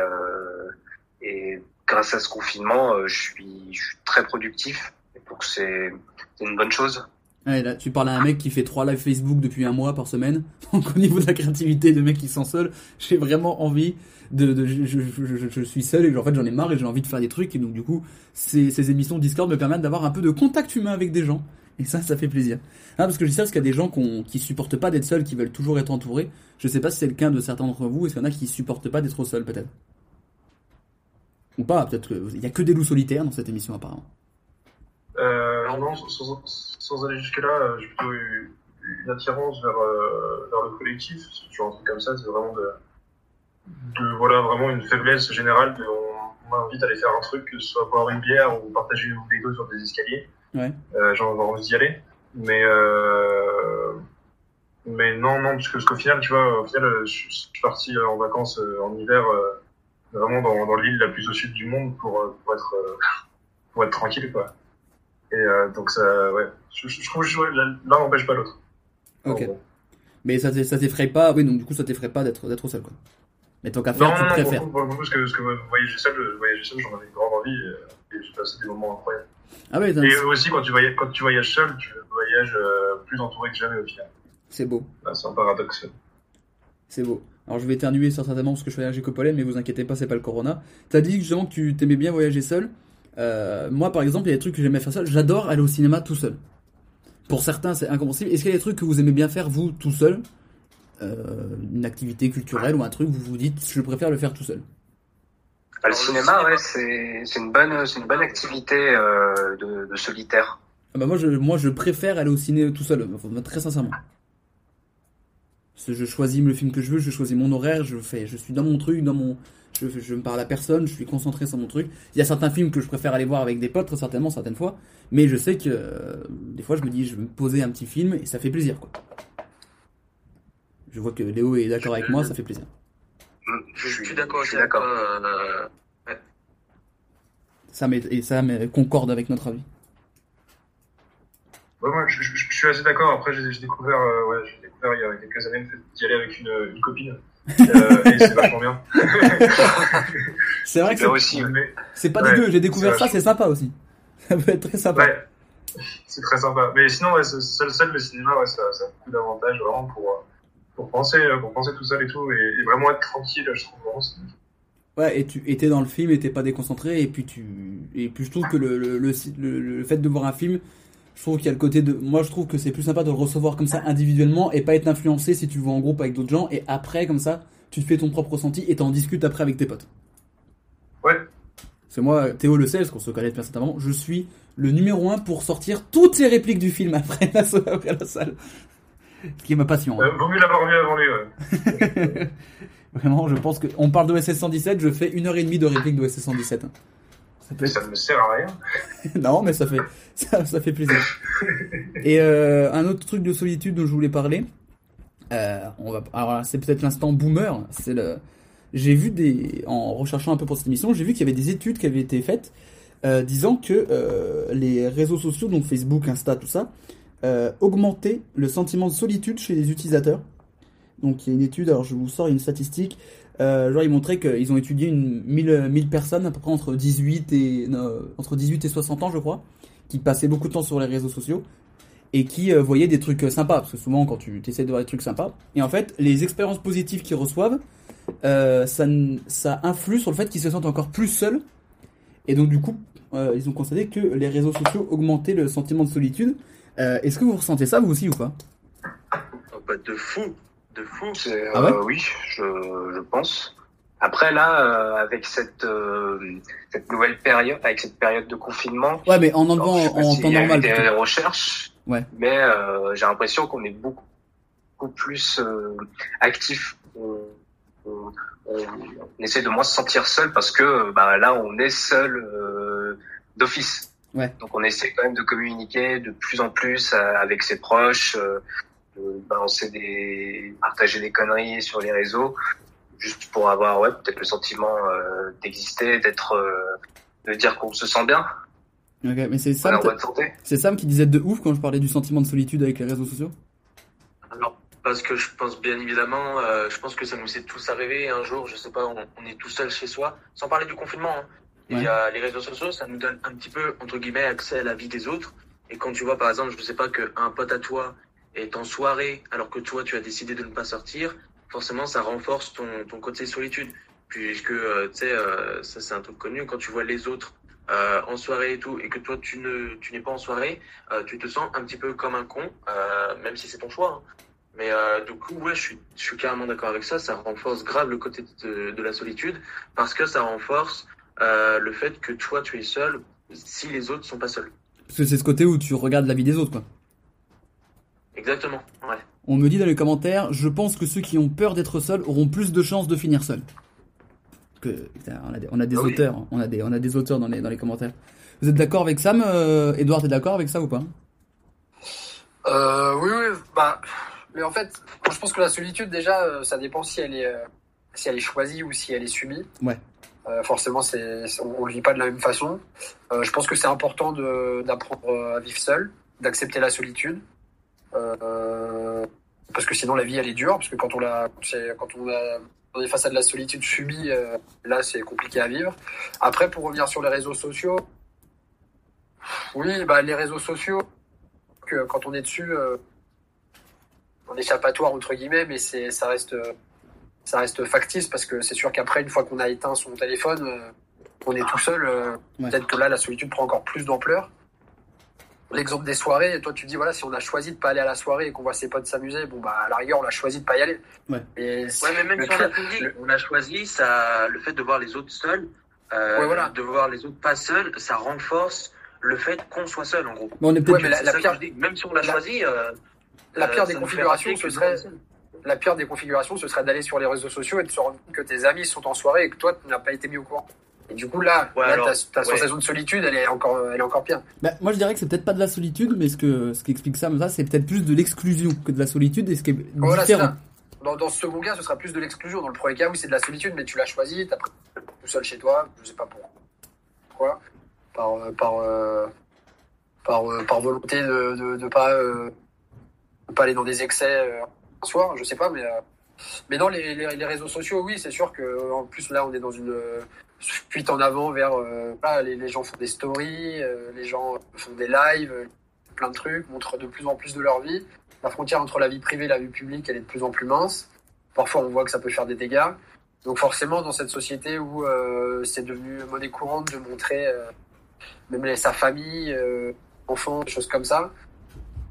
et grâce à ce confinement, je suis, je suis très productif. Donc c'est une bonne chose. Ouais, là, tu parles à un mec qui fait trois lives Facebook depuis un mois par semaine. Donc au niveau de la créativité de mec qui se sent seul, j'ai vraiment envie de, je, suis seul et en fait j'en ai marre et j'ai envie de faire des trucs et donc du coup ces, émissions Discord me permettent d'avoir un peu de contact humain avec des gens et ça ça fait plaisir. Ah, parce que je dis ça parce qu'il y a des gens qui supportent pas d'être seuls, qui veulent toujours être entourés. Je sais pas si c'est le cas de certains d'entre vous, est-ce qu'il y en a qui supportent pas d'être seuls peut-être? Ou pas, peut-être qu'il y a que des loups solitaires dans cette émission apparemment. Euh, non, sans, sans aller jusque-là, euh, j'ai plutôt eu une attirance vers, euh, vers le collectif. C'est toujours un truc comme ça, c'est vraiment de, de, voilà, vraiment une faiblesse générale. De, on, m'invite à aller faire un truc, que ce soit boire une bière ou partager une vidéo sur des escaliers. Ouais. Euh, J'ai envie d'y aller. Mais, euh, mais non, non, parce que- parce qu'au final, tu vois, au final, je, je suis parti euh, en vacances en hiver, vraiment dans, dans l'île la plus au sud du monde pour, pour être, pour être tranquille, quoi. Et euh, donc ça, ouais, je, je trouve que l'un n'empêche pas l'autre. Ok. Mais ça t'eff- ça t'effraie pas, oui, donc du coup ça t'effraie pas d'être seul quoi. Mais tant qu'à Non, faire, non, tu non, préfères. coup, pour le coup, parce que, parce que voyager seul, euh, voyager seul, j'en avais une grande envie et, et j'ai passé des moments incroyables. Ah ouais, Et aussi, quand tu voyages, quand tu voyages seul, tu voyages euh, plus entouré que jamais au final. c'est beau, Là, C'est un paradoxe. c'est beau. Alors je vais éternuer certainement parce que je suis allergique au pollen, mais vous inquiétez pas, c'est pas le corona. T'as dit justement que tu t'aimais bien voyager seul. Euh, moi, par exemple, il y a des trucs que j'aimais faire seul. J'adore aller au cinéma tout seul. Pour certains, c'est incompréhensible. Est-ce qu'il y a des trucs que vous aimez bien faire vous tout seul? Euh, Une activité culturelle ou un truc, vous vous dites, je préfère le faire tout seul? Bah, le cinéma, ouais, c'est une bonne, une bonne activité euh, de, de solitaire. Ah bah moi, je, moi, je préfère aller au ciné tout seul, très sincèrement. Parce que je choisis le film que je veux, je choisis mon horaire, je fais, je suis dans mon truc, dans mon, je, je me parle à personne, je suis concentré sur mon truc. Il y a certains films que je préfère aller voir avec des potes, très certainement, certaines fois. Mais je sais que euh, des fois, je me dis, je vais me poser un petit film et ça fait plaisir, quoi. Je vois que Léo est d'accord avec moi, ça fait plaisir. Je suis d'accord je suis avec d'accord. toi, euh, ouais. Ça et ça concorde avec notre avis. Ouais, moi, je, je- je suis assez d'accord. Après, j'ai découvert, euh, ouais, j'ai découvert il y a quelques années d'y aller avec une, une copine. Euh, c'est vachement bien. C'est vrai que c'est- aussi, ouais. Mais, c'est pas Ouais, dégueu, j'ai découvert ça, c'est sympa aussi. Ça peut être très sympa. ouais, c'est très sympa. Mais sinon, ouais, seul, seul le cinéma, ouais, ça, ça a beaucoup d'avantages vraiment pour, euh, pour penser, euh, pour penser tout seul et tout, et, et vraiment être tranquille. Je trouve vraiment. Ouais, et tu étais dans le film, et t'es pas déconcentré, et puis tu, et puis je trouve que le, le, le- le fait de voir un film, je trouve qu'il y a le côté de, moi je trouve que c'est plus sympa de le recevoir comme ça individuellement et pas être influencé si tu le vois en groupe avec d'autres gens, et après comme ça, tu te fais ton propre ressenti et t'en discutes après avec tes potes. Ouais. Parce que moi, Théo le sait, parce qu'on se connaît depuis un certain moment, je suis le numéro un pour sortir toutes ces répliques du film après la, après la salle. Ce qui est ma passion. hein. Euh, vaut mieux l'avoir vu avant lui. Ouais. Vraiment, je pense que, on parle d'OSS 117, je fais une heure et demie de réplique d'OSS 117. hein. Ça peut être Ça ne me sert à rien. non, mais ça fait, ça, ça fait plaisir. Et euh, un autre truc de solitude dont je voulais parler, euh, on va, alors là, c'est peut-être l'instant boomer. C'est le, j'ai vu des, en recherchant un peu pour cette émission, j'ai vu qu'il y avait des études qui avaient été faites euh, disant que euh, les réseaux sociaux, donc Facebook, Insta, tout ça, augmentaient le sentiment de solitude chez les utilisateurs. Donc il y a une étude, alors je vous sors une statistique. Euh, genre ils montraient qu'ils ont étudié une 1000, 1000 personnes à peu près entre 18 et non, entre 18 et 60 ans je crois, qui passaient beaucoup de temps sur les réseaux sociaux et qui euh, voyaient des trucs euh, sympas. Parce que souvent quand tu essaies de voir des trucs sympas et en fait les expériences positives qu'ils reçoivent euh, ça ça influe sur le fait qu'ils se sentent encore plus seuls. Et donc du coup euh, ils ont constaté que les réseaux sociaux augmentaient le sentiment de solitude. Euh, Est-ce que vous ressentez ça vous aussi ou pas? Oh, bah, de fou, de fou. C'est, Ah ouais euh, oui, je, je pense. Après là, euh, avec cette euh, cette nouvelle période, avec cette période de confinement, Ouais mais en enlevant en s'il temps y a eu normal. des recherches, Ouais. mais euh, j'ai l'impression qu'on est beaucoup beaucoup plus euh, actif. On, on, on- on essaie de moins se sentir seul parce que bah, là, on est seul euh, d'office. Ouais. Donc on essaie quand même de communiquer de plus en plus avec ses proches, euh, balancer des, partager des conneries sur les réseaux, juste pour avoir ouais peut-être le sentiment euh, d'exister, d'être, euh, de dire qu'on se sent bien, Ok, mais c'est Sam, en bonne santé. c'est Sam qui disait de ouf quand je parlais du sentiment de solitude avec les réseaux sociaux? Alors, parce que je pense bien évidemment, euh, je pense que ça nous est tous arrivé un jour, je sais pas, on, on est tout seul chez soi, sans parler du confinement. Hein. Il y a les réseaux sociaux, ça nous donne un petit peu, entre guillemets, accès à la vie des autres. Et quand tu vois, par exemple, je sais pas, qu'un pote à toi est en soirée, alors que toi, tu as décidé de ne pas sortir, forcément, ça renforce ton, ton côté solitude. Puisque, euh, tu sais, euh, ça c'est un truc connu, quand tu vois les autres euh, en soirée et tout, et que toi, tu ne tu n'es pas en soirée, tu te sens un petit peu comme un con, même si c'est ton choix. hein. Mais du coup, ouais, je suis, je suis carrément d'accord avec ça. Ça renforce grave le côté de, de la solitude parce que ça renforce le fait que toi, tu es seul si les autres sont pas seuls. Parce que c'est ce côté où tu regardes la vie des autres quoi. Exactement. Ouais. On me dit dans les commentaires, je pense que ceux qui ont peur d'être seuls auront plus de chances de finir seuls. Que, putain, on a des, on a des oui. auteurs, on a des, on a des auteurs dans les, dans les commentaires. Vous êtes d'accord avec Sam euh, Edouard, t'es d'accord avec ça ou pas? Euh, oui, oui, bah, mais en fait, je pense que la solitude, déjà, euh, ça dépend si elle est, euh, si elle est choisie ou si elle est subie. Ouais. Euh, forcément, c'est, on, on le vit pas de la même façon. Euh, je pense que c'est important de, d'apprendre à vivre seul, d'accepter la solitude. Euh, parce que sinon, la vie, elle est dure, parce que quand on la, c'est, quand on a, on est face à de la solitude subie, euh, là, c'est compliqué à vivre. Après, pour revenir sur les réseaux sociaux, oui, bah, les réseaux sociaux, que quand on est dessus, euh, on échappatoire entre guillemets, mais c'est, ça reste, ça reste factice parce que c'est sûr qu'après, une fois qu'on a éteint son téléphone, euh, on est tout seul. Ouais. Peut-être que là, la solitude prend encore plus d'ampleur. L'exemple des soirées, toi tu dis voilà, si on a choisi de pas aller à la soirée et qu'on voit ses potes s'amuser, bon bah à la rigueur on a choisi de pas y aller. Ouais. Et Ouais, mais même si on a le- on choisi, ça, le fait de voir les autres seuls, euh, Ouais, voilà. de voir les autres pas seuls, ça renforce le fait qu'on soit seul, en gros. Mais on est peut-être Ouais, mais la- pire- je dis. Même si on l'a choisi, euh, la euh, pire des configurations, ce serait la pire des configurations, ce serait d'aller sur les réseaux sociaux et de se rendre compte que tes amis sont en soirée et que toi tu n'as pas été mis au courant. Et du coup là, Ouais, là, alors, ta, ta ouais. sensation de solitude, elle est encore, elle est encore pire. Bah, moi je dirais que c'est peut-être pas de la solitude, mais ce que ce qui explique ça, ça c'est peut-être plus de l'exclusion que de la solitude, et ce qui est Voilà, différent. Dans, dans ce second cas, ce sera plus de l'exclusion. Dans le premier cas, oui, c'est de la solitude, mais tu l'as choisi, t'as pris tout seul chez toi, je sais pas pourquoi, par euh, par euh, par, euh, par volonté de de, de pas euh, de pas aller dans des excès euh, un soir, je sais pas, mais euh, mais non, les, les, réseaux sociaux, oui, c'est sûr que en plus là, on est dans une euh, fuite en avant vers euh, les, gens font des stories, euh, les gens font des lives, euh, plein de trucs, montrent de plus en plus de leur vie. La frontière entre la vie privée et la vie publique, elle est de plus en plus mince. Parfois, on voit que ça peut faire des dégâts. Donc forcément, dans cette société où euh, c'est devenu monnaie courante de montrer euh, même sa famille, euh, enfants, des choses comme ça, euh,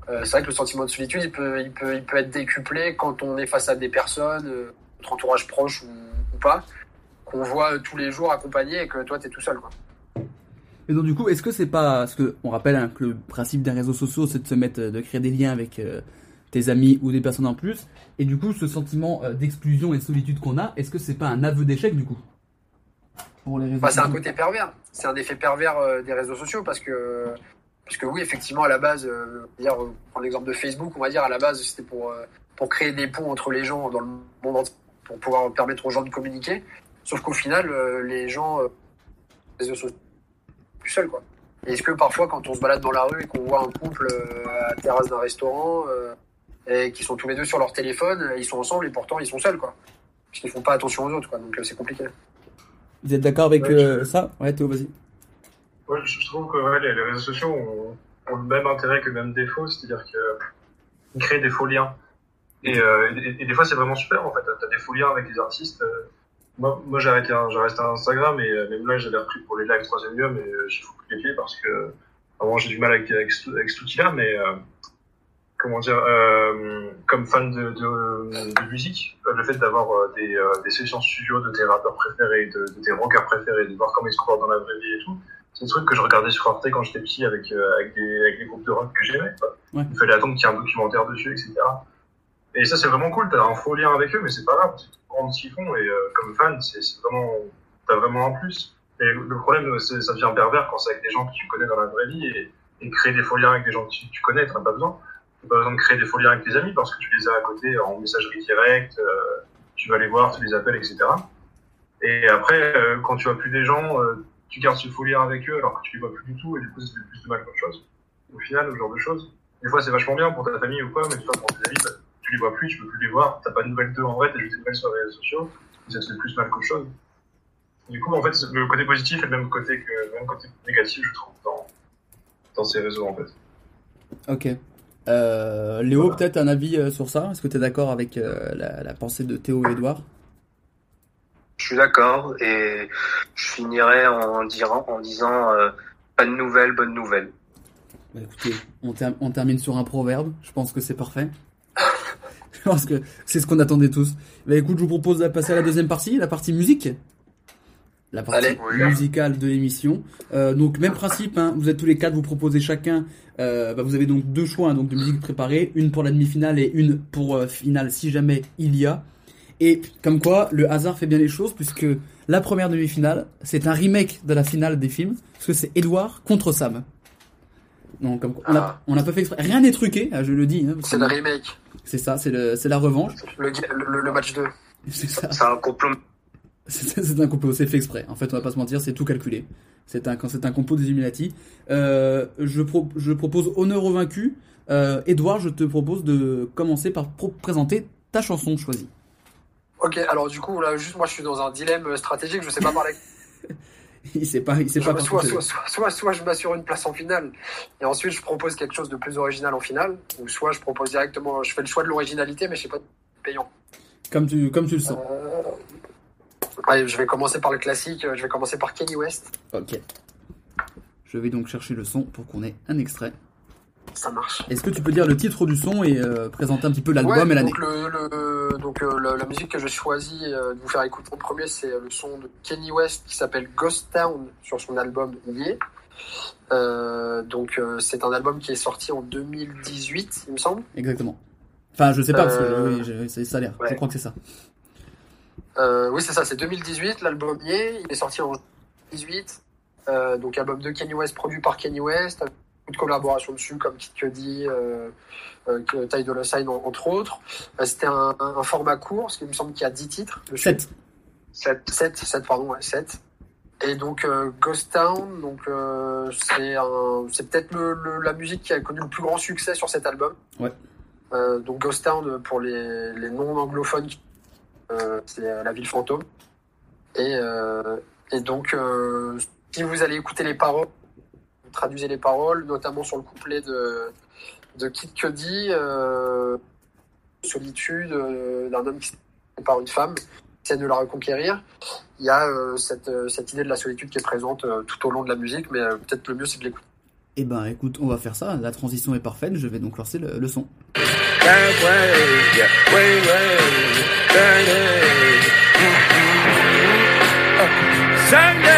c'est vrai que le sentiment de solitude, il peut, il peut, il peut être décuplé quand on est face à des personnes, euh, notre entourage proche ou, ou pas, qu'on voit euh, tous les jours accompagnés et que toi, tu es tout seul. Quoi. Et donc du coup, est-ce que c'est pas parce que on rappelle hein, que le principe des réseaux sociaux, c'est de se mettre, euh, de créer des liens avec euh, tes amis ou des personnes en plus, et du coup, ce sentiment euh, d'exclusion et de solitude qu'on a, est-ce que c'est pas un aveu d'échec du coup? Pour les réseaux Bah, c'est un côté pervers. C'est un effet pervers euh, des réseaux sociaux parce que, parce que oui, effectivement, à la base, euh, dire, euh, prends l'exemple de Facebook, on va dire, à la base, c'était pour, euh, pour créer des ponts entre les gens dans le monde entier, pour pouvoir permettre aux gens de communiquer. Sauf qu'au final, euh, les gens, euh, les réseaux sociaux, plus seuls, quoi. Est-ce que parfois, quand on se balade dans la rue et qu'on voit un couple euh, à la terrasse d'un restaurant, euh, et qui sont tous les deux sur leur téléphone, ils sont ensemble et pourtant ils sont seuls, quoi. Parce qu'ils font pas attention aux autres, quoi. Donc euh, c'est compliqué. Vous êtes d'accord avec Ouais, je- ça? Ouais, Théo, vas-y. Ouais, je trouve que ouais, les, les réseaux sociaux ont, ont le même intérêt que le même défaut, c'est-à-dire qu'ils créent des faux liens. Et, euh, et, et des fois, c'est vraiment super, en fait. T'as des faux liens avec des artistes. euh. Moi, moi j'ai arrêté, un- j'ai resté à Instagram, et euh, même là, j'avais repris pour les lives troisième lieu, mais j'y fous plus les pieds parce que avant, j'ai du mal avec, avec, ce- avec cet outil-là, mais euh, comment dire, euh, comme fan de, de, de musique, le fait d'avoir des, des sessions studio de tes rappeurs préférés, de, de tes rockers préférés, de voir comment ils se comportent dans la vraie vie et tout, c'est des trucs que je regardais sur Arte quand j'étais petit avec, euh, avec, des, avec des groupes de rock que j'aimais. Ouais. Il fallait attendre qu'il y ait un documentaire dessus, etc. Et ça, c'est vraiment cool. T'as un faux lien avec eux, mais c'est pas grave. Tu comprends ce qu'ils font et euh, comme fan, c'est c'est vraiment, t'as vraiment un plus. Et le problème, c'est ça devient pervers quand c'est avec des gens que tu connais dans la vraie vie et, et créer des faux liens avec des gens que tu, tu connais, t'en as pas besoin. T'as pas besoin de créer des faux liens avec tes amis parce que tu les as à côté en messagerie directe, euh, tu vas les voir, tu les appelles, etc. Et après, euh, quand tu vois plus des gens, euh, tu gardes ce faux lien avec eux alors que tu les vois plus du tout et du coup, ça fait plus de mal qu'autre chose. Au final, ce genre de choses. Des fois, c'est vachement bien pour ta famille ou quoi, mais des fois, pour tes amis, bah, tu les vois plus, tu peux plus les voir, t'as pas de nouvelles d'eux en vrai, t'as juste des nouvelles sur les réseaux sociaux, et ça te fait plus mal qu'autre chose. Du coup, en fait, le côté positif est le même côté que le même côté négatif, je trouve, dans, dans ces réseaux, en fait. Ok. Euh, Léo, peut-être un avis euh, sur ça? Est-ce que tu es d'accord avec euh, la, la pensée de Théo et Edouard Je suis d'accord et je finirai en, dirant, en disant euh, pas de nouvelles, bonne nouvelle. Bah, écoutez, on, ter- on termine sur un proverbe. Je pense que c'est parfait. je pense que c'est ce qu'on attendait tous. Bah écoute, je vous propose de passer à la deuxième partie, la partie musique. La partie Allez. Oui. musicale de l'émission. Euh, donc même principe, hein, vous êtes tous les quatre, vous proposez chacun. euh, bah, vous avez donc deux choix hein, donc de musique préparée, une pour la demi-finale et une pour finale si jamais il y a. Et comme quoi, le hasard fait bien les choses puisque la première demi-finale, c'est un remake de la finale des films, parce que c'est Edouard contre Sam. Donc, comme quoi, on a, Ah. on a pas fait exprès. Rien n'est truqué, hein, je le dis. hein, C'est le remake, c'est ça, c'est la revanche. le, le, le match 2. C'est ça. C'est un complot. C'est un complot, c'est fait exprès. En fait, on va pas se mentir, c'est tout calculé. C'est un, un complot des Illuminati. Euh, je, pro- je propose honneur au vaincu. Euh, Edouard, je te propose de commencer par pro- présenter ta chanson choisie. Ok, alors du coup, là, juste moi, je suis dans un dilemme stratégique, je sais pas parler. Il sait pas, il sait Je- pas soit, soit, soit, soit, soit je m'assure une place en finale, et ensuite je propose quelque chose de plus original en finale, ou soit je propose directement, je fais le choix de l'originalité, mais je sais pas payant. Comme tu, comme tu le sens. Euh, Allez, je vais commencer par le classique. Je vais commencer par Kenny West. Ok. Je vais donc chercher le son pour qu'on ait un extrait. Ça marche. Est-ce que tu peux dire le titre du son et euh, présenter un petit peu l'album Ouais, et l'année donc, le, le- donc euh, la, la musique que j'ai choisi euh, de vous faire écouter en premier, c'est le son de Kenny West qui s'appelle Ghost Town sur son album. Euh, donc c'est un album qui est sorti en 2018, il me semble. Exactement. Enfin, je sais pas, parce que oui, c'est- ça a l'air. Je crois que c'est ça. Oui, c'est ça, c'est 2018, l'album y est, il est sorti en 2018. Euh, donc album de Kenny West produit par Kenny West, de collaborations dessus comme Kid Cudi, euh, euh, Ty Dolla Sign en- entre autres. Euh, C'était un, un- format court, parce qu'il me semble qu'il y a 10 titres. dessus. 7. 7, 7, 7 pardon, ouais, 7. Et donc euh, Ghost Town, donc euh, c'est un, c'est peut-être le, le- la musique qui a connu le plus grand succès sur cet album. Ouais. Euh, donc Ghost Town pour les, les non anglophones, euh, c'est la ville fantôme. Et, euh, et donc euh, si vous allez écouter les paroles, traduisez les paroles, notamment sur le couplet de de Kid Cudi, euh, solitude euh, d'un homme qui s'est séparé par une femme, qui essaie de la reconquérir. Il y a euh, cette, euh, cette idée de la solitude qui est présente euh, tout au long de la musique, mais euh, peut-être le mieux c'est de l'écouter. Eh ben, écoute, on va faire ça. La transition est parfaite. Je vais donc lancer le, le son. Sunday,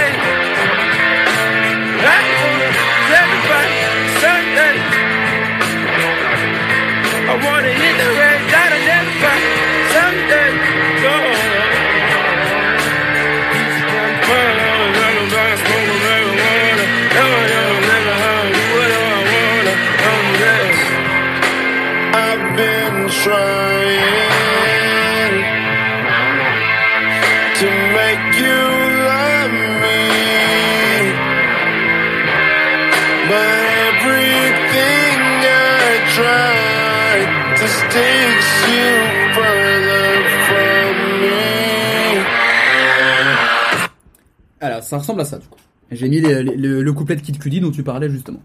Alors, ça ressemble à ça, du coup. J'ai mis les- les- le, le couplet de Kid Cudi dont tu parlais justement.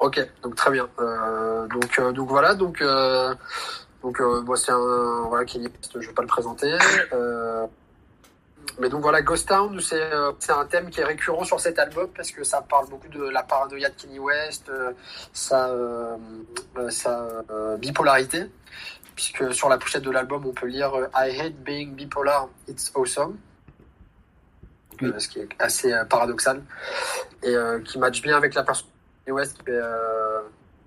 Ok, donc très bien. Euh, donc, euh, donc voilà, donc euh, donc euh, c'est un voilà West, je vais pas le présenter. Euh, mais donc voilà, Ghost Town, c'est euh, un thème qui est récurrent sur cet album parce que ça parle beaucoup de la paranoïa de Kenny West, euh, sa euh, euh, sa euh, bipolarité, puisque sur la pochette de l'album on peut lire euh, I hate being bipolar, it's awesome. Ce qui est assez paradoxal et euh, qui match bien avec la personne Kanye West qui, euh,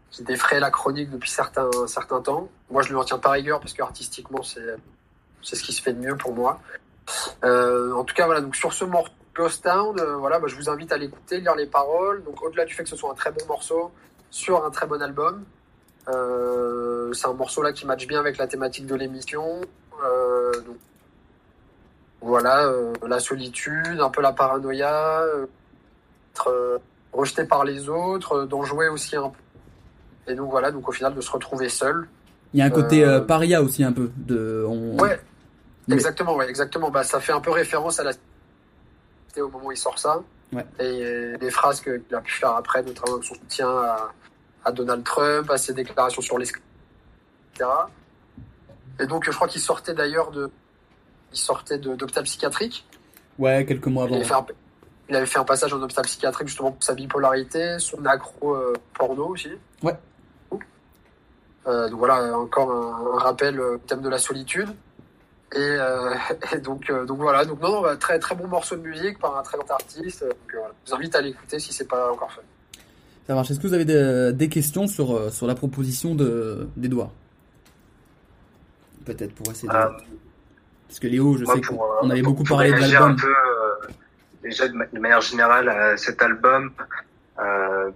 qui défraie la chronique depuis certains, certains temps. Moi, je lui en tiens pas rigueur parce que artistiquement, c'est c'est ce qui se fait de mieux pour moi. Euh, en tout cas, voilà. Donc sur ce morceau Ghost Town, euh, voilà, bah, je vous invite à l'écouter, lire les paroles. Donc au-delà du fait que ce soit un très bon morceau sur un très bon album, euh, c'est un morceau là qui match bien avec la thématique de l'émission. Euh, donc, voilà, euh, la solitude, un peu la paranoïa, être rejeté par les autres, d'en jouer aussi un peu. Et donc voilà, donc au final de se retrouver seul. Il y a un côté paria aussi un peu. De, on... Ouais, Mais- exactement, ouais, exactement. Bah, ça fait un peu référence à la au moment où il sort ça. Ouais. Et les phrases qu'il a pu faire après, notamment son soutien à, à Donald Trump, à ses déclarations sur l'esclavage, etc. Et donc, je crois qu'il sortait d'ailleurs de, il sortait d'hôpital psychiatrique. Ouais, quelques mois Il avant. avait, fait un, il avait fait un passage en hôpital psychiatrique justement pour sa bipolarité, son accro euh, porno aussi. Ouais. Euh, donc voilà, encore un, un rappel euh, au thème de la solitude. Et, euh, et donc, euh, donc voilà, donc non, bah, très très bon morceau de musique par un très grand artiste. Donc, euh, voilà. Je vous invite à l'écouter si c'est pas encore fait. Ça marche. Est-ce que vous avez des, des questions sur, euh, sur la proposition de d'Edouard? Peut-être pour essayer de... Euh, Parce que Léo, je sais qu'on euh, avait pour- beaucoup pour parlé de un l'album. peu, euh, déjà de, ma- de manière générale à cet album, euh,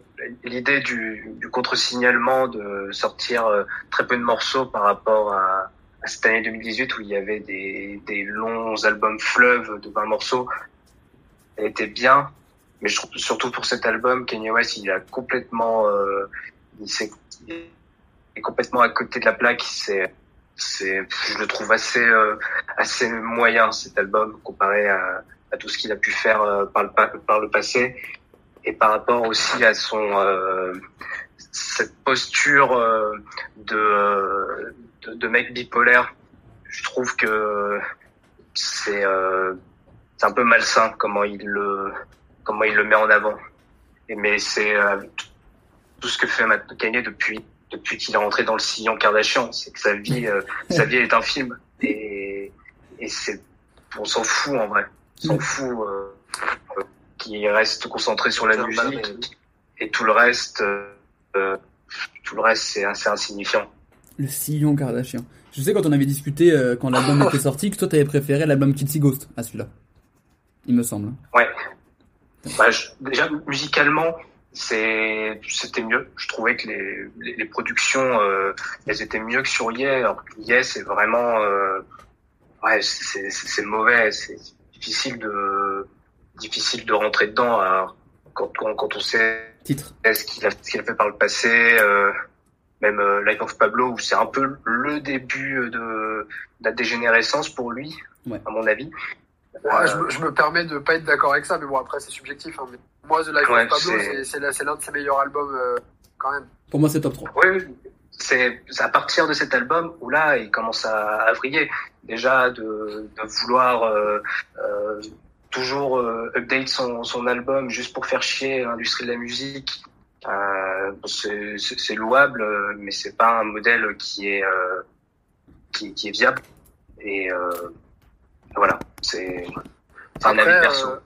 l'idée du, du contre-signalement de sortir euh, très peu de morceaux par rapport à cette année 2018 où il y avait des, des longs albums fleuves de 20 morceaux, elle était bien. Mais je surtout pour cet album, Kanye West, il a complètement, euh, il s'est il est complètement à côté de la plaque. C'est, c'est, je le trouve assez, euh, assez moyen cet album comparé à, à tout ce qu'il a pu faire euh, par le, pa- par le passé et par rapport aussi à son euh, cette posture euh, de, euh, de de mec bipolaire. Je trouve que c'est euh, c'est un peu malsain comment il le comment il le met en avant. Et mais c'est euh, tout ce que fait Matt Kanye depuis depuis qu'il est rentré dans le sillon Kardashian, c'est que sa vie euh, sa vie est un film et et c'est on s'en fout en vrai, on s'en fout euh, euh, qu'il reste concentré sur la musique et tout le reste euh, tout le reste c'est assez insignifiant. Le sillon Kardashian. Je sais quand on avait discuté euh, quand l'album était sorti que toi t'avais préféré l'album Kitsy Ghost à celui-là. Il me semble. Ouais. Bah, je- déjà musicalement, c'est c'était mieux. Je trouvais que les les, les productions euh, elles étaient mieux que sur Yeah. Alors que Yeah c'est vraiment euh, ouais c'est mauvais. C'est difficile de difficile de rentrer dedans quand quand on sait Titre. ce qu'il a fait par le passé. euh, même euh, Life of Pablo où c'est un peu le début de, de la dégénérescence pour lui, Ouais. à mon avis. Ouais, je, me, je me permets de pas être d'accord avec ça, mais bon, après, c'est subjectif. Hein, mais moi, The Life Ouais, of Pablo, c'est- l'un de ses meilleurs albums, euh, quand même. Pour moi c'est top 3. Oui, c'est c'est à partir de cet album où là, il commence à, à vriller. Déjà, de, de vouloir euh, euh, toujours euh, update son, son album juste pour faire chier l'industrie de la musique. Euh, c'est louable, euh, mais c'est pas un modèle qui est euh, qui, qui est viable. Et euh, voilà, c'est un Après, avis perso. euh,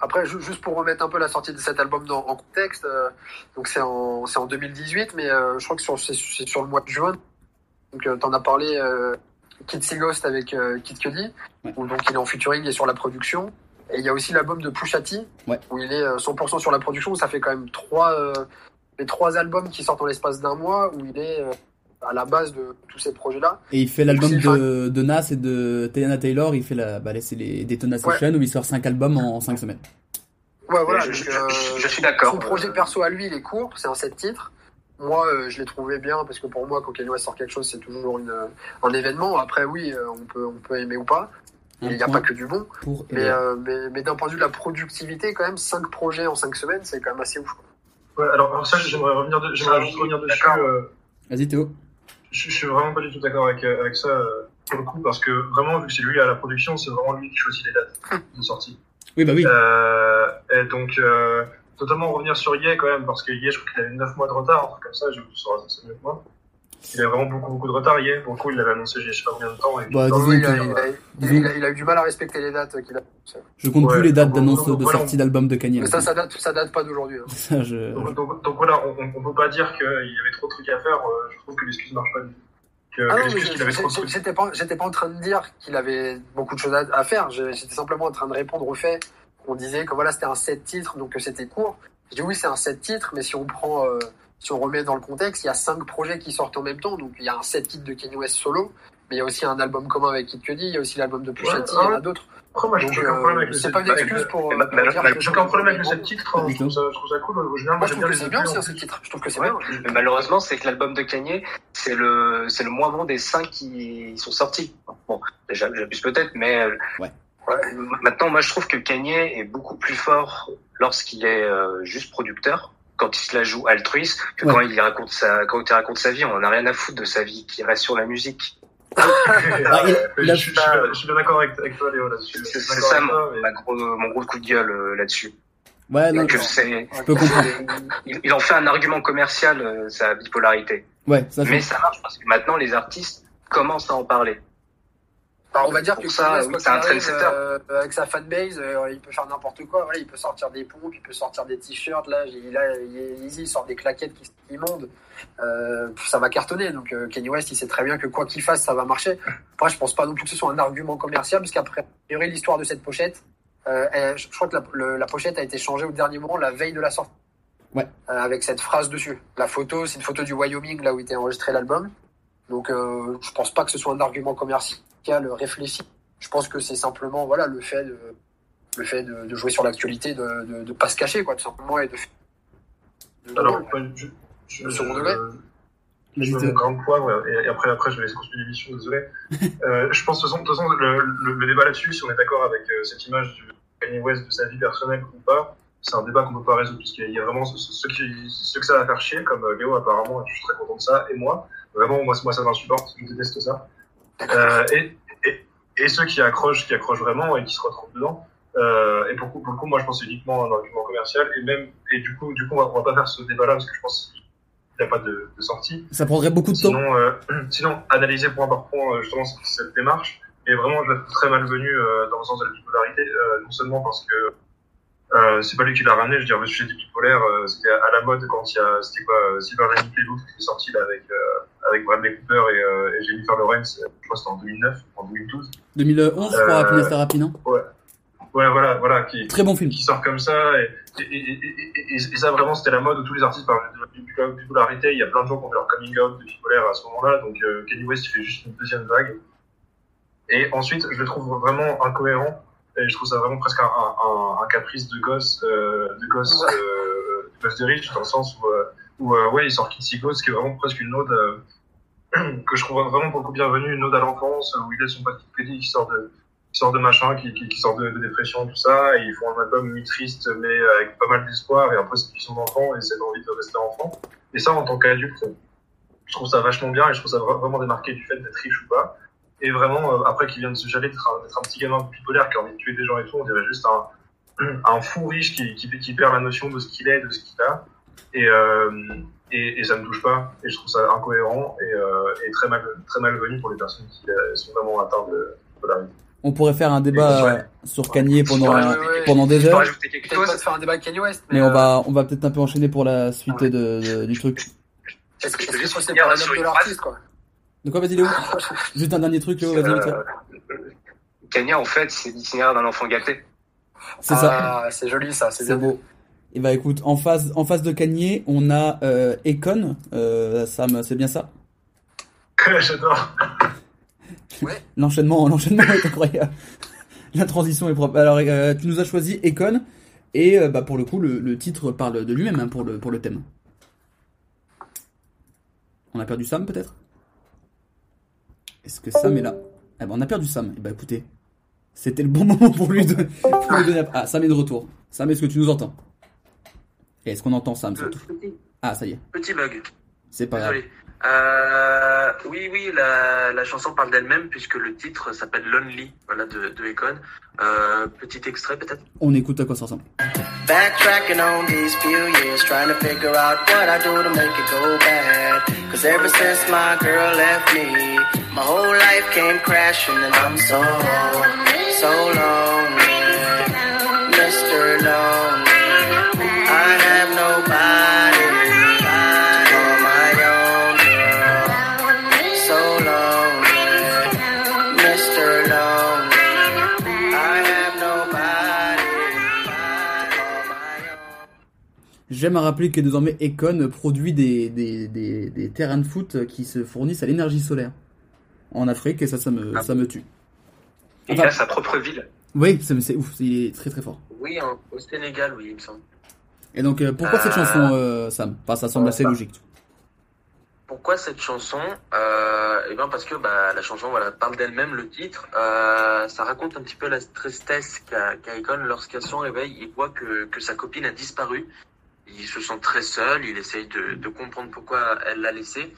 après, ju- juste pour remettre un peu la sortie de cet album dans, en contexte, euh, donc c'est en, c'est en 2018, mais euh, je crois que c'est, sur le mois de juin. Donc, euh, t'en as parlé, euh, Kid Ghost avec euh, Kid Cudi, où donc il est en featuring et sur la production. Et il y a aussi l'album de Pusha T, Ouais. où il est euh, 100% sur la production. Ça fait quand même trois, euh, les trois albums qui sortent en l'espace d'un mois, où il est euh, à la base de tous ces projets-là. Et il fait l'album de, de Nas et de Tiana Taylor, il fait la, bah, c'est les Daytona Ouais. Session où il sort 5 albums en 5 semaines. Ouais, voilà. je- donc, je- euh, je- je suis d'accord. Son projet perso à lui, il est court, c'est un 7 titres. Moi, euh, je l'ai trouvé bien parce que pour moi, quand Kanye West sort quelque chose, c'est toujours une, euh, un événement. Après, oui, euh, on peut, on peut aimer ou pas. Il n'y a pas que du bon. Pour Mais, Eva. euh, mais, mais d'un point de vue de la productivité, quand même, 5 projets en 5 semaines, c'est quand même assez ouf. quoi. Ouais, alors, alors ça, j'aimerais revenir, de- j'aimerais juste revenir dessus. Euh, Vas-y Théo. je, je suis vraiment pas du tout d'accord avec, euh, avec ça euh, pour le coup, parce que vraiment, vu que c'est lui à la production, c'est vraiment lui qui choisit les dates de sortie. Oui, bah oui. Euh, et donc, euh, totalement revenir sur Ye quand même, parce que Ye, je crois qu'il avait 9 mois de retard, un truc comme ça, je vous saurais ça mieux que moi. Il avait vraiment beaucoup, beaucoup de retard, Ye. Pour le coup, il l'avait annoncé a je sais pas combien de temps. Et Bah, disons il, a, que- il, a, disons- il a- il a eu du mal à respecter les dates qu'il a. Je compte Ouais, plus les dates d'annonce de voilà, sortie d'album de Kanye. Mais ça, ça date, ça date pas d'aujourd'hui. hein. Je... Donc, donc, donc voilà, on, on- on peut pas dire qu'il y avait trop de trucs à faire. euh, je trouve que l'excuse marche pas du tout. Que, Ah que j'étais pas, j'étais pas en train de dire qu'il avait beaucoup de choses à, à faire. J'étais simplement en train de répondre au fait qu'on disait que voilà, c'était un 7 titres, donc que c'était court. Je dis oui, c'est un 7 titres, mais si on prend, euh, si on remet dans le contexte, il y a 5 projets qui sortent en même temps. Donc il y a un 7 titres de Kanye West solo, mais il y a aussi un album commun avec Kid Cudi, il y a aussi l'album de Pusha Ouais, T, il y en a d'autres. Après, moi, aucun euh, problème avec le c'est pas une excuse pour, J'ai aucun problème avec le bon. 7 titres. hein, Je trouve ça cool. Moi, moi, je trouve que c'est bien aussi en un 7 plus. titres. Je trouve que c'est bien. Mais malheureusement, c'est que l'album de Kanye, c'est le, c'est le moins bon des cinq qui sont sortis. Bon, déjà, j'abuse peut-être, mais euh, Ouais. maintenant, moi, je trouve que Kanye est beaucoup plus fort lorsqu'il est euh, juste producteur, quand il se la joue altruiste, que Ouais. quand il raconte sa, quand il raconte sa vie. On en a rien à foutre de sa vie qui reste sur la musique. Ah, il- il a- Je suis- je suis bien- je suis bien d'accord avec avec toi, Léo, là-dessus. C'est ça mon, toi, mais- ma gros, mon gros coup de gueule euh, là-dessus. Ouais, non, Que c'est, je peux comprendre. il, il en fait un argument commercial, euh, sa bipolarité. Ouais, ça Mais ça marche parce que maintenant les artistes commencent à en parler. Alors, on va dire que ça, oui, c'est un euh, avec sa fanbase, euh, il peut faire n'importe quoi. Voilà, il peut sortir des pompes, il peut sortir des t-shirts. Là, il, là, il est easy, il sort des claquettes qui immondes. Euh, ça va cartonner. Donc, euh, Kanye West, il sait très bien que quoi qu'il fasse, ça va marcher. Après, je pense pas non plus que ce soit un argument commercial, parce qu'après, l'histoire de cette pochette, euh, elle- je crois que la, le- la pochette a été changée au dernier moment, la veille de la sortie. Ouais. Euh, avec cette phrase dessus. La photo, c'est une photo du Wyoming, là où était enregistré l'album. Donc, euh, je pense pas que ce soit un argument commercial euh, réfléchi. Je pense que c'est simplement voilà le fait de le fait de, de jouer sur l'actualité, de, de de pas se cacher quoi, tout simplement et de. de- Alors, je, je, Le second degré je mets Théo. mon grain de poivre et, après, après, je vais laisser continuer l'émission, désolé. euh, je pense, de toute façon, de toute façon, le, le, le débat là-dessus, si on est d'accord avec euh, cette image du Kanye West, de sa vie personnelle ou pas, c'est un débat qu'on peut pas résoudre, parce qu'il y a vraiment ceux, ceux qui, ceux que ça va faire chier, comme euh, Léo apparemment, et je suis très content de ça, et moi, vraiment, moi, moi ça m'insupporte, je déteste ça. Euh, et, et, et ceux qui accrochent, qui accrochent vraiment et qui se retrouvent dedans, Euh, et pour, le coup- pour le coup, moi, je pense uniquement à un argument commercial. Et même, et du coup, du coup, on va, on va pas faire ce débat-là parce que je pense qu'il n'y a pas de, de sortie. Ça prendrait beaucoup de temps. Sinon, euh, sinon, analyser point par point, justement, cette, cette démarche. Et vraiment, je la trouve très malvenue dans le sens de la bipolarité, non seulement parce que euh, c'est pas lui qui l'a ramené, je veux dire, le sujet du bipolaire, euh, c'était à la mode quand il y a, c'était quoi, euh, Silver Linings Playbook qui est sorti là avec, euh, avec Bradley Cooper et, euh, et Jennifer Lawrence, euh, je crois que c'était en 2009, en 2012. 2011, je crois, Euh, Happiness Therapy, non Ouais. Ouais, voilà, voilà, qui, Très bon film. qui sort comme ça, et, et, et, et, et- et ça vraiment c'était la mode où tous les artistes parlaient de la bipolarité, il y a plein de gens qui ont fait leur coming out de bipolaire à ce moment-là, donc euh, Kanye West il fait juste une deuxième vague. Et ensuite, je le trouve vraiment incohérent, et je trouve ça vraiment presque un, un, un, un caprice de gosse, euh, de gosse, euh, de gosse de riche, dans le sens où, euh, où euh, ouais, il sort Kitsy Ghost, qui est vraiment presque une ode, euh, que je trouve vraiment beaucoup bienvenue, une ode à l'enfance, où il laisse son petit crédit qui sort de, qui sort de machin, qui, qui, sort de, de dépression, tout ça, et ils font un album mi-triste, mais avec pas mal d'espoir, et après c'est qu'ils sont enfants, et c'est l'envie de rester enfant. Et ça, en tant qu'adulte, je trouve ça vachement bien, et je trouve ça vra- vraiment démarqué du fait d'être riche ou pas. Et vraiment, euh, après qu'il vient de se jaler d'être un, petit gamin bipolaire qui a envie de tuer des gens et tout, on dirait juste un, fou riche qui perd la notion de ce qu'il est, de ce qu'il a. Et, euh, et, et ça me touche pas. Et je trouve ça incohérent et, euh, et très mal, très malvenu pour les personnes qui euh, sont vraiment atteintes de bipolarité. On pourrait faire un débat euh, sur Kanye pendant, Ouais, ouais, pendant des Je peux heures. rajouter quelque chose. pas de faire un débat avec Kanye West, mais, Mais on euh, va, on va peut-être un peu enchaîner pour la suite de, de- du truc. Est-ce que est-ce que juste un sur homme de l'artiste, quoi De quoi, vas-y Léo Juste un dernier truc, Léo, vas-y. Euh, Kenya, en fait, c'est l'itinéraire d'un enfant gâté. C'est ça. Ah, c'est joli ça, c'est beau. Et bah écoute, en face, en face de Kanye, on a euh, Econ. Euh, Sam, c'est bien ça? J'adore. L'enchaînement, l'enchaînement est incroyable. La transition est propre. Alors, euh, tu nous as choisi Econ. Et euh, bah, pour le coup, le, le titre parle de lui-même hein, pour, le, pour le thème. On a perdu Sam peut-être? Est-ce que Sam est là? Eh ben, on a perdu Sam. Et bah écoutez, c'était le bon moment pour lui, de, pour lui donner Ah, Sam est de retour. Sam, est-ce que tu nous entends? Est-ce qu'on entend Sam surtout Ah, ça y est. Petit bug. C'est pas grave. Désolé. Euh, oui, oui, la, la chanson parle d'elle-même puisque le titre s'appelle Lonely, voilà, de, de Econ. Euh, petit extrait peut-être? On écoute à quoi ça ressemble. Backtracking on these few years, trying to figure out what I do to make it go bad. Cause ever since my girl left me, my whole life came crashing and I'm so, so lonely. J'aime à rappeler que désormais Econ produit des, des, des, des terrains de foot qui se fournissent à l'énergie solaire en Afrique et ça, ça me, ça me tue. Et il a sa propre ville. Oui, c'est c'est ouf, il est très très fort. Oui, au Sénégal, oui, il me semble. Et donc, euh, pourquoi cette chanson, euh, Sam? Enfin, ça semble assez logique. Pourquoi cette chanson? Euh, Eh bien parce que bah, la chanson voilà parle d'elle-même, le titre. Euh, ça raconte un petit peu la tristesse qu'a Icon lorsqu'à son réveil, il voit que, que sa copine a disparu. Il se sent très seul, il essaye de, comprendre pourquoi elle l'a laissé.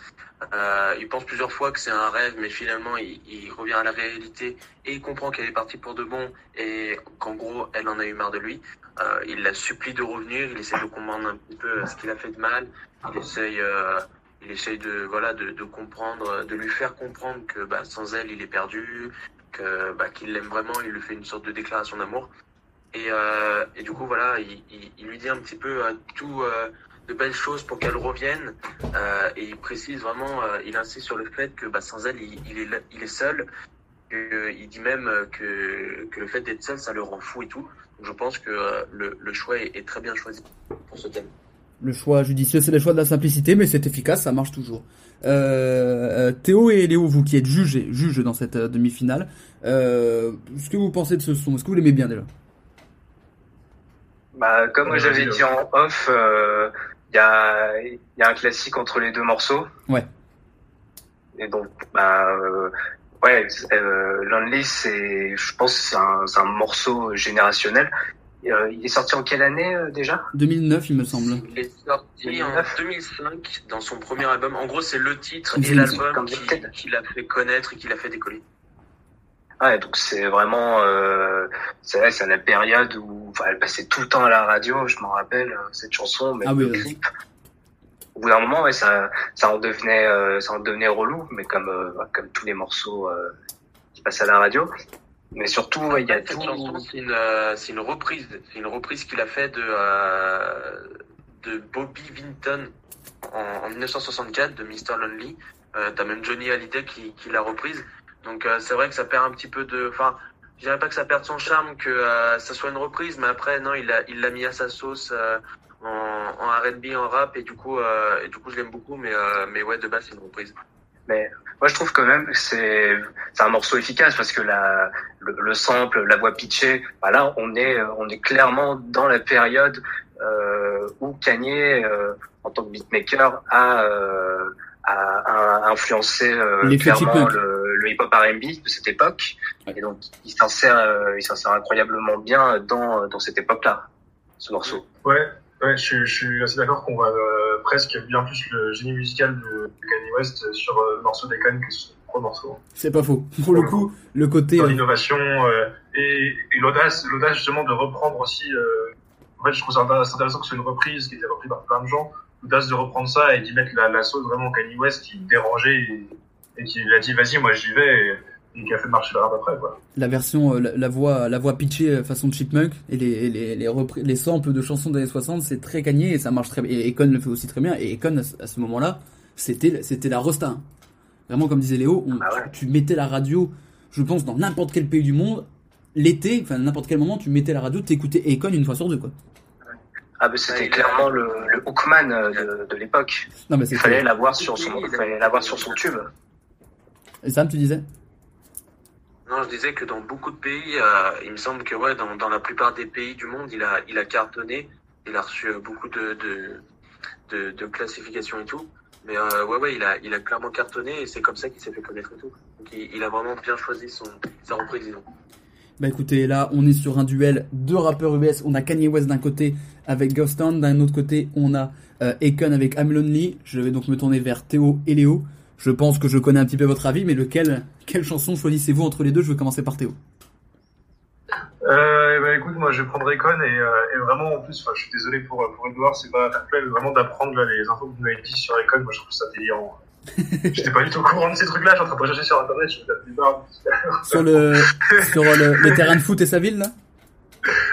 Euh, il pense plusieurs fois que c'est un rêve, mais finalement il, revient à la réalité et il comprend qu'elle est partie pour de bon et qu'en gros elle en a eu marre de lui. Euh, il la supplie de revenir, il essaie de comprendre un petit peu ce qu'il a fait de mal. Il essaye, euh, il essaye de voilà de, de comprendre, de lui faire comprendre que bah, sans elle il est perdu, que bah, qu'il l'aime vraiment. Il lui fait une sorte de déclaration d'amour. Et, euh, et du coup voilà, il, lui dit un petit peu euh, tout euh, de belles choses pour qu'elle revienne. Et il précise vraiment, il insiste sur le fait que bah, sans elle il, est seul. Il dit même que, le fait d'être seul, ça le rend fou et tout. Donc je pense que le, choix est, très bien choisi pour ce thème. Le choix judicieux, c'est le choix de la simplicité, mais c'est efficace, ça marche toujours. Théo et Léo, vous qui êtes jugés, juges dans cette demi-finale, ce que vous pensez de ce son? Est-ce que vous l'aimez bien déjà? Bah, comme Ouais, j'avais dit en off, euh, il y, a, y a un classique entre les deux morceaux. Ouais. Et donc, bah, euh, ouais, euh, Lonely, c'est, je pense, que c'est un, c'est un morceau générationnel. Euh, il est sorti en quelle année euh, déjà? 2009, il me semble. Il est sorti en 2005 dans son premier album. En gros, c'est le titre et l'album qui, qui l'a fait connaître et qui l'a fait décoller. Ouais, donc c'est vraiment, euh, c'est vrai, c'est la période où enfin, elle passait tout le temps à la radio. Je m'en rappelle euh, cette chanson, mais Ah le oui, oui. clip. Au bout d'un moment, ouais, ça, ça en devenait, euh, ça en devenait relou, mais comme, euh, comme tous les morceaux euh, qui passent à la radio. Mais surtout, ouais, il y a Cette tout. chanson, c'est une, euh, c'est une reprise. C'est une reprise qu'il a fait de, euh, de Bobby Vinton en, en 1964 de Mr. Lonely. Euh, T'as même Johnny Hallyday qui, qui l'a reprise. Donc euh, c'est vrai que ça perd un petit peu de. Enfin, je dirais pas que ça perd son charme, que euh, ça soit une reprise, mais après non, il l'a il l'a mis à sa sauce euh, en, en R&B, en rap, et du coup, euh, et du coup, je l'aime beaucoup. Mais euh, mais ouais, de base, c'est une reprise. Mais moi, je trouve quand même que c'est c'est un morceau efficace parce que la le, le sample, la voix pitchée, bah là, on est on est clairement dans la période euh, où Kanye, euh, en tant que beatmaker, a euh, a, a influencé euh, clairement le, le hip-hop R&B de cette époque. Et donc, il s'insère euh, il s'insère incroyablement bien dans dans cette époque-là, ce morceau. Ouais, ouais, je, suis- je suis assez d'accord qu'on voit euh, presque bien plus le génie musical de, Kanye West sur euh, le morceau des Cannes que sur le gros morceau. C'est pas faux. Pour le coup, le côté. Dans euh, l'innovation euh, et, et l'audace, l'audace justement de reprendre aussi. euh, en fait, je trouve ça intéressant intéressant que c'est une reprise qui a été reprise par plein de gens. L'audace de reprendre ça et d'y mettre la, la sauce vraiment Kanye West qui dérangeait et, et qui a dit vas-y, moi j'y vais et, et qui a fait marcher le rap après quoi. la version, euh, la, la voix, la voix pitchée euh, façon Chipmunk et les, et les, les, les samples de chansons des années 60, c'est très gagné et ça marche très bien. Et Econ le fait aussi très bien. Et Econ, à ce- à ce moment-là, c'était, c'était la rosta. Vraiment, comme disait Léo, on- tu, tu mettais la radio, je pense, dans n'importe quel pays du monde, l'été, enfin, n'importe quel moment, tu mettais la radio, t'écoutais Econ une fois sur deux, quoi. Ah, ben c'était clairement le, le Hookman euh, de, de l'époque. Il fallait l'avoir sur son, il fallait l'avoir sur son tube. Et Sam, tu disais? Non, je disais que dans beaucoup de pays, euh, il me semble que ouais, dans, dans la plupart des pays du monde, il a, il a cartonné. Il a reçu euh, beaucoup de, de, de, de classifications et tout. Mais euh, ouais, ouais, il a, il a clairement cartonné et c'est comme ça qu'il s'est fait connaître et tout. Donc il, il a vraiment bien choisi son, sa reprise, disons. Bah écoutez, là on est sur un duel de rappeurs US. On a Kanye West d'un côté avec Ghost Town, d'un autre côté on a euh, Akon avec I'm Lonely. Je vais donc me tourner vers Théo et Léo. Je pense que je connais un petit peu votre avis, mais lequel, quelle chanson choisissez-vous entre les deux? Je vais commencer par Théo. Euh, bah, écoute, moi je vais prendre Econ et, euh, et vraiment en plus, je suis désolé pour, pour Edouard, c'est pas fair play, vraiment d'apprendre les infos que vous m'avez dit sur Econ, moi je trouve ça délirant. J'étais pas du tout au courant de ces trucs-là, je suis en train de rechercher sur internet, je me tape des barres. Sur le, sur le, les terrains de foot et sa ville là?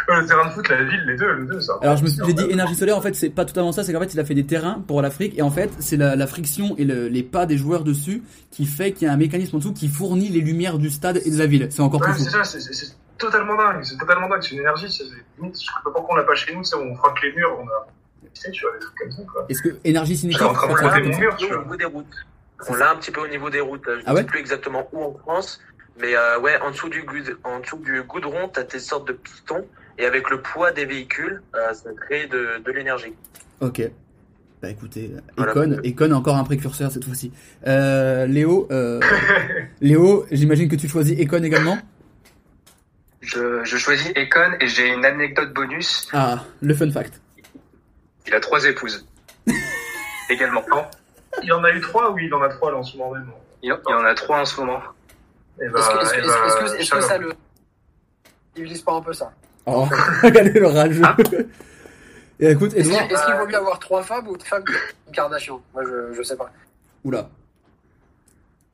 Le terrain de foot, la ville, les deux, les deux, ça. Alors je me suis j'ai dit énergie solaire en fait c'est pas totalement ça c'est qu'en fait il a fait des terrains pour l'Afrique et en fait c'est la, la friction et le- les pas des joueurs dessus qui fait qu'il y a un mécanisme en dessous qui fournit les lumières du stade et de la ville c'est encore Ouais, plus c'est fou ça, c'est- c'est c'est totalement dingue, c'est totalement dingue, c'est une énergie, c'est c'est- limite, je sais pas pourquoi on l'a pas chez nous, sais, on frotte les murs, on a. Tu sais, tu vois, des trucs comme ça, quoi. est-ce que énergie cinétique ça mon comme mur, ça tu Au niveau des routes. On l'a un petit peu au niveau des routes. Je ne Ah ouais sais plus exactement où en France. Mais euh, ouais, en dessous du, goud- en dessous du goudron, tu as tes sortes de pistons. Et avec le poids des véhicules, euh, ça crée de, de l'énergie. Ok. Bah écoutez, Voilà. Econ, Econ a encore un précurseur cette fois-ci. Euh, Léo, euh, Léo, j'imagine que tu choisis Econ également? Je, je choisis Econ et j'ai une anecdote bonus. Ah, le fun fact. Il a trois épouses. Également. Il en a eu trois ou il en a trois là en ce moment même? Il, il en a trois en ce moment. Eh Est-ce que, que- eh ben, ça le. Il utilise pas un peu ça Oh, regardez le rageux. Et écoute, Est-ce qu'il est-ce qu'il vaut mieux avoir trois femmes ou une femme une Kardashian? Moi, je, je sais pas. Oula.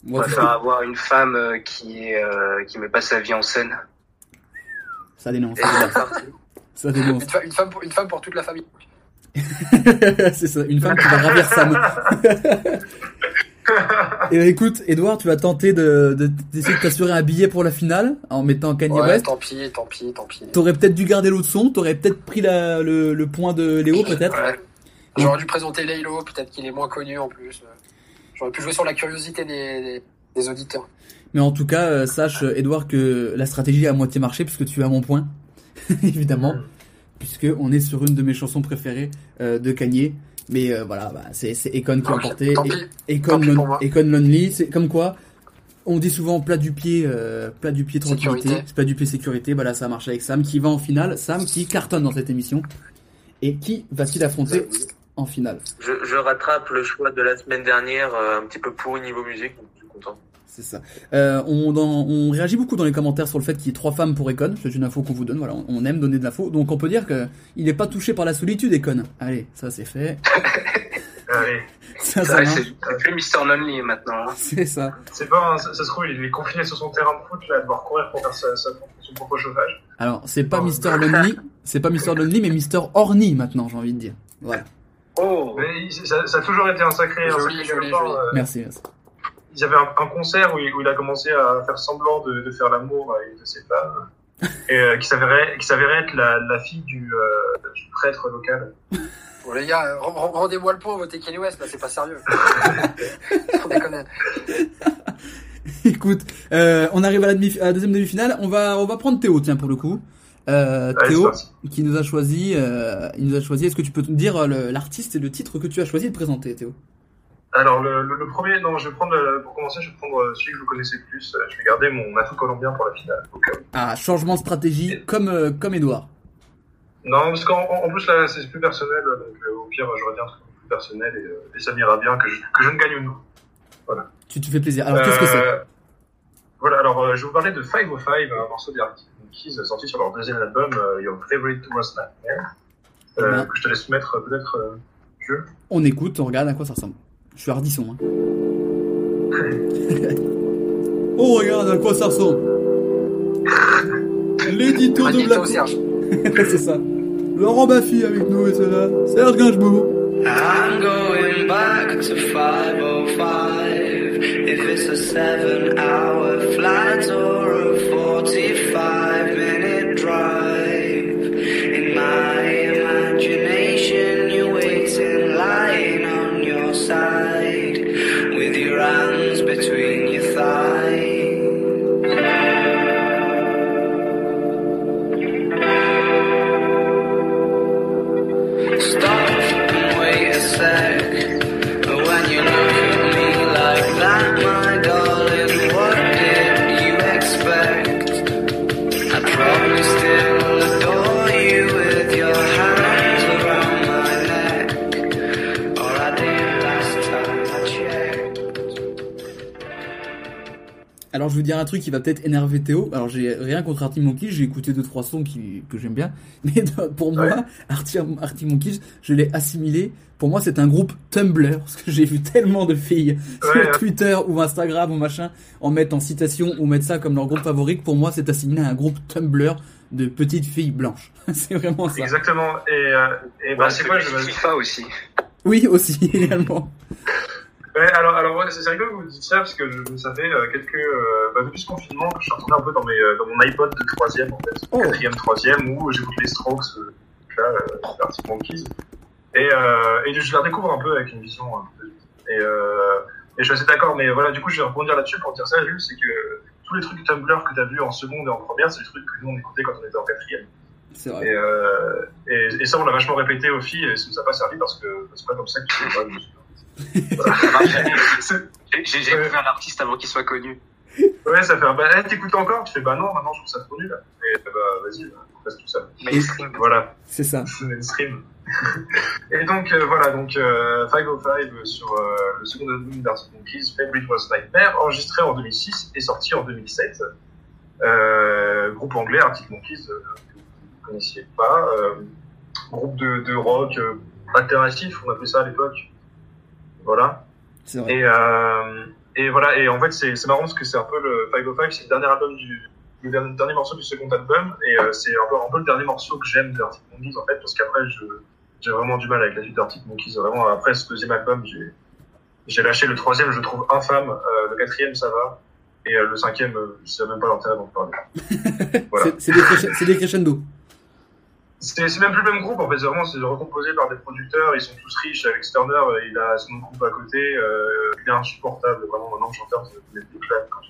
On Moi, va faire avoir une femme euh, qui est euh, qui met pas sa vie en scène. ça dénonce. Ça dénonce. Une, fa- une femme pour, une femme pour toute la famille. c'est ça, une femme qui va ravir Sam. Et écoute, Edouard, tu vas tenter de, de- d'essayer de t'assurer un billet pour la finale en mettant Kanye Ouais, West. tant pis, tant pis, tant pis. T'aurais peut-être dû garder l'autre son, t'aurais peut-être pris la, le, le point de Léo, peut-être. Ouais. J'aurais dû présenter Laylo, peut-être qu'il est moins connu en plus. J'aurais pu jouer sur la curiosité des, des, des auditeurs. Mais en tout cas, euh, sache, euh, Edouard, que la stratégie a à moitié marché puisque tu as mon point, évidemment, puisque on est sur une de mes chansons préférées euh, de Kanye. Mais euh, voilà, bah, c'est Econ qui a emporté. Econ, pour Lonely, c'est comme quoi. On dit souvent plat du pied, euh, plat du pied tranquillité, Sécurité. plat du pied sécurité. Bah là, ça a marché avec Sam qui va en finale. Sam qui cartonne dans cette émission. Et qui va-t-il affronter en finale? Je, je rattrape le choix de la semaine dernière, euh, un petit peu pourri niveau musique. donc Je suis content. C'est ça. Euh, on, dans- on réagit beaucoup dans les commentaires sur le fait qu'il y ait trois femmes pour Econ. C'est une info qu'on vous donne. Voilà, on- on aime donner de l'info. Donc on peut dire que il n'est pas touché par la solitude, Econ. Allez, ça c'est fait. Allez. Ça, C'est ça c'est plus Mister Lonely maintenant. hein. C'est ça. C'est pas, un- ça, ça se trouve, il est confiné sur son terrain de foot, là, à devoir courir pour faire sa, sa- son propre chauffage. Alors, c'est pas Mister Lonely, c'est pas Mister Lonely, mais Mister Horny maintenant, j'ai envie de dire. Voilà. Oh Mais ça, ça a toujours été un sacré, un Joli, sacré joli, gamin, joli. euh, Merci, merci. Ils avaient un, un concert où il, où il a commencé à faire semblant de, de faire l'amour avec une de ses femmes, et euh, qui s'avérait qui s'avérait être la, la fille du, euh, du prêtre local. Bon, les gars, re- re- rendez-moi le point, votez Kanye West, là, c'est pas sérieux. Déconner. Écoute, euh, on arrive à la, demi- à la deuxième demi-finale. On va, on va prendre Théo, tiens, pour le coup. Euh, Allez, Théo, qui nous a choisi, euh, il nous a choisi. Est-ce que tu peux nous dire l'artiste et le titre que tu as choisi de présenter, Théo? Alors le, le, le premier, non, je vais prendre euh, pour commencer, je vais prendre euh, celui que vous connaissez le plus. Euh, Je vais garder mon atout colombien pour la finale. Euh, Ah, changement de stratégie, comme, euh, comme Edouard. non, parce qu'en en plus là, c'est plus personnel, donc euh, au pire, j'aurais bien un truc plus personnel et, euh, et ça m'ira bien que je, que je ne gagne ou non. Tu te fais plaisir. Alors, qu'est-ce que c'est? Voilà, alors euh, je vais vous parler de 505, un morceau des euh, sorti sur leur deuxième album, Your Favorite Worst Nightmare, euh, Ben. que je te laisse mettre peut-être euh, jeu. On écoute, on regarde à quoi ça ressemble. Je suis hardisson. Hein. oh, regarde à quoi ça ressemble. L'édito de Black. Serge. c'est ça. Laurent Baffy avec nous et c'est là. Serge Gainsbourg. I'm going back to 505. If it's a seven hour flight or a 45 minute drive. Alors je vais vous dire un truc qui va peut-être énerver Théo. Alors j'ai rien contre Arctic Monkeys, j'ai écouté deux trois sons qui, que j'aime bien, mais pour moi, Arctic Monkeys, je l'ai assimilé. Pour moi, c'est un groupe Tumblr parce que j'ai vu tellement de filles Ouais, sur ouais. Twitter ou Instagram ou machin en mettre en citation ou mettre ça comme leur groupe favori. Pour moi, c'est assimilé à un groupe Tumblr de petites filles blanches. c'est vraiment ça. Exactement. Et, euh, et bah, Ouais, c'est c'est quoi je FIFA aussi. Oui, aussi également. Ouais, alors, alors ouais, c'est rigolo que vous dites ça parce que je, ça fait euh, quelques euh, bah, depuis ce confinement je suis retourné un peu dans, mes, euh, dans mon iPod de troisième en fait, Oh. quatrième, troisième où j'écoute les Strokes, euh, là, Arctic Monkeys, et, euh, et je la découvre un peu avec une vision un peu et, euh, et je suis assez d'accord, mais voilà, du coup, je vais rebondir là-dessus pour dire ça, Jules, c'est que tous les trucs Tumblr que tu as vus en seconde et en première, c'est des trucs que nous on écoutait quand on était en quatrième. C'est vrai. Et, euh, et, et ça, on l'a vachement répété aux filles, et ça nous a pas servi parce que c'est pas comme ça que J'ai découvert l'artiste avant qu'il soit connu. Ouais, ça fait un bah, t'écoutes encore? Tu fais bah non, maintenant je trouve ça trop nul. Et bah vas-y, on passe tout ça. Mainstream. Voilà, C'est ça. c'est mainstream. et donc euh, voilà, donc euh, 505 sur euh, le second album d'Arctic Monkeys, Favorite Was Nightmare, enregistré en 2006 et sorti en 2007. Euh, groupe anglais, Arctic Monkeys, euh, que vous ne connaissiez pas. Euh, groupe de, de rock euh, alternatif, on appelait ça à l'époque. Voilà. C'est vrai. Et, euh, et voilà, et en fait, c'est c'est marrant parce que c'est un peu le 505, c'est le dernier album du, le dernier, dernier morceau du second album, et euh, c'est un peu, un peu le dernier morceau que j'aime d'Arctic Monkeys, en fait, parce qu'après, je, j'ai vraiment du mal avec la suite d'Arctic Monkeys. Vraiment, après ce deuxième album, j'ai, j'ai lâché le troisième, je trouve infâme, euh, le quatrième, ça va, et euh, le cinquième, euh, je sais même pas l'intérêt d'en parler. Voilà. C'est- des, des crescendo. C'est même plus le même groupe en fait, c'est vraiment c'est recomposé par des producteurs, ils sont tous riches. Alex Turner, il a son groupe à côté, euh, il est insupportable, vraiment maintenant chanteur, c'est des claques quand je.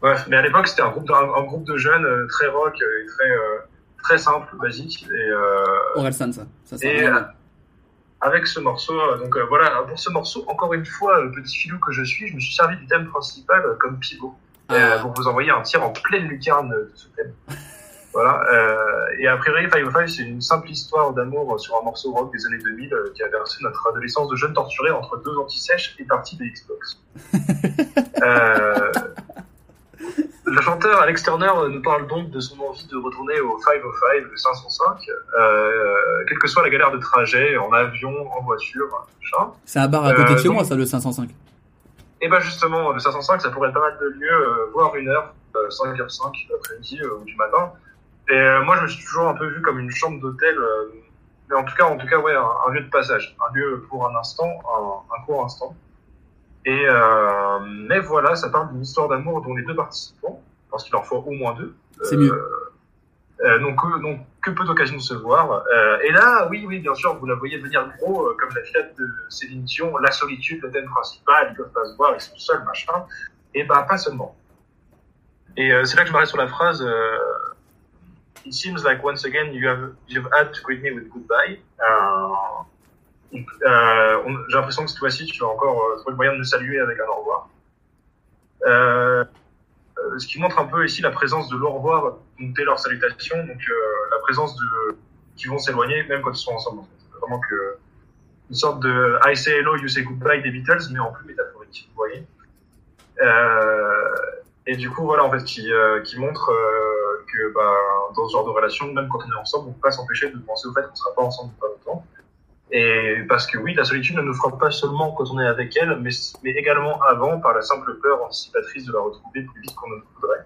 Bref, mais à l'époque c'était un groupe, de, un, un groupe de jeunes euh, très rock et très euh, très simple, basique. Et, euh, Orelsan, ça. ça, ça et euh, avec ce morceau, donc voilà, pour ce morceau, encore une fois, le petit filou que je suis, je me suis servi du thème principal comme pivot. Ah. pour vous envoyer un tir en pleine lucarne de ce thème. Voilà. Euh, et a priori, Five Five, c'est une simple histoire d'amour sur un morceau rock des années 2000 euh, qui a versé notre adolescence de jeunes torturés entre deux antisèches et parties des Xbox. euh, le chanteur Alex Turner nous parle donc de son envie de retourner au 505, le 505, euh, quelle que soit la galère de trajet, en avion, en voiture, machin. C'est un bar à côté de chez moi, ça, le 505. Et ben justement, le 505, ça pourrait être pas mal de lieux, voire une heure, euh, 5h05 l'après-midi ou du matin. Et euh, moi, je me suis toujours un peu vu comme une chambre d'hôtel, euh, mais en tout cas, en tout cas, ouais, un, un lieu de passage, un lieu pour un instant, un, un court instant. Et euh, mais voilà, ça parle d'une histoire d'amour dont les deux participants, parce qu'il en faut au moins deux. C'est mieux. Euh, donc, euh, donc que peu d'occasions de se voir. Euh, et là, oui, oui, bien sûr, vous la voyez venir gros, euh, comme la fillette de Céline Dion, la solitude, le thème principal, ils peuvent pas se voir, ils sont seuls, machin. Et bah, pas seulement. Et euh, c'est là que je m'arrête sur la phrase euh, It seems like once again you have you've had to greet me with goodbye. Euh, euh, J'ai l'impression que cette fois-ci, tu vas encore euh, trouver le moyen de me saluer avec un au revoir. Ce qui montre un peu ici la présence de l'au revoir dès leur salutation, donc la présence de qui vont s'éloigner même quand ils sont ensemble. En. Vraiment que une sorte de I say hello, you say goodbye des Beatles, mais en plus métaphorique, vous voyez. Et du coup, voilà, en fait, qui, qui montre que bah, dans ce genre de relation, même quand on est ensemble, on peut pas s'empêcher de penser au fait qu'on sera pas ensemble pas longtemps. Et parce que oui, la solitude ne nous frappe pas seulement quand on est avec elle, mais, mais également avant par la simple peur anticipatrice de la retrouver plus vite qu'on ne le voudrait.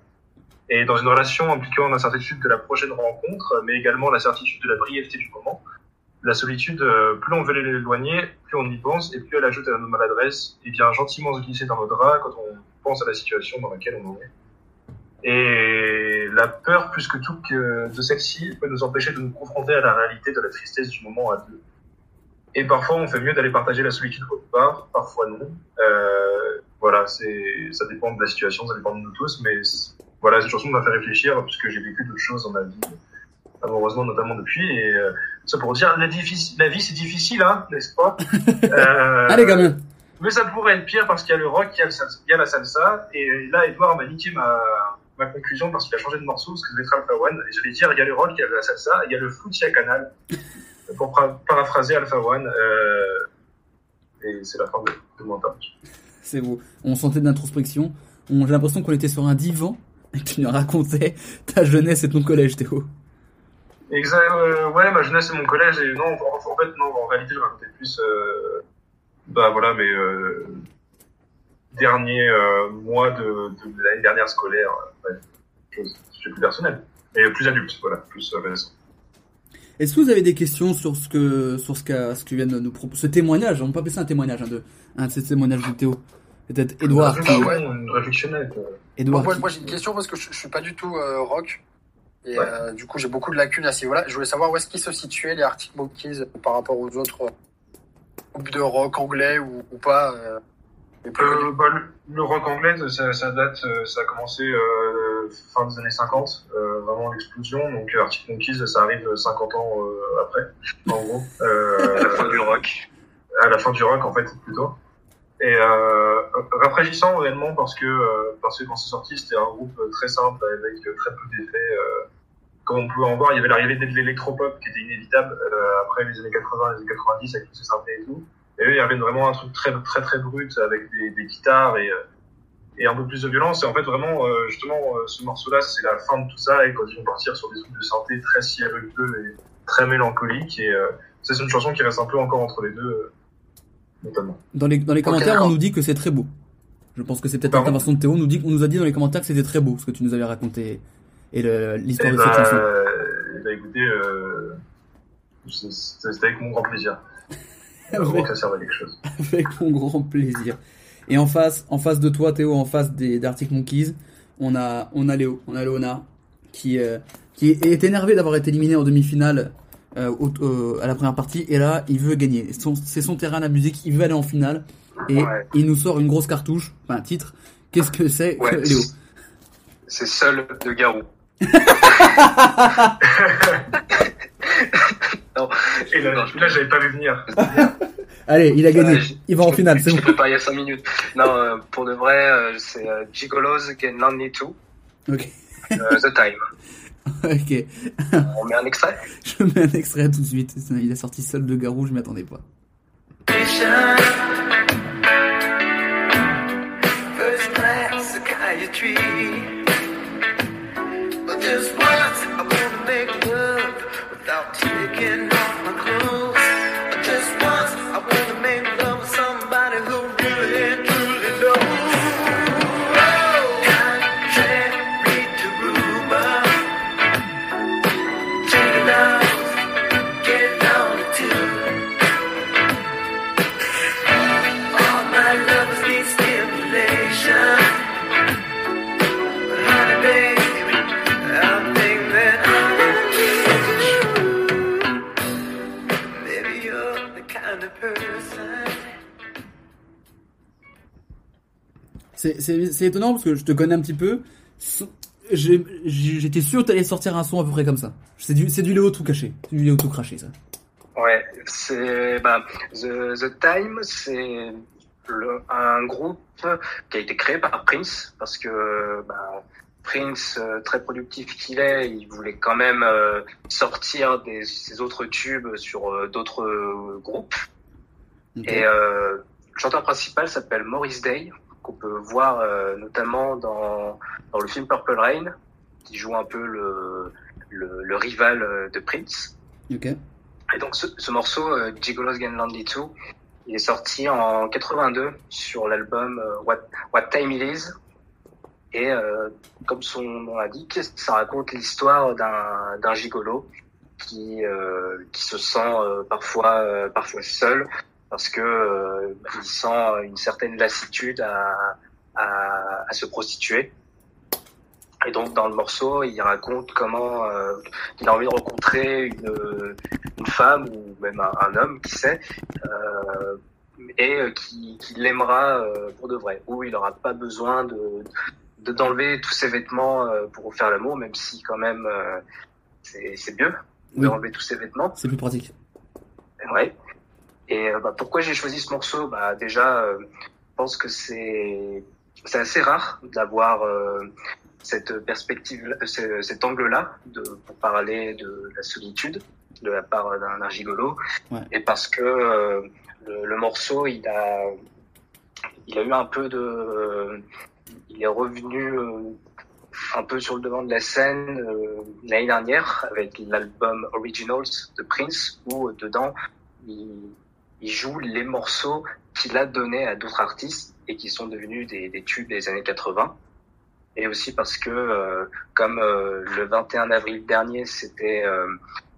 Et dans une relation impliquant l'incertitude de la prochaine rencontre, mais également la certitude de la brièveté du moment, la solitude, euh, plus on veut l'éloigner, plus on y pense, et plus elle ajoute à nos maladresses, et vient gentiment se glisser dans nos draps quand on pense à la situation dans laquelle on en est. Et la peur, plus que tout que de celle-ci, peut nous empêcher de nous confronter à la réalité de la tristesse du moment à deux. Et parfois, on fait mieux d'aller partager la solitude autre part, parfois non. Euh, voilà, c'est, ça dépend de la situation, ça dépend de nous tous, mais voilà, cette chanson m'a fait réfléchir puisque j'ai vécu d'autres choses dans ma vie, amoureusement notamment depuis, et euh, ça pour dire, la, vie c'est difficile, hein, n'est-ce pas? Euh, Allez, gamin. mais ça pourrait être pire parce qu'il y a le rock, il y a, le salsa, il y a la salsa. Et là, Edouard m'a niqué ma, ma conclusion parce qu'il a changé de morceau, parce que je vais Alpha One. Et j'allais dire, il y a le rock, il y a la salsa, il y a le foot à Canal. Pour paraphraser Alpha One. Euh, et c'est la fin de, de mon intervention. C'est beau. On sentait de l'introspection. On- J'ai l'impression qu'on était sur un divan et que tu nous racontais ta jeunesse et ton collège, Théo. Exact, euh, ouais, ma jeunesse et mon collège. Et non, en, en fait, non, en réalité, je racontais plus, euh, bah voilà, mais euh, derniers euh, mois de, de l'année dernière scolaire. Ouais, chose plus personnelle. Et plus adulte, voilà, plus euh, récent. Est-ce que vous avez des questions sur ce que sur ce qu'a ce que vient de nous proposer ce témoignage? On peut appeler ça un témoignage, hein, de un de ces témoignages de Théo. Peut-être Edouard. Une qui- une réflexionnette. euh. Edouard. moi, qui- moi, j'ai une question parce que je, je suis pas du tout euh, rock. Et euh, du coup, j'ai beaucoup de lacunes à ce niveau-là. Je voulais savoir où est-ce qu'ils se situaient, les Arctic Monkeys, par rapport aux autres groupes de rock anglais ou, ou pas. Euh, bah, le, le rock anglais, ça, ça date, euh, ça a commencé euh, fin des années 50, euh, vraiment l'explosion. Donc Arctic Monkeys, ça arrive 50 ans après, en gros. À la fin du rock. À la fin du rock, en fait, plutôt. Et euh, rafraîchissant réellement parce que euh, parce que quand c'est sorti, c'était un groupe très simple avec très peu d'effets. Comme on pouvait en voir, il y avait l'arrivée de l'électropop qui était inévitable après les années 80, les années 90 avec tous ces synthés et tout. Et eux, ils reviennent vraiment à un truc très très très brut avec des, des guitares et euh, et un peu plus de violence. Et en fait, vraiment, euh, justement, euh, ce morceau-là, c'est la fin de tout ça. Et quand ils vont partir sur des trucs de synthé très sirupeux et très mélancoliques. Et c'est une chanson qui reste un peu encore entre les deux, notamment. Dans les, dans les Ok, commentaires, on nous dit que c'est très beau. Je pense que c'est peut-être l'intervention de Théo. On nous, dit, on nous a dit dans les commentaires que c'était très beau ce que tu nous avais raconté et l'histoire Eh de cette bah, chanson. eh bah, écoutez, euh, c'est avec mon grand plaisir. Crois que ça servait à quelque chose. Avec mon grand plaisir. Et en face, en face de toi, Théo, en face des d'Arctic Monkeys, on a, on a Léo, on a Léona, qui, euh, qui est énervé d'avoir été éliminé en demi-finale euh, au- euh, à la première partie. Et là, il veut gagner. C'est son terrain la musique. Il veut aller en finale. Et Ouais. il nous sort une grosse cartouche, enfin un titre. Qu'est-ce que c'est, Ouais. Léo C'est seul de Garou. non, Et là, là j'avais pas vu venir. Allez, il a gagné. Je- il va en finale, c'est Je bon. l'ai préparé il y a 5 minutes. Non, euh, pour de vrai, euh, c'est euh, Gigolos Get Lonely Too. Ok. Euh, The Time. ok. On met un extrait Je mets un extrait tout de suite. Il a sorti seul de Garou, je m'y attendais pas. Just once I wanna make without taking C'est- étonnant parce que je te connais un petit peu. J'étais sûr que t'allais sortir un son à peu près comme ça. C'est du, du Léo tout caché. C'est du Léo tout craché, ça. Ouais, c'est bah, The, The Time, c'est un groupe qui a été créé par Prince parce que bah, Prince, euh, très productif qu'il est, il voulait quand même euh, sortir des, ses autres tubes sur euh, d'autres groupes. Et euh, le chanteur principal s'appelle Maurice Day, qu'on peut voir euh, notamment dans, dans le film Purple Rain, qui joue un peu le, le, le rival euh, de Prince. Et donc ce, ce morceau, euh, Gigolos Can Lonely 2, il est sorti en 82 sur l'album What, What Time It Is. Et euh, comme son nom l'indique, ça raconte l'histoire d'un gigolo qui, euh, qui se sent euh, parfois, parfois seul parce que euh, il sent une certaine lassitude à, à, à se prostituer. Et donc dans le morceau, il raconte comment euh, il a envie de rencontrer une, une femme ou même un, un homme, qui sait, euh, et qui, qui l'aimera euh, pour de vrai, où il n'aura pas besoin de de- d'enlever tous ses vêtements euh, pour faire l'amour, même si quand même euh, c'est c'est mieux Oui. d'enlever tous ses vêtements. C'est plus pratique. Ouais. Et euh, bah, pourquoi j'ai choisi ce morceau? Bah déjà, euh, je pense que c'est assez rare d'avoir euh, cette perspective, ce- cet angle-là pour parler de la solitude de la part d'un d'un gigolo. Ouais. Et parce que euh, le, le morceau, il a il a eu un peu de euh, il est revenu euh, un peu sur le devant de la scène euh, l'année dernière avec l'album Originals de Prince où dedans il, il joue les morceaux qu'il a donnés à d'autres artistes et qui sont devenus des, des tubes des années 80 et aussi parce que euh, comme euh, le 21 avril dernier c'était euh,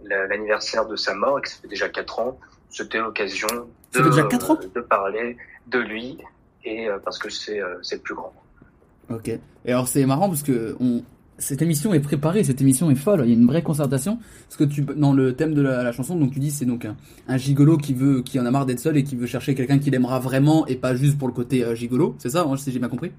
la- l'anniversaire de sa mort et que ça fait déjà 4 ans c'était l'occasion de, de parler de lui et parce que c'est c'est le plus grand. Ok. Et alors c'est marrant parce que on... cette émission est préparée, cette émission est folle. Il y a une vraie concertation. Parce que tu dans le thème de la, la chanson, donc tu dis c'est donc un, un gigolo qui veut, qui en a marre d'être seul et qui veut chercher quelqu'un qui l'aimera vraiment et pas juste pour le côté euh, gigolo. C'est ça, moi si j'ai bien compris?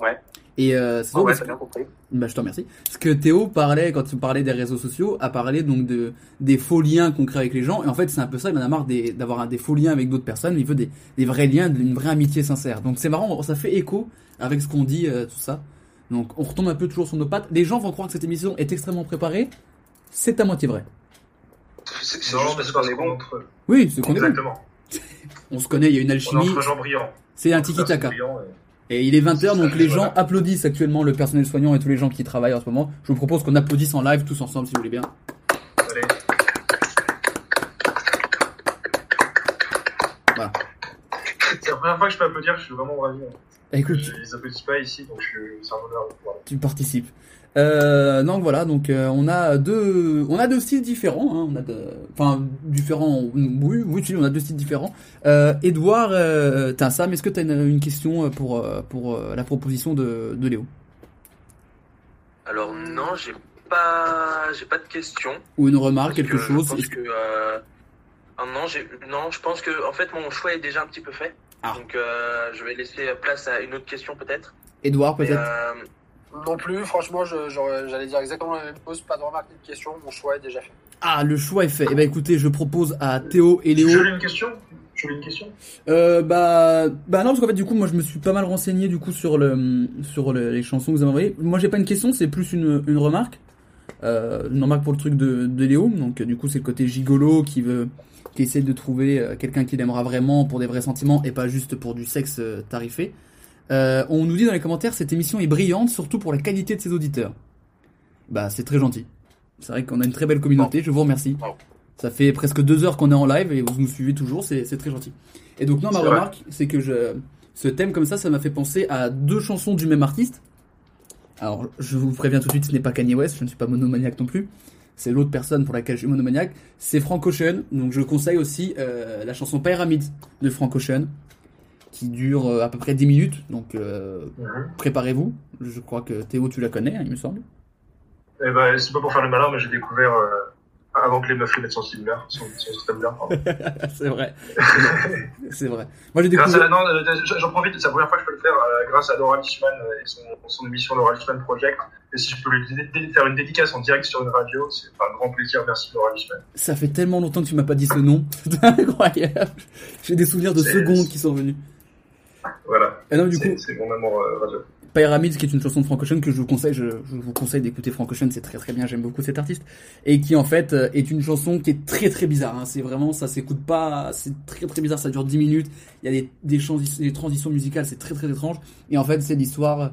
ouais Et euh, c'est drôle ouais bien compris Bah, je te remercie. Parce que Théo parlait, quand tu parlais des réseaux sociaux, a parlé donc de, des faux liens qu'on crée avec les gens. Et en fait, c'est un peu ça, il en a marre d'avoir des faux liens avec d'autres personnes, mais il veut des, des vrais liens, une vraie amitié sincère. Donc c'est marrant, ça fait écho avec ce qu'on dit, euh, tout ça. Donc on retombe un peu toujours sur nos pattes. Les gens vont croire que cette émission est extrêmement préparée. C'est à moitié vrai. c'est juste parce qu'on est bon entre, Oui, c'est qu'on est bon. exactement. On se connaît, il y a une On est alchimie. entre gens brillants. C'est un tiki-taka. et- il est 20h, C'est donc les voilà. gens applaudissent actuellement le personnel soignant et tous les gens qui travaillent en ce moment. Je vous propose qu'on applaudisse en live tous ensemble si vous voulez bien. Allez. Voilà. C'est la première fois que je peux applaudir, je suis vraiment ravi. Hein. Écoute, Je les applaudis pas ici, donc je... c'est un honneur. Voilà. tu participes. Euh, donc voilà, donc euh, on a deux, on a deux styles différents. Hein, on a de, enfin différents. Oui, oui, tu dis, on a deux styles différents. Euh, Edouard, euh, t'as Sam, est-ce que t'as une, une question pour euh, pour euh, la proposition de, de Léo? Alors non, j'ai pas, j'ai pas de questions. ou une remarque, quelque que chose Je pense que euh, ah non, j'ai non, je pense que en fait mon choix est déjà un petit peu fait. Ah. Donc euh, je vais laisser place à une autre question peut-être. Edouard peut-être euh, Non plus, franchement, j'allais dire exactement la même chose. Pas de remarque ni de question. Mon choix est déjà fait. Ah, le choix est fait. Eh ben écoutez, je propose à Théo et Léo. Je une question? Tu as une question? Euh, bah, bah non, parce qu'en fait, du coup, moi, je me suis pas mal renseigné du coup sur le sur le- les chansons que vous avez envoyées. Moi, j'ai pas une question, c'est plus une, une remarque. Euh, une remarque pour le truc de, de Léo. Donc, du coup, c'est le côté gigolo qui veut, qui essaie de trouver euh, quelqu'un qui l'aimera vraiment pour des vrais sentiments et pas juste pour du sexe euh, tarifé. Euh, on nous dit dans les commentaires, cette émission est brillante, surtout pour la qualité de ses auditeurs. Bah, c'est très gentil. C'est vrai qu'on a une très belle communauté. Je vous remercie. Ça fait presque deux heures qu'on est en live et vous nous suivez toujours, c'est très gentil. Et donc non, ma remarque, c'est que je, ce thème comme ça, ça m'a fait penser à deux chansons du même artiste. Alors, je vous préviens tout de suite, ce n'est pas Kanye West, je ne suis pas monomaniaque non plus. C'est l'autre personne pour laquelle je suis monomaniaque. C'est Frank Ocean. Donc, je conseille aussi euh, la chanson Pyramid de Frank Ocean, qui dure euh, à peu près 10 minutes. Donc, euh, Mhm. préparez-vous. Je crois que Théo, tu la connais, hein, il me semble. Eh ben, c'est pas pour faire le malin, mais j'ai découvert avant que les meufs mettent son cellulaire, son, son système là. pardon. c'est vrai. C'est vrai. Moi, j'ai Grâce découvert. non, euh, j'en profite, c'est la première fois que je peux le faire euh, grâce à Laura Lichman euh, et son, son émission Laura Lichman Project. Et si je peux lui faire une dédicace en direct sur une radio, c'est un grand plaisir. Merci Laura Lichman. Ça fait tellement longtemps que tu m'as pas dit ce nom. C'est incroyable. J'ai des souvenirs de secondes qui sont venus. Voilà. Et non, du C'est- coup- c'est mon amour euh, radio. Pyramid, qui est une chanson de Frank Ocean que je vous conseille, je, vous conseille d'écouter Frank Ocean, c'est très très bien, j'aime beaucoup cet artiste, et qui en fait euh, est une chanson qui est très très bizarre. hein. C'est vraiment, ça s'écoute pas, c'est très très bizarre, ça dure 10 minutes. Il y a des, des, des transitions musicales, c'est très très étrange. Et en fait, c'est l'histoire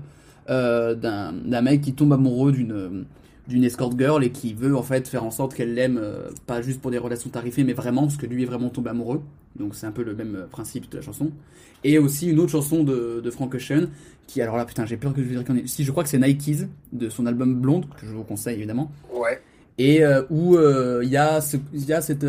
euh, d'un mec qui tombe amoureux d'une d'une escort girl et qui veut en fait faire en sorte qu'elle l'aime, euh, pas juste pour des relations tarifées, mais vraiment parce que lui est vraiment tombé amoureux. Donc c'est un peu le même euh, principe de la chanson. Et aussi une autre chanson de, de Frank Ocean, qui alors là putain j'ai peur que je dise qu'on est... Si je crois que c'est Nikes de son album Blonde, que je vous conseille évidemment. Ouais. Et euh, où euh, il y a ce, il y a cette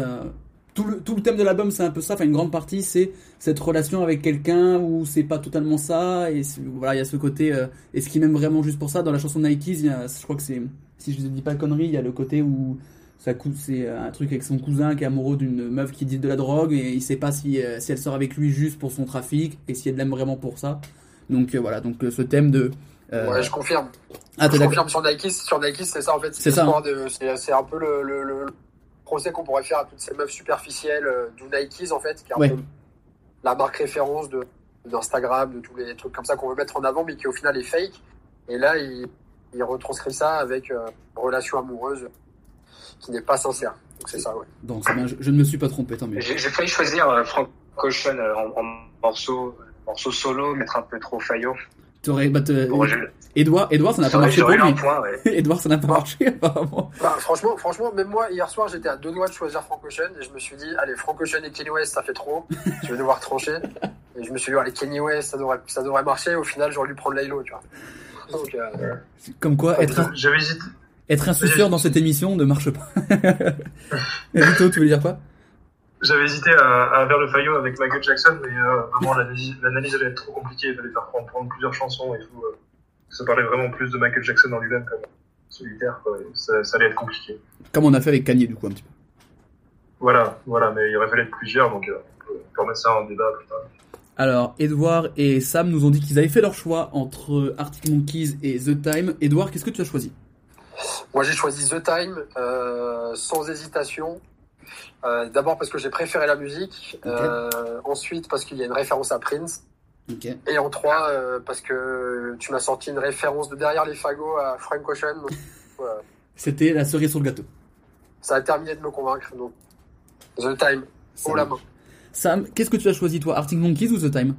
tout le tout le thème de l'album c'est un peu ça, enfin une grande partie c'est cette relation avec quelqu'un où c'est pas totalement ça et voilà il y a ce côté est-ce qu'il m'aime vraiment juste pour ça? Dans la chanson Nikes il y a, je crois que c'est si je dis pas de conneries il y a le côté où ça cou- c'est un truc avec son cousin qui est amoureux d'une meuf qui dit de la drogue et il sait pas si euh, si elle sort avec lui juste pour son trafic et si elle l'aime vraiment pour ça donc euh, voilà donc euh, ce thème de Ouais, je confirme. Ah, je confirme sur Nike, sur Nike, c'est ça en fait. C'est ça, hein. C'est un peu le, le, le procès qu'on pourrait faire à toutes ces meufs superficielles du Nikes en fait, qui est un Ouais. peu la marque référence de d'Instagram, de tous les trucs comme ça qu'on veut mettre en avant, mais qui au final est fake. Et là, il, il retranscrit ça avec euh, relation amoureuse qui n'est pas sincère. Donc c'est ça, ouais. donc c'est bien, je, je ne me suis pas trompé tant mieux J'ai j'ai failli choisir euh, Frank Ocean euh, en, en morceau, morceau solo, mettre un peu trop faillot. T'aurais, bah, Bon, je- Edouard, Edouard, ça n'a pas marché pour lui. un point, ouais. Edouard, ça n'a pas marché, apparemment. Bah, franchement, franchement, même moi, hier soir, j'étais à deux doigts de choisir Frank Ocean et je me suis dit, allez, Frank Ocean et Kenny West, ça fait trop. je vais devoir trancher. Et je me suis dit, allez, Kenny West, ça devrait, ça devrait marcher. Au final, j'aurais dû prendre Laylo, tu vois. Donc, euh, Comme quoi, être, un- être insouciant dans cette émission ne marche pas. Vito, tu veux dire quoi? J'avais hésité à, à vers le faillot avec Michael Jackson, mais euh, vraiment l'analyse allait être trop compliquée. Il fallait faire prendre, prendre plusieurs chansons et tout. euh. ça parlait vraiment plus de Michael Jackson en lui-même comme solitaire. Quoi, ça, ça allait être compliqué. Comme on a fait avec Kanye, du coup, un petit peu. Voilà, voilà, mais il aurait fallu être plusieurs, donc euh, on peut- on peut remettre ça en débat plus tard. Alors, Edouard et Sam nous ont dit qu'ils avaient fait leur choix entre Arctic Monkeys et The Time. Edouard, qu'est-ce que tu as choisi? Moi, j'ai choisi The Time, euh, sans hésitation. Euh, D'abord parce que j'ai préféré la musique. Euh, ensuite, parce qu'il y a une référence à Prince. Et en trois, parce que tu m'as sorti une référence de derrière les fagots à Frank Ocean. C'était la cerise sur le gâteau. ça a terminé de me convaincre. Donc, The Time, haut la main. Sam, qu'est-ce que tu as choisi, toi Arctic Monkeys ou The Time?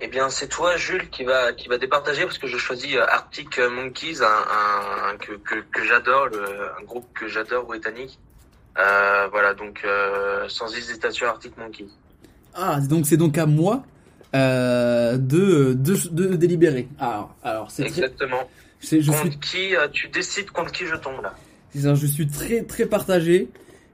Eh bien, c'est toi, Jules, qui va qui va départager parce que je choisis euh, Arctic Monkeys, un, un- que que, que j'adore, un groupe que j'adore britannique. Euh, voilà, donc euh, sans hésitation, Arctic Monkeys. Ah, donc c'est donc à moi euh, de, de, de délibérer. Alors, alors c'est. Exactement. je contre suis qui tu décides contre qui je tombe là. Je suis très très partagé,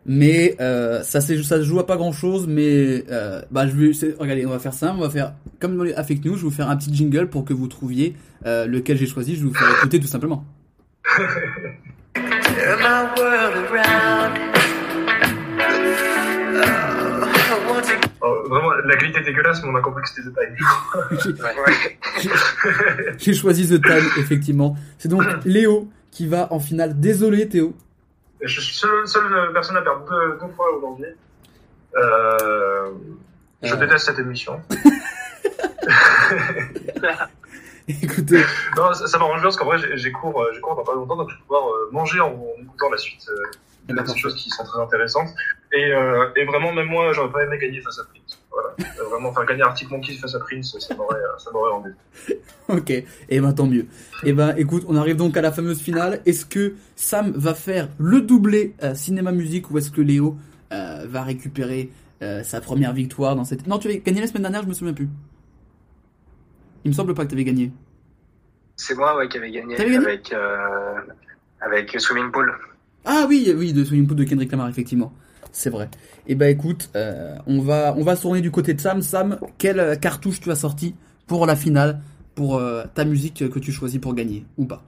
mais euh, ça se joue à pas grand chose, mais euh, bah je vais c'est- regardez, on va faire ça, on va faire comme dans les Affect News, je vais vous faire un petit jingle pour que vous trouviez euh, lequel j'ai choisi, je vais vous faire écouter tout simplement. Oh. Oh, vraiment, la qualité est dégueulasse, mais on a compris que c'était The Time. J'ai choisi The Time effectivement. C'est donc Léo qui va en finale. Désolé Théo. Je suis seule, seule personne à perdre deux, deux fois aujourd'hui. Euh, je Euh. déteste cette émission. Écoutez, Non, ça, ça m'arrange bien parce qu'en vrai, j'ai- cours, euh, j'ai cours dans pas longtemps, donc je vais pouvoir euh, manger en, en écoutant la suite. Euh, Eh ben, des choses qui sont très intéressantes. Et, euh, et vraiment, même moi, j'aurais pas aimé gagner face à Prince. Voilà. Euh, vraiment, faire gagner Arctic Monkeys face à Prince, ça m'aurait, euh, ça m'aurait embêté. Ok, et ben tant mieux. Et ben écoute, on arrive donc à la fameuse finale. Est-ce que Sam va faire le doublé euh, cinéma-musique ou est-ce que Léo euh, va récupérer euh, sa première victoire dans cette... Non, tu avais gagné la semaine dernière, je me souviens plus. Il me semble pas que tu avais gagné. C'est moi ouais, qui avais gagné, gagné avec, euh, avec Swimming Pool. Ah oui, oui, de Swimming Pool de Kendrick Lamar, effectivement. C'est vrai. Et ben écoute, euh, on va on va se tourner du côté de Sam. Sam, quelle euh, cartouche tu as sorti pour la finale, pour euh, ta musique que tu choisis pour gagner, ou pas?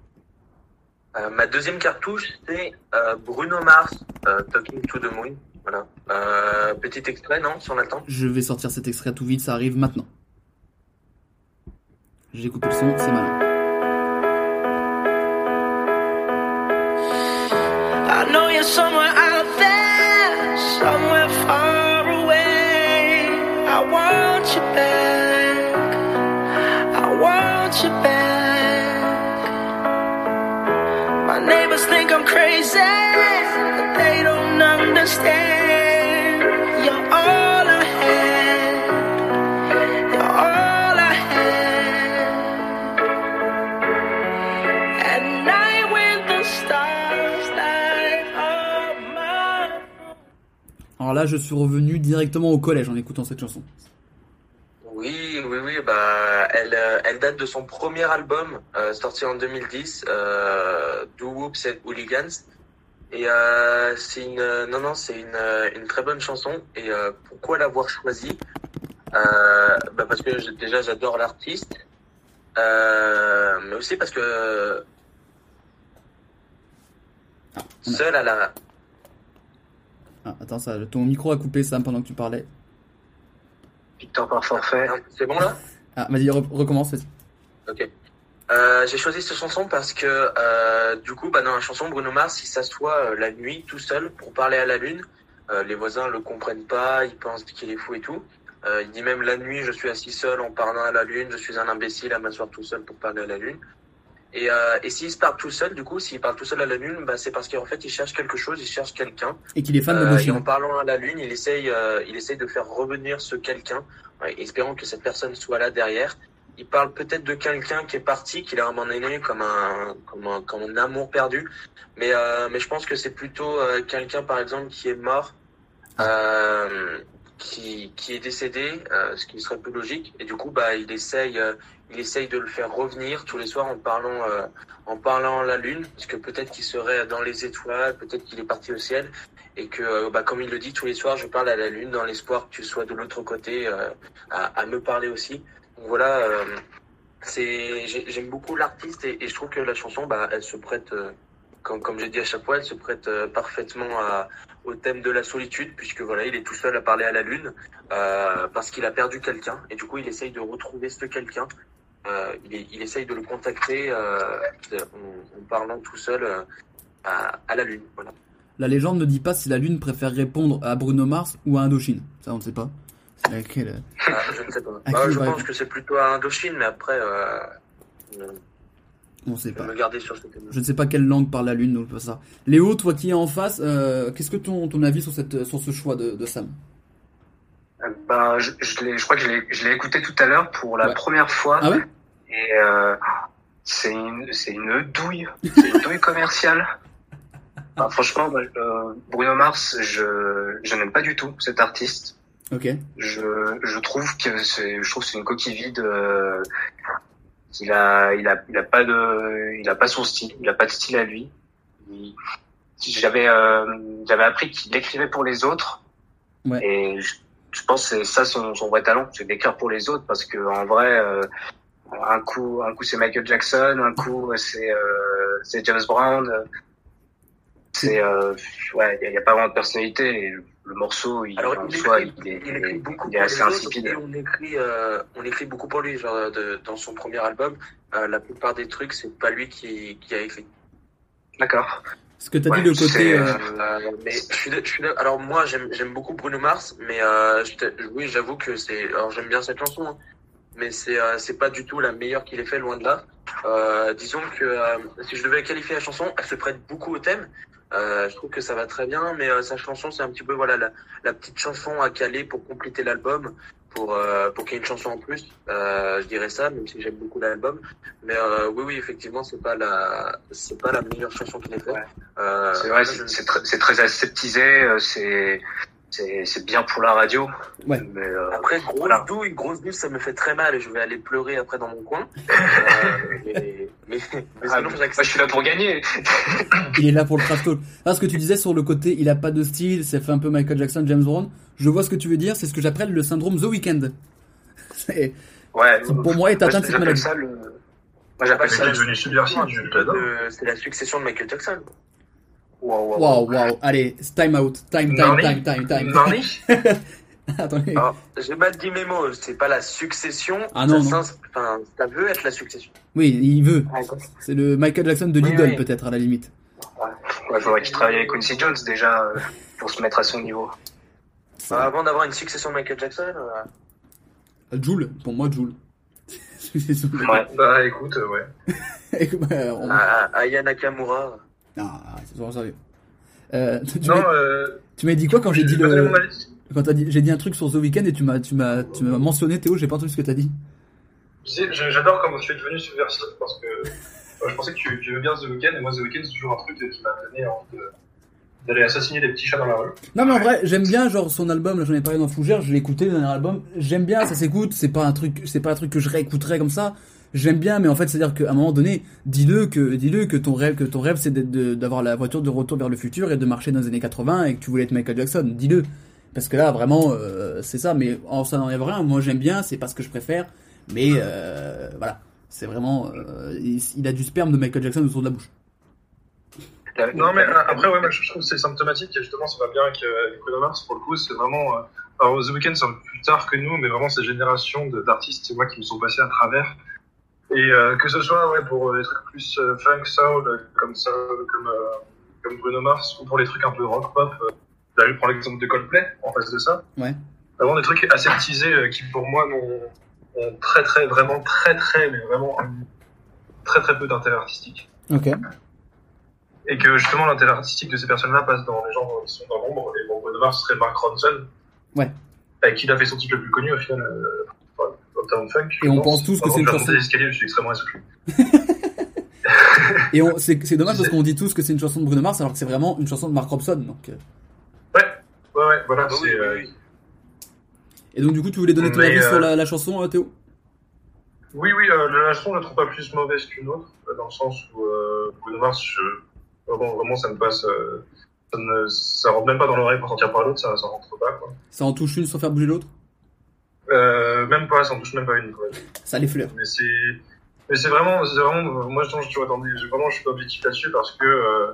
Euh, ma deuxième cartouche, c'est euh, Bruno Mars, euh, Talking to the Moon. Voilà. Euh, petit extrait, non, si on a le temps. Je vais sortir cet extrait tout vite, ça arrive maintenant. J'ai coupé le son, c'est malin. I know you're somewhere Neighbors think I'm crazy, but they don't understand. You're I had. You're my Alors là, je suis revenu directement au collège en écoutant cette chanson. Oui, oui, oui, bah, elle, euh, elle date de son premier album, euh, sorti en 2010, euh, Do Whoops and Hooligans. Et euh, c'est une, non, non, c'est une, une très bonne chanson. Et euh, pourquoi l'avoir choisie? Bah Parce que déjà, j'adore l'artiste. Mais aussi parce que seul à la... Ah, attends, ça, ton micro a coupé Sam pendant que tu parlais. Victor par forfait. C'est bon là Ah, vas-y, re- recommence. vas-y. Ok. Euh, j'ai choisi cette chanson parce que euh, du coup, bah, dans la chanson, Bruno Mars, il s'assoit euh, la nuit tout seul pour parler à la lune. Euh, les voisins le comprennent pas, ils pensent qu'il est fou et tout. Euh, il dit même la nuit, je suis assis seul en parlant à la lune, je suis un imbécile à m'asseoir tout seul pour parler à la lune. Et, euh, et s'il se parle tout seul, du coup, s'il parle tout seul à la lune, bah, c'est parce qu'en fait, il cherche quelque chose, il cherche quelqu'un. Et qu'il est fan de Euh, et en parlant à la lune, il essaye, euh, il essaye de faire revenir ce quelqu'un, espérant que cette personne soit là derrière. Il parle peut-être de quelqu'un qui est parti, qu'il a abandonné comme un, comme un, comme un amour perdu. Mais, euh, mais je pense que c'est plutôt euh, quelqu'un, par exemple, qui est mort, euh, qui, qui est décédé, ce qui serait plus logique. Et du coup, bah, il essaye, il essaye de le faire revenir tous les soirs en parlant, euh, en parlant à la lune, parce que peut-être qu'il serait dans les étoiles, peut-être qu'il est parti au ciel, et que, euh, bah, comme il le dit tous les soirs, je parle à la lune dans l'espoir que tu sois de l'autre côté, euh, à, me parler aussi. Donc voilà, c'est, j'ai- j'aime beaucoup l'artiste et, je trouve que la chanson, bah, elle se prête, comme, j'ai dit à chaque fois, elle se prête parfaitement au thème de la solitude, puisque voilà, il est tout seul à parler à la lune, parce qu'il a perdu quelqu'un, et du coup, il essaye de retrouver ce quelqu'un. Euh, il, essaye de le contacter euh, en, en parlant tout seul euh, à, à la lune. Voilà. La légende ne dit pas si la Lune préfère répondre à Bruno Mars ou à Indochine. Ça, on ne sait pas. Euh, Ah, je ne sais pas. Bah, je pense répondre que c'est plutôt à Indochine, mais après, On sait je vais pas. me garder sur ce thème. Je ne sais pas quelle langue parle la Lune, donc pas ça. Léo, toi qui es en face, euh, qu'est-ce que ton, ton avis sur, cette, sur ce choix de, de Sam? Euh, Ben, je, je, l'ai- je crois que je l'ai, je l'ai écouté tout à l'heure pour la Ouais. première fois. Ah ouais? Et euh, c'est une, c'est une douille, c'est une douille commerciale. Enfin, franchement, moi, euh, Bruno Mars, je, je n'aime pas du tout cet artiste. Ok. Je, je trouve que c'est, je trouve que c'est une coquille vide. euh, il a, il a, il a pas de, il a pas son style, il a pas de style à lui. J'avais, euh, j'avais appris qu'il écrivait pour les autres. Ouais. Et je, je pense que c'est ça son, son vrai talent, c'est d'écrire pour les autres parce que en vrai, euh, un coup, un coup c'est Michael Jackson, un coup c'est, euh, c'est James Brown. euh, C'est, euh, ouais, il n'y a, pas vraiment de personnalité. Et le, morceau, il, Alors, en il soi, écrit, il est, il écrit beaucoup il est pour assez insipide. et on écrit, euh, on écrit beaucoup pour lui. Genre, de, dans son premier album, euh, la plupart des trucs, c'est pas lui qui, qui a écrit. D'accord. Ce que t'as Ouais, dit le côté. euh, Euh, mais je suis, je suis alors moi j'aime beaucoup Bruno Mars, mais euh, je oui j'avoue que c'est alors j'aime bien cette chanson, hein, mais c'est c'est pas du tout la meilleure qu'il ait fait loin de là. Disons que si je devais qualifier la chanson, elle se prête beaucoup au thème. Je trouve que ça va très bien, mais sa chanson c'est un petit peu voilà la, la petite chanson à caler pour compléter l'album, pour euh, pour qu'il y ait une chanson en plus. Euh, je dirais ça, même si j'aime beaucoup l'album. Mais euh, oui oui effectivement c'est pas la c'est pas la meilleure chanson qu'il ait fait. Euh, C'est vrai, c'est c'est très, c'est très aseptisé, c'est c'est c'est bien pour la radio. Ouais. Mais, euh, Après, grosse douille, grosse douille, ça me fait très mal et je vais aller pleurer après dans mon coin. Euh, mais, mais, mais ah, sinon, moi, je suis là pour gagner. Il est là pour le trash talk. Ah, ce que tu disais sur le côté, il a pas de style, ça fait un peu Michael Jackson, James Brown. Je vois ce que tu veux dire, c'est ce que j'appelle le syndrome The Weeknd. C'est- Ouais. pour moi, est atteint de cette j'appelle maladie. ça le. Moi, j'appelle ça c'est la succession de Michael Jackson. Waouh, Waouh, waouh. Allez, time out. Time, time, time, time, time. Attendez. Alors, j'ai mal dit mes mots, c'est pas la succession. Ah non, ça, non. Enfin, ça veut être la succession. Oui, il veut. Ah. C'est le Michael Jackson de Oui, Lidl, oui. peut-être, à la limite. Ouais, faudrait qu'il travaille avec Quincy Jones déjà euh, pour se mettre à son niveau. Bah, avant d'avoir une succession de Michael Jackson, euh, Joule, pour moi, Joule. Ouais. Bah écoute, euh, ouais. Écoute, bah, on- à- à Aya Nakamura. Ah, c'est vraiment sérieux. Euh, tu Non, m'as- euh, tu m'as dit quoi quand j'ai dit le. Quand t'as dit, j'ai dit un truc sur The Weeknd et tu m'as, tu m'as, tu m'as mentionné Théo, j'ai pas entendu ce que t'as dit. J'adore comment tu es devenu subversif parce que euh, je pensais que tu, tu aimais bien The Weeknd et moi The Weeknd c'est toujours un truc qui m'a donné envie de- d'aller assassiner des petits chats dans la rue. Non mais en vrai, j'aime bien genre son album, là j'en ai parlé dans Fougère, je l'ai écouté le dernier album, j'aime bien, ça s'écoute, c'est pas un truc, c'est pas un truc que je réécouterais comme ça. J'aime bien, mais en fait, c'est-à-dire qu'à un moment donné, dis-le que, dis-le que ton rêve, que ton rêve, c'est d'avoir la voiture de retour vers le futur et de marcher dans les années 80 et que tu voulais être Michael Jackson. Dis-le. Parce que là, vraiment, euh, c'est ça. Mais en ça n'enlève rien. Moi, j'aime bien, c'est pas ce que je préfère. Mais euh, voilà, c'est vraiment, euh, il, a du sperme de Michael Jackson autour de la bouche. Non, mais après, ouais, je trouve que c'est symptomatique et justement, ça va bien avec, euh, avec Bruno Mars. Pour le coup, c'est vraiment. alors, The Weeknd, c'est un peu plus tard que nous, mais vraiment, ces générations d'artistes, moi qui me sont passés à travers. Et que ce soit ouais, pour les trucs plus funk, soul, comme ça, comme, comme Bruno Mars, ou pour les trucs un peu rock pop. D'ailleurs, je prends l'exemple de Coldplay en face de ça. Ouais. Vraiment des trucs aseptisés euh, qui, pour moi, n'ont ont très, très, vraiment très, très, mais vraiment très, très peu d'intérêt artistique Ok. et que justement l'intérêt artistique de ces personnes-là passe dans les gens qui sont dans l'ombre. Et bon, Bruno Mars serait Mark Ronson, Ouais. avec qui il a fait son titre le plus connu au final, euh, Uptown Funk. Et on pense tous que c'est une chanson- je suis extrêmement essoufflé. Et c'est dommage parce qu'on dit tous que c'est une chanson de Bruno Mars alors que c'est vraiment une chanson de Mark Robson. Donc, euh. Ouais, ouais, voilà, Ah bah oui, c'est. oui, euh, oui. Et donc du coup, tu voulais donner ton avis euh, sur la, la chanson, euh, Théo? Oui, oui, euh, la chanson, je la trouve pas plus mauvaise qu'une autre, euh, dans le sens où euh, Bruno Mars, je... vraiment, vraiment, ça me passe. euh, ça, ne, ça rentre même pas dans l'oreille pour sortir par l'autre, ça, ça rentre pas, quoi. Ça en touche une sans faire bouger l'autre? Euh, même pas, ça en touche même pas une, quoi. Ça l'effleure. Mais c'est, mais c'est vraiment, c'est vraiment, moi je pense que tu vois, attendez, je- vraiment, je suis pas objectif là-dessus parce que, euh,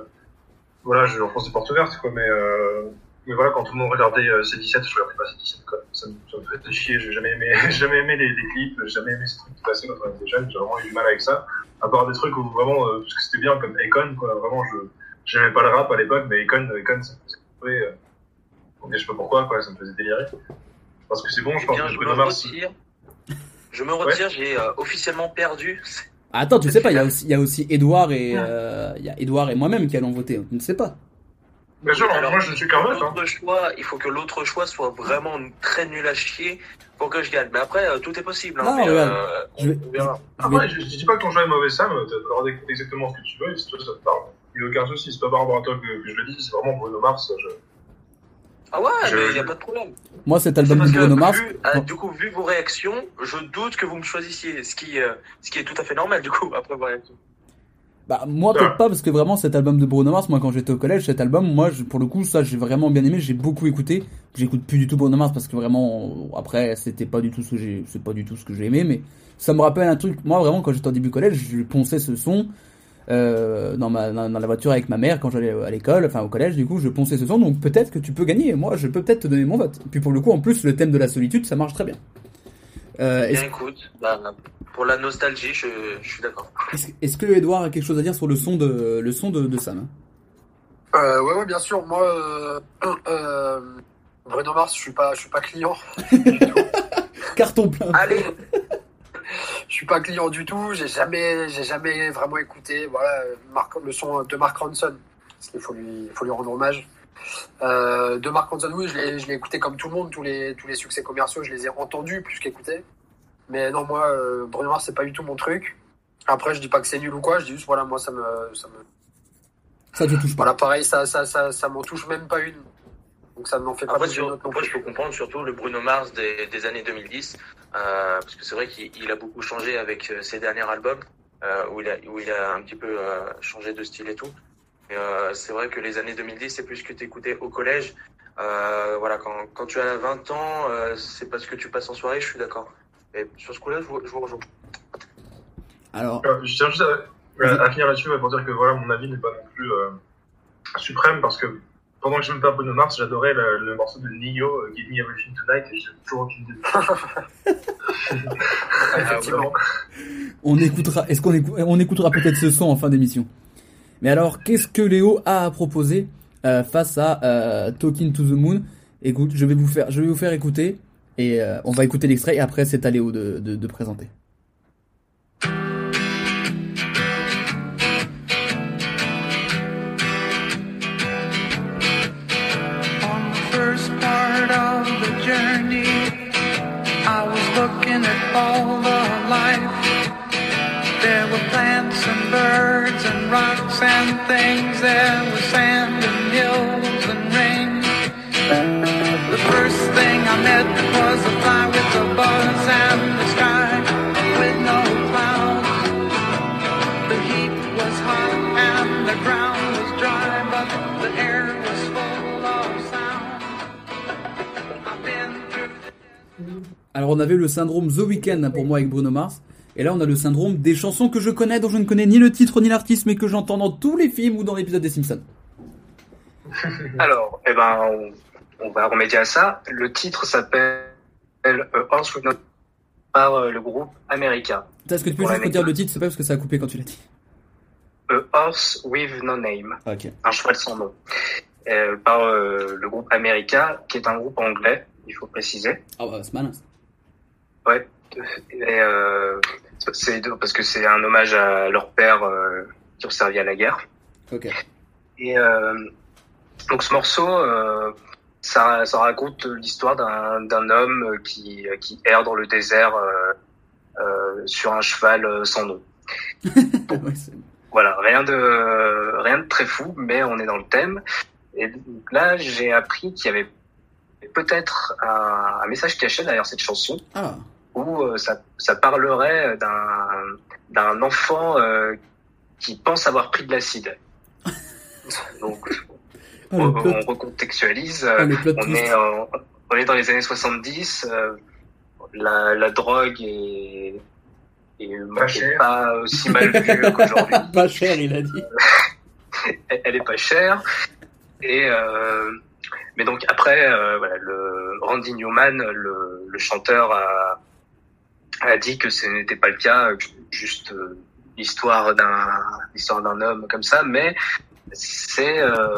voilà, je renfonce des portes ouvertes, quoi, mais, euh, mais voilà, quand tout le monde regardait euh, C17, je regardais pas C17, quoi. Ça me, ça me fait chier, j'ai jamais aimé, jamais aimé les, les clips, j'ai jamais aimé ces trucs qui passaient quand on était jeune, j'ai vraiment eu du mal avec ça. À part des trucs où vraiment, euh, parce que c'était bien comme Econ, quoi, vraiment, je, j'aimais pas le rap à l'époque, mais Econ, Econ, ça me faisait couper, euh, je sais pas pourquoi, quoi, ça me faisait délirer. Parce que c'est bon, je Eh pense bien, que je me Mars, retire. Je me retire, j'ai euh, officiellement perdu. Ah, Attends, tu sais pas, il y a aussi, il y a aussi Edouard et, euh, il y a Edouard et moi-même qui allons voter. Tu ne sais pas. Bien sûr, Alors, moi je suis qu'un vote, hein. l'autre choix, il faut que l'autre choix soit vraiment très nul à chier pour que je gagne. Mais après, euh, tout est possible. Hein, Non, mais, euh, je vais- on verra. Après, je, je dis pas que ton choix est mauvais, Sam, droit d'écouter exactement ce que tu veux, et si toi ça te parle, il n'y a aucun souci, c'est pas à toi que, que je le dis, c'est vraiment Bruno Mars. Je... Ah ouais, Je- mais il n'y a pas de problème. Moi, cet album de Bruno Mars. vu, euh, du coup, vu vos réactions, je doute que vous me choisissiez, ce qui, euh, ce qui est tout à fait normal, du coup, après vos réactions. Bah, moi, peut-être pas, parce que vraiment, cet album de Bruno Mars, moi, quand j'étais au collège, cet album, moi, je- pour le coup, ça, j'ai vraiment bien aimé, j'ai beaucoup écouté. J'écoute plus du tout Bruno Mars parce que vraiment, après, c'était pas du tout ce que j'ai, c'est pas du tout ce que j'ai aimé, mais ça me rappelle un truc. Moi, vraiment, quand j'étais au début collège, je ponçais ce son, euh, dans ma, dans, dans la voiture avec ma mère quand j'allais à l'école, enfin, au collège, du coup, je ponçais ce son, donc peut-être que tu peux gagner. Moi, je peux peut-être te donner mon vote. Puis pour le coup, en plus, le thème de la solitude, ça marche très bien. Euh, Bien écoute, bah, pour la nostalgie, je, je suis d'accord. est-ce- est-ce que Edouard a quelque chose à dire sur le son de, le son de, de Sam hein? Euh, ouais, ouais, bien sûr. Moi, euh, euh, Bruno Mars, je suis pas, je suis pas client. Carton plein. Allez, Je suis pas client du tout. J'ai jamais, j'ai jamais vraiment écouté. Voilà, euh, Mark- le son de Mark Ronson. Parce qu'il faut lui, faut lui rendre hommage. Euh, de Mark Ronson, oui, je l'ai, écouté comme tout le monde. Tous les, tous les succès commerciaux, je les ai entendus plus qu'écoutés. Mais non, moi, euh, Bruno Mars, c'est pas du tout mon truc. Après, je dis pas que c'est nul ou quoi. Je dis juste, voilà, moi, ça me, ça me, Ça te touche pas. voilà, pareil, ça, ça, ça, ça m'en touche même pas une. Donc ça n'en fait pas Après, sur- je peux comprendre surtout le Bruno Mars des, des années 2010, euh, parce que c'est vrai qu'il il a beaucoup changé avec euh, ses derniers albums, euh, où, il a, où il a un petit peu euh, changé de style et tout. Euh, c'est vrai que les années 2010, c'est plus ce que tu écoutais au collège. Euh, voilà, quand, quand tu as 20 ans, euh, c'est parce que tu passes en soirée, je suis d'accord. Et sur ce coup-là, je vous, je vous rejoins. Alors, Euh, Je tiens juste à, finir là-dessus pour dire que voilà, mon avis n'est pas non plus euh, suprême parce que pendant que je me pas Bruno Mars, j'adorais le, le morceau de Nio, euh, Give Me Everything Tonight, et j'ai toujours aucune idée. Ah, on écoutera, est-ce qu'on écou- on écoutera peut-être ce son en fin d'émission? Mais alors, qu'est-ce que Léo a à proposer euh, face à euh, Talking to the Moon? Écoute, je vais vous faire, je vais vous faire écouter et euh, on va écouter l'extrait et après c'est à Léo de, de, de présenter. All the life. There were plants and birds and rocks and things. There was sand and hills and rain. The first thing I met was a fly with a buzz and the sky with no clouds. The heat was hot and the ground was dry, but the air was full of sound. I've been through Alors on avait le syndrome The Weeknd pour moi avec Bruno Mars. Et là on a le syndrome des chansons que je connais dont je ne connais ni le titre ni l'artiste mais que j'entends dans tous les films ou dans l'épisode des Simpsons. Alors, eh ben, on, on va remédier à ça. Le titre s'appelle euh, Horse with No par euh, le groupe America. Est-ce que tu peux juste redire le titre C'est pas parce que ça a coupé quand tu l'as dit. A Horse with No Name. Ok. Un cheval sans nom. Euh, par euh, le groupe America, qui est un groupe anglais, il faut préciser. Ah bah c'est malin. Ouais. Et, euh, c'est parce que c'est un hommage à leur père euh, qui ont servi à la guerre. Ok. Et euh, donc ce morceau, euh, ça, ça raconte l'histoire d'un homme qui, qui erre dans le désert sur un cheval sans nom. Ouais, Voilà, rien de rien de très fou, mais on est dans le thème. Et donc là, j'ai appris qu'il y avait peut-être un, un message caché derrière cette chanson Ah. Où euh, ça, ça parlerait d'un d'un enfant euh, qui pense avoir pris de l'acide. Donc, Ah, on, recontextualise. Ah, on, est en- on est dans les années 70. euh, la, la drogue est, est, Pas cher. pas aussi mal vue qu'aujourd'hui. Pas cher, il a dit. elle, elle est pas chère. Et euh, mais donc après, euh, voilà, le Randy Newman, le, le chanteur, a, a dit que ce n'était pas le cas, que juste euh, l'histoire d'un l'histoire d'un homme comme ça, mais c'est euh,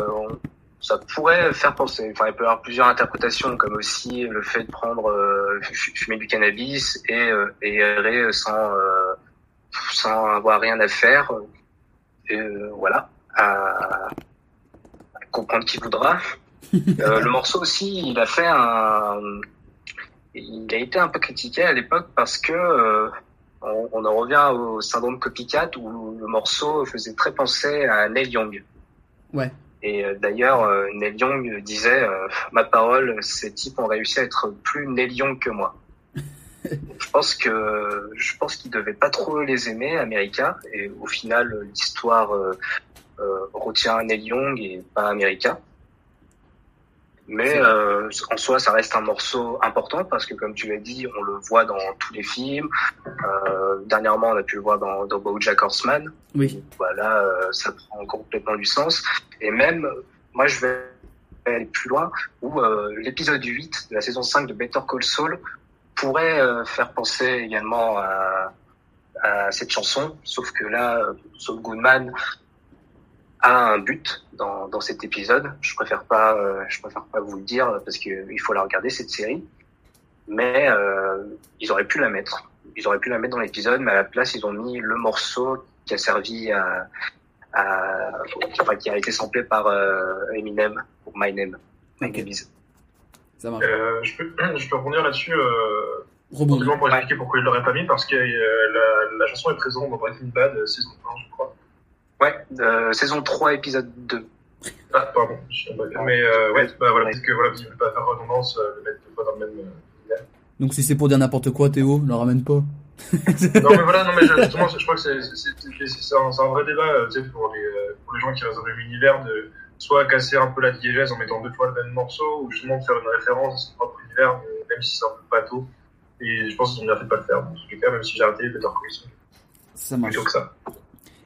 ça pourrait faire penser. Enfin, il peut y avoir plusieurs interprétations, comme aussi le fait de prendre euh, fu- fumer du cannabis et, euh, et errer sans euh, sans avoir rien à faire. Et, euh, voilà, à, à comprendre qui voudra. Euh, le morceau aussi, il a fait un, il a été un peu critiqué à l'époque parce que euh, on, on en revient au syndrome copycat où le morceau faisait très penser à Neil Young. Ouais. Et euh, d'ailleurs, euh, Neil Young disait euh, ma parole, ces types ont réussi à être plus Neil Young que moi. je pense que je pense qu'ils devaient pas trop les aimer, America, et au final, l'histoire retient Neil Young et pas America. Mais euh, en soi, ça reste un morceau important parce que, comme tu l'as dit, on le voit dans tous les films. Euh, dernièrement, on a pu le voir dans, dans BoJack Horseman. Oui. Voilà, euh, ça prend complètement du sens. Et même, moi, je vais aller plus loin, où l'épisode 8 de la saison 5 de Better Call Saul pourrait faire penser également à, à cette chanson, sauf que là, Saul Goodman a un but dans, dans cet épisode. Je préfère pas, euh, je préfère pas vous le dire parce que il faut la regarder cette série. Mais euh, ils auraient pu la mettre. Ils auraient pu la mettre dans l'épisode, mais à la place ils ont mis le morceau qui a servi à, à enfin qui a été samplé par euh, Eminem pour My Name. My Name is. Ça marche. Euh, je, peux, je peux rebondir là-dessus euh, pour expliquer pourquoi il l'aurait pas mis, parce que euh, la, la chanson est présente dans Breaking Bad euh, saison 1, je crois. Ouais, euh, saison 3, épisode 2. Ah, pardon, je suis un peu- Mais euh, ouais, bah voilà, parce que voilà, il ne veut pas faire redondance, euh, le mettre deux fois dans le même. euh. Donc si c'est pour dire n'importe quoi, Théo, ne le ramène pas. non mais voilà, non mais justement, je crois que c'est- c'est c'est- c'est- c'est un, vrai débat, euh, tu sais, pour les, euh, pour les gens qui restent dans le même univers, de soit casser un peu la diégèse en mettant deux fois le même morceau, ou justement de faire une référence à son propre univers, même si c'est un peu bateau. Et je pense qu'ils ont bien fait de pas le faire, tous les cas, même si j'ai arrêté Better Call Saul. Ça marche. Plutôt que ça.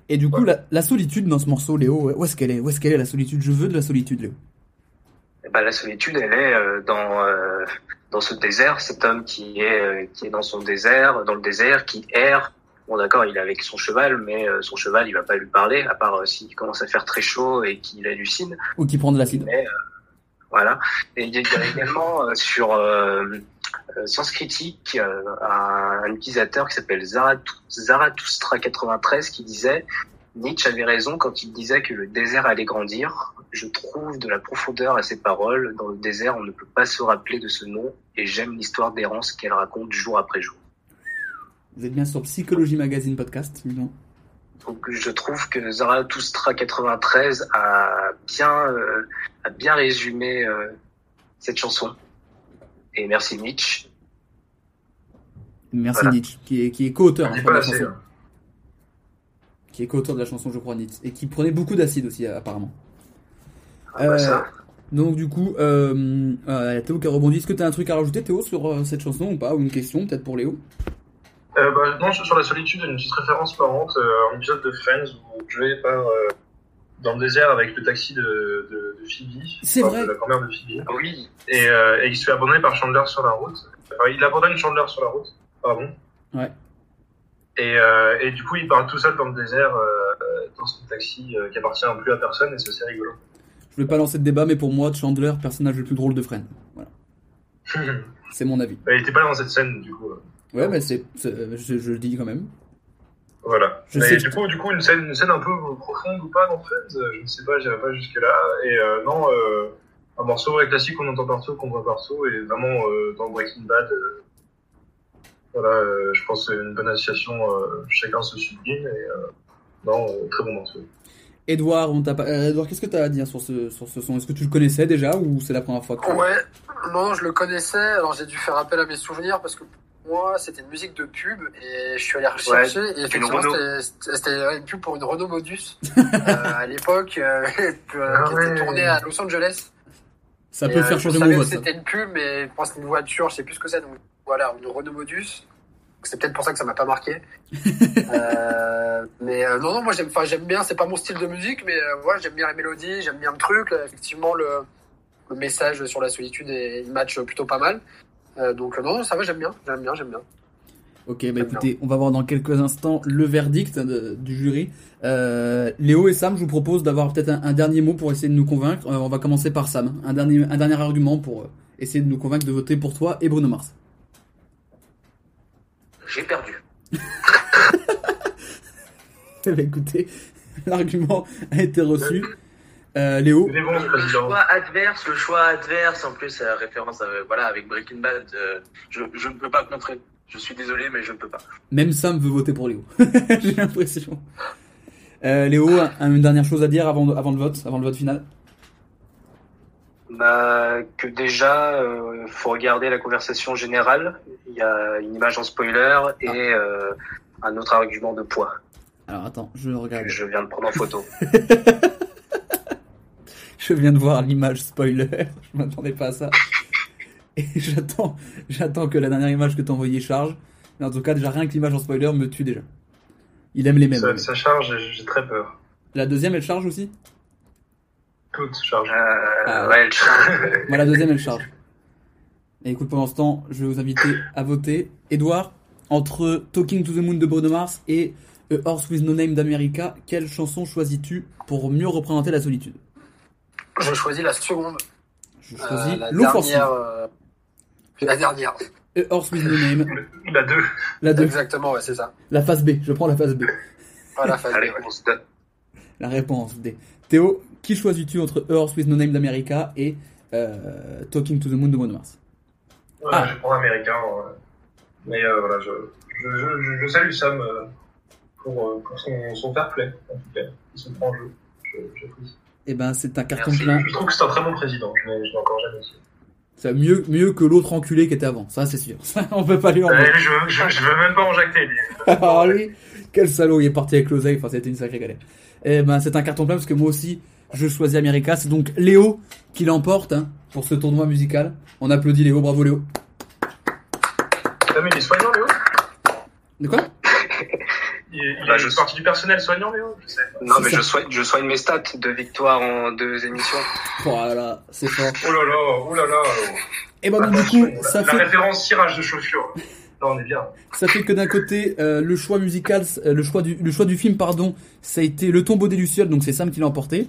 Et du coup, la, la solitude dans ce morceau, Léo, où est-ce qu'elle est Où est-ce qu'elle est la solitude? Je veux de la solitude, Léo. Ben, la solitude, elle est euh, dans euh, dans ce désert. Cet homme qui est euh, qui est dans son désert, dans le désert, qui erre. Bon, d'accord, il est avec son cheval, mais son cheval, il va pas lui parler, à part s'il commence à faire très chaud et qu'il hallucine. Ou qui prend de l'acide. Voilà. Et il y a également sur euh, Sens Critique euh, un, utilisateur qui s'appelle Zaratou- Zarathustra93 qui disait Nietzsche avait raison quand il disait que le désert allait grandir. Je trouve de la profondeur à ses paroles. Dans le désert, on ne peut pas se rappeler de ce nom et j'aime l'histoire d'errance qu'elle raconte jour après jour. Vous êtes bien sur Psychologie Magazine Podcast, évidemment. Donc je trouve que Zarathustra 93 a bien euh, a bien résumé euh, cette chanson. Et merci Nietzsche. Merci Voilà. Nietzsche, qui est, qui est co-auteur dit hein, de la chanson. hein. Qui est co-auteur de la chanson, je crois, Nietzsche. Et qui prenait beaucoup d'acide aussi, euh, apparemment. Ah bah ça. donc du coup, euh, euh, Théo qui a rebondi. Est-ce que tu as un truc à rajouter, Théo, sur euh, cette chanson ou pas Ou une question, peut-être pour Léo? Euh, bah, non, sur la solitude, une petite référence marrante, euh, un épisode de Friends où je vais par euh, dans le désert avec le taxi de, de, de Phoebe, C'est enfin, vrai. de la grand-mère de Phoebe, Oui. et, euh, et il se fait abandonner par Chandler sur la route. Enfin, il abandonne Chandler sur la route, pardon. Ouais. Et, euh, et du coup, il part tout seul dans le désert, euh, dans son taxi euh, qui appartient plus à personne, et c'est assez rigolo. Je vais pas lancer de débat, mais pour moi, Chandler, personnage le plus drôle de Friends. Voilà. C'est mon avis. Bah, il était pas dans cette scène, du coup. Ouais, mais c'est, c'est- je, je le dis quand même. Voilà. Je Mais du coup, du coup, une scène, une scène un peu profonde ou pas dans Friends, euh, je ne sais pas, j'irai pas jusque là. Et euh, non, euh, un morceau ouais, classique qu'on entend partout, qu'on voit partout, et vraiment euh, dans Breaking Bad, euh, voilà, euh, je pense que c'est une bonne association, euh, chacun se sublime, et euh, non, euh, très bon morceau. Edouard, on t'a pas... Edouard, qu'est-ce que tu as à dire sur ce, sur ce son? Est-ce que tu le connaissais déjà ou c'est la première fois que tu Ouais, non, je le connaissais, alors j'ai dû faire appel à mes souvenirs parce que moi c'était une musique de pub et je suis allé rechercher Ouais, et effectivement c'était- une pub pour une Renault Modus euh, à l'époque euh, que- qui était tournée à Los Angeles. Ça Et, peut euh, faire changer mon vote. C'était une pub, mais je pense une voiture, je sais plus ce que c'est. Donc voilà, une Renault Modus. C'est peut-être pour ça que ça m'a pas marqué. Euh, mais euh, non, non, moi j'aime, enfin j'aime bien. C'est pas mon style de musique, mais euh, voilà, j'aime bien la mélodie, j'aime bien le truc. Là, effectivement, le, le message sur la solitude et il match plutôt pas mal. Euh, donc euh, non, non, ça va, j'aime bien, j'aime bien, j'aime bien. Ok, bah écoutez, on va voir dans quelques instants le verdict de- du jury. Euh, Léo et Sam, je vous propose d'avoir peut-être un, un dernier mot pour essayer de nous convaincre. Euh, on va commencer par Sam. Un dernier, un dernier argument pour euh, essayer de nous convaincre de voter pour toi et Bruno Mars. J'ai perdu. Eh ben, écoutez, l'argument a été reçu. Euh, Léo bon, Le choix adverse, le choix adverse, en plus, euh, référence à, voilà, avec Breaking Bad, euh, je, je ne peux pas contrer. Je suis désolé, mais je ne peux pas. Même Sam veut voter pour Léo. J'ai l'impression. Euh, Léo, un- une dernière chose à dire avant, de- avant le vote, avant le vote final? Bah, que déjà, euh, faut regarder la conversation générale. Il y a une image en spoiler et euh, un autre argument de poids Alors attends, je regarde. que je viens de prendre en photo. Je viens de voir l'image spoiler. Je m'attendais pas à ça. Et j'attends, j'attends que la dernière image que t'as envoyée charge. Mais en tout cas, déjà rien que l'image en spoiler me tue déjà. Il aime les mêmes. Ça, ça charge, et j'ai très peur. La deuxième, elle charge aussi? Toute charge. Euh, Ah, ouais, elle charge. Moi, la deuxième, elle charge. Et écoute, pendant ce temps, je vais vous inviter à voter. Edouard, entre Talking to the Moon de Bruno Mars et A Horse with No Name d'America, quelle chanson choisis-tu pour mieux représenter la solitude? Je choisis la seconde. Je choisis Euh, la l'offensive. dernière. euh, La dernière. Horse with No Name. La 2. La 2. Exactement, ouais, c'est ça. La phase B, je prends la phase B. Voilà, phase Allez, B, ouais. on se donne. La réponse D. Théo, qui choisis-tu entre Horse with No Name d'America et euh, Talking to the Moon de Bruno Mars? Ah. je prends américain. ouais. Mais euh, voilà, je, je, je, je- je salue Sam euh, pour, euh, pour son, son fair play, en tout cas. Il se prend en jeu. Je- J'apprécie. Eh ben, c'est un carton Merci. plein. Je trouve que c'est un très bon président. Je l'ai je l'ai encore jamais dit. C'est mieux, mieux que l'autre enculé qui était avant. Ça, c'est sûr. On peut pas lui en Euh, je, je, je veux même pas en jacter. lui. Ah lui, quel salaud, il est parti avec l'oseille, enfin c'était une sacrée galère. Eh ben c'est un carton plein parce que moi aussi je choisis America, c'est donc Léo qui l'emporte hein, pour ce tournoi musical. On applaudit Léo, bravo Léo. Putain, mais il est soignant, Léo? De quoi? Il, il Bah, je- partie du personnel soignant, Léo Je sais. Non, mais ça. je soigne, je soigne mes stats de victoire en deux émissions. Voilà, c'est fort. Oh là là, oh là là. Et ben donc du coup, ça la, la fait, référence tirage de chaussures. Là, on est bien. ça fait que d'un côté euh, le choix musical, euh, le choix du, le choix du film pardon, ça a été Le Tombeau des lucioles, donc c'est Sam qui l'a emporté.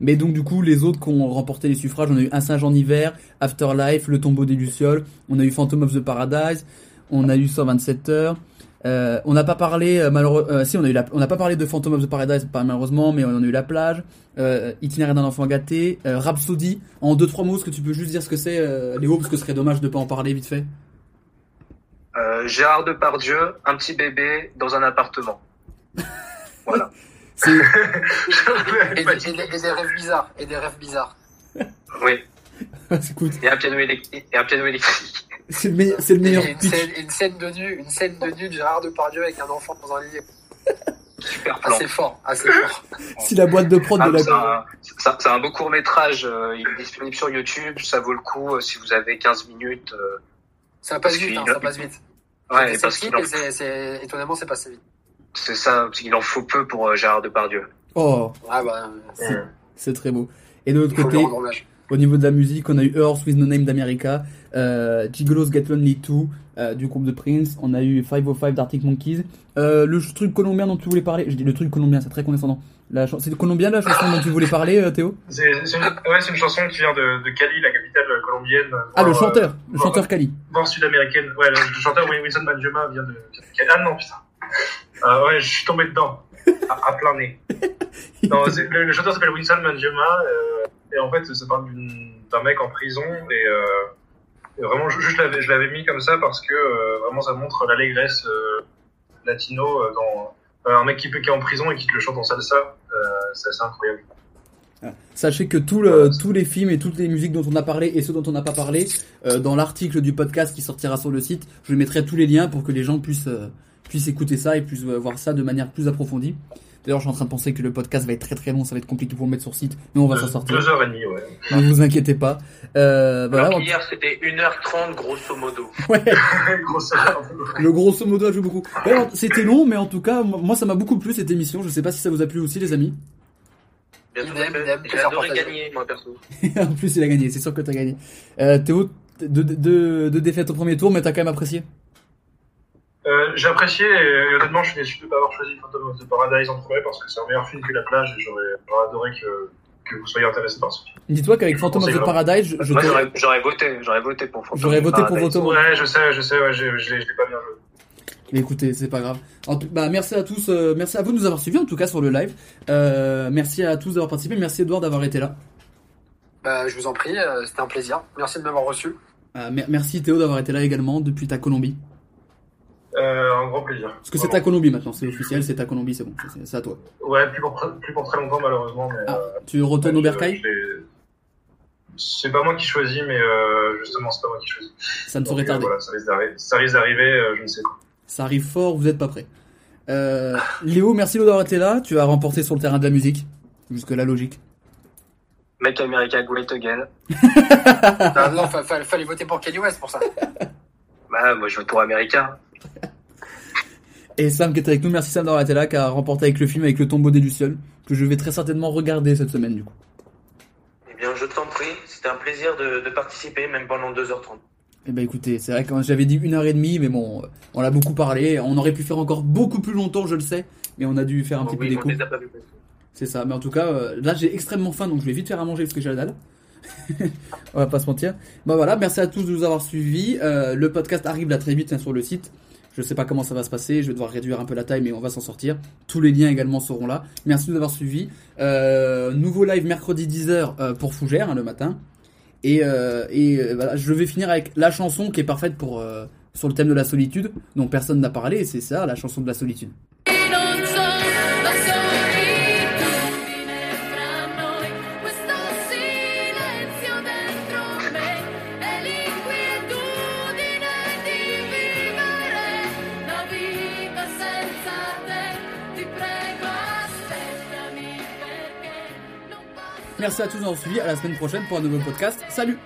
Mais donc du coup les autres qui ont remporté les suffrages, on a eu Un singe en hiver, Afterlife, Le Tombeau des lucioles, on a eu Phantom of the Paradise, on a eu 127 heures. Euh, on n'a pas parlé euh, malheureusement, si on a eu la, on n'a pas parlé de Phantom of the Paradise pas malheureusement, mais on a eu la plage, euh, Itinéraire d'un enfant gâté, euh, Rhapsody. En deux trois mots, est-ce que tu peux juste dire ce que c'est, euh, Léo, parce que ce serait dommage de pas en parler vite fait? Euh, Gérard Depardieu, un petit bébé dans un appartement. Voilà. Et, des- et des rêves bizarres. Et des rêves bizarres. Oui. écoute, Et un piano électrique. Et un piano électrique. C'est le meilleur, c'est le meilleur une, scène, une scène de nu, une scène de nu de Gérard Depardieu avec un enfant dans un lit. Super plan. Assez fort, assez fort. Si la boîte de prod Ah, de c'est la, un, c'est un- c'est un beau court métrage. il est disponible sur YouTube. Ça vaut le coup euh, si vous avez 15 minutes. euh, Ça passe vite, hein, ça passe vite. Ouais, c'est parce qu'il en, étonnamment, c'est passé vite. c'est ça, parce qu'il en faut peu pour euh, Gérard Depardieu. oh, Ah bah, c'est, très beau. Et de l'autre côté. Au niveau de la musique, on a eu Earth with No Name d'America, euh, Gigolos Get Lonely 2 euh, du groupe de Prince, on a eu 505 d'Arctic Monkeys, euh, le truc colombien dont tu voulais parler, je dis le truc colombien, c'est très condescendant. C'est colombien la chanson dont tu voulais parler, euh, Théo? C'est une, ouais, une chanson qui vient de, de Cali, la capitale colombienne. Ah, le chanteur, euh, le chanteur Kali. voire sud-américaine. Ouais, le, le chanteur Wilson Manjuma vient de, Cali. Ah non, putain. Ouais, je suis tombé dedans. À, à plein nez. Non, le, le chanteur s'appelle Wilson Manjuma. Euh, et en fait, ça parle d'un mec en prison. Et, euh, vraiment, je, je l'avais je l'avais mis comme ça parce que euh, vraiment, ça montre l'allégresse euh, latino euh, dans un mec qui, qui est en prison et qui te le chante en salsa. C'est assez incroyable. Sachez que tout le- tous les films et toutes les musiques dont on a parlé et ceux dont on n'a pas parlé, dans l'article du podcast qui sortira sur le site, je mettrai tous les liens pour que les gens puissent, puissent écouter ça et puissent voir ça de manière plus approfondie. D'ailleurs, je suis en train de penser que le podcast va être très très long, ça va être compliqué pour le mettre sur site, mais on va s'en sortir. Deux heures et demie, ouais. Ne vous inquiétez pas. Euh, voilà, Alors qu'hier, c'était 1h30 grosso modo. Ouais. Grosse le grosso modo a joué beaucoup. Ouais, C'était long, mais en tout cas, moi ça m'a beaucoup plu cette émission. Je sais pas si ça vous a plu aussi, les amis. Bien sûr, J'ai adoré gagner, moi perso. en plus, il a gagné. C'est sûr que t'as gagné. Euh, Théo, deux de, de, de défaites au premier tour, mais t'as quand même apprécié. Euh, j'ai apprécié et honnêtement, je suis déçu de ne pas avoir choisi Phantom of the Paradise en premier parce que c'est un meilleur film que La Plage et j'aurais adoré que, que vous soyez intéressés par ce film. Dis-toi qu'avec Phantom of the Paradise, je, Moi, j'aurais j'aurais voté. J'aurais voté pour Phantom J'aurais of voté pour Paradise. Phantom. Ouais, je sais, je sais, ouais, je, je, l'ai- je l'ai pas bien joué. Mais écoutez, c'est pas grave. En tout- bah, merci à tous, euh, merci à vous de nous avoir suivis en tout cas sur le live. Euh, merci à tous d'avoir participé. Merci Edouard d'avoir été là. Bah, je vous en prie, euh, c'était un plaisir. Merci de m'avoir reçu. Euh, mer- merci Théo d'avoir été là également depuis ta Colombie. Euh, un grand plaisir. Parce que c'est ta Colombie maintenant, c'est officiel, c'est ta Colombie, c'est bon, c'est- à toi. Ouais, plus pour, plus pour très longtemps malheureusement. Mais, Ah, euh, tu retournes au Bercail? C'est pas moi qui choisis, mais euh, justement, c'est pas moi qui choisis. Ça ne saurait tarder. Voilà, ça risque d'arriver, euh, je ne sais quoi. Ça arrive fort, vous êtes pas prêts. Euh, Léo, merci d'avoir été là. Tu as remporté sur le terrain de la musique. Jusque là, logique. Make America Great Again. Non, fa- fa- fallait voter pour Kanye West pour ça. Bah, moi, je vote pour America. Et Sam qui est avec nous, merci Sam d'avoir été là, qui a remporté avec le film avec le tombeau des Lucioles, que je vais très certainement regarder cette semaine du coup. Eh bien, je t'en prie, c'était un plaisir de, de participer, même pendant 2h30. Eh ben écoutez, c'est vrai que j'avais dit une heure et demie, mais bon, euh, on l'a beaucoup parlé. On aurait pu faire encore beaucoup plus longtemps, je le sais, mais on a dû faire un petit peu des on coupes. les a pas vus. C'est ça, mais en tout cas, euh, là j'ai extrêmement faim, donc je vais vite faire à manger parce que j'ai la dalle. On va pas se mentir. Bon voilà, merci à tous de nous avoir suivis. Euh, le podcast arrive là très vite hein, sur le site. Je sais pas comment ça va se passer, je vais devoir réduire un peu la taille, mais on va s'en sortir. Tous les liens également seront là. Merci de nous avoir suivis. Euh, nouveau live mercredi 10h euh, pour Fougère hein, le matin. Et, euh, voilà, je vais finir avec la chanson qui est parfaite pour sur le thème de la solitude, dont personne n'a parlé, et c'est ça, la chanson de la solitude. Merci à tous d'avoir suivi. À la semaine prochaine pour un nouveau podcast. Salut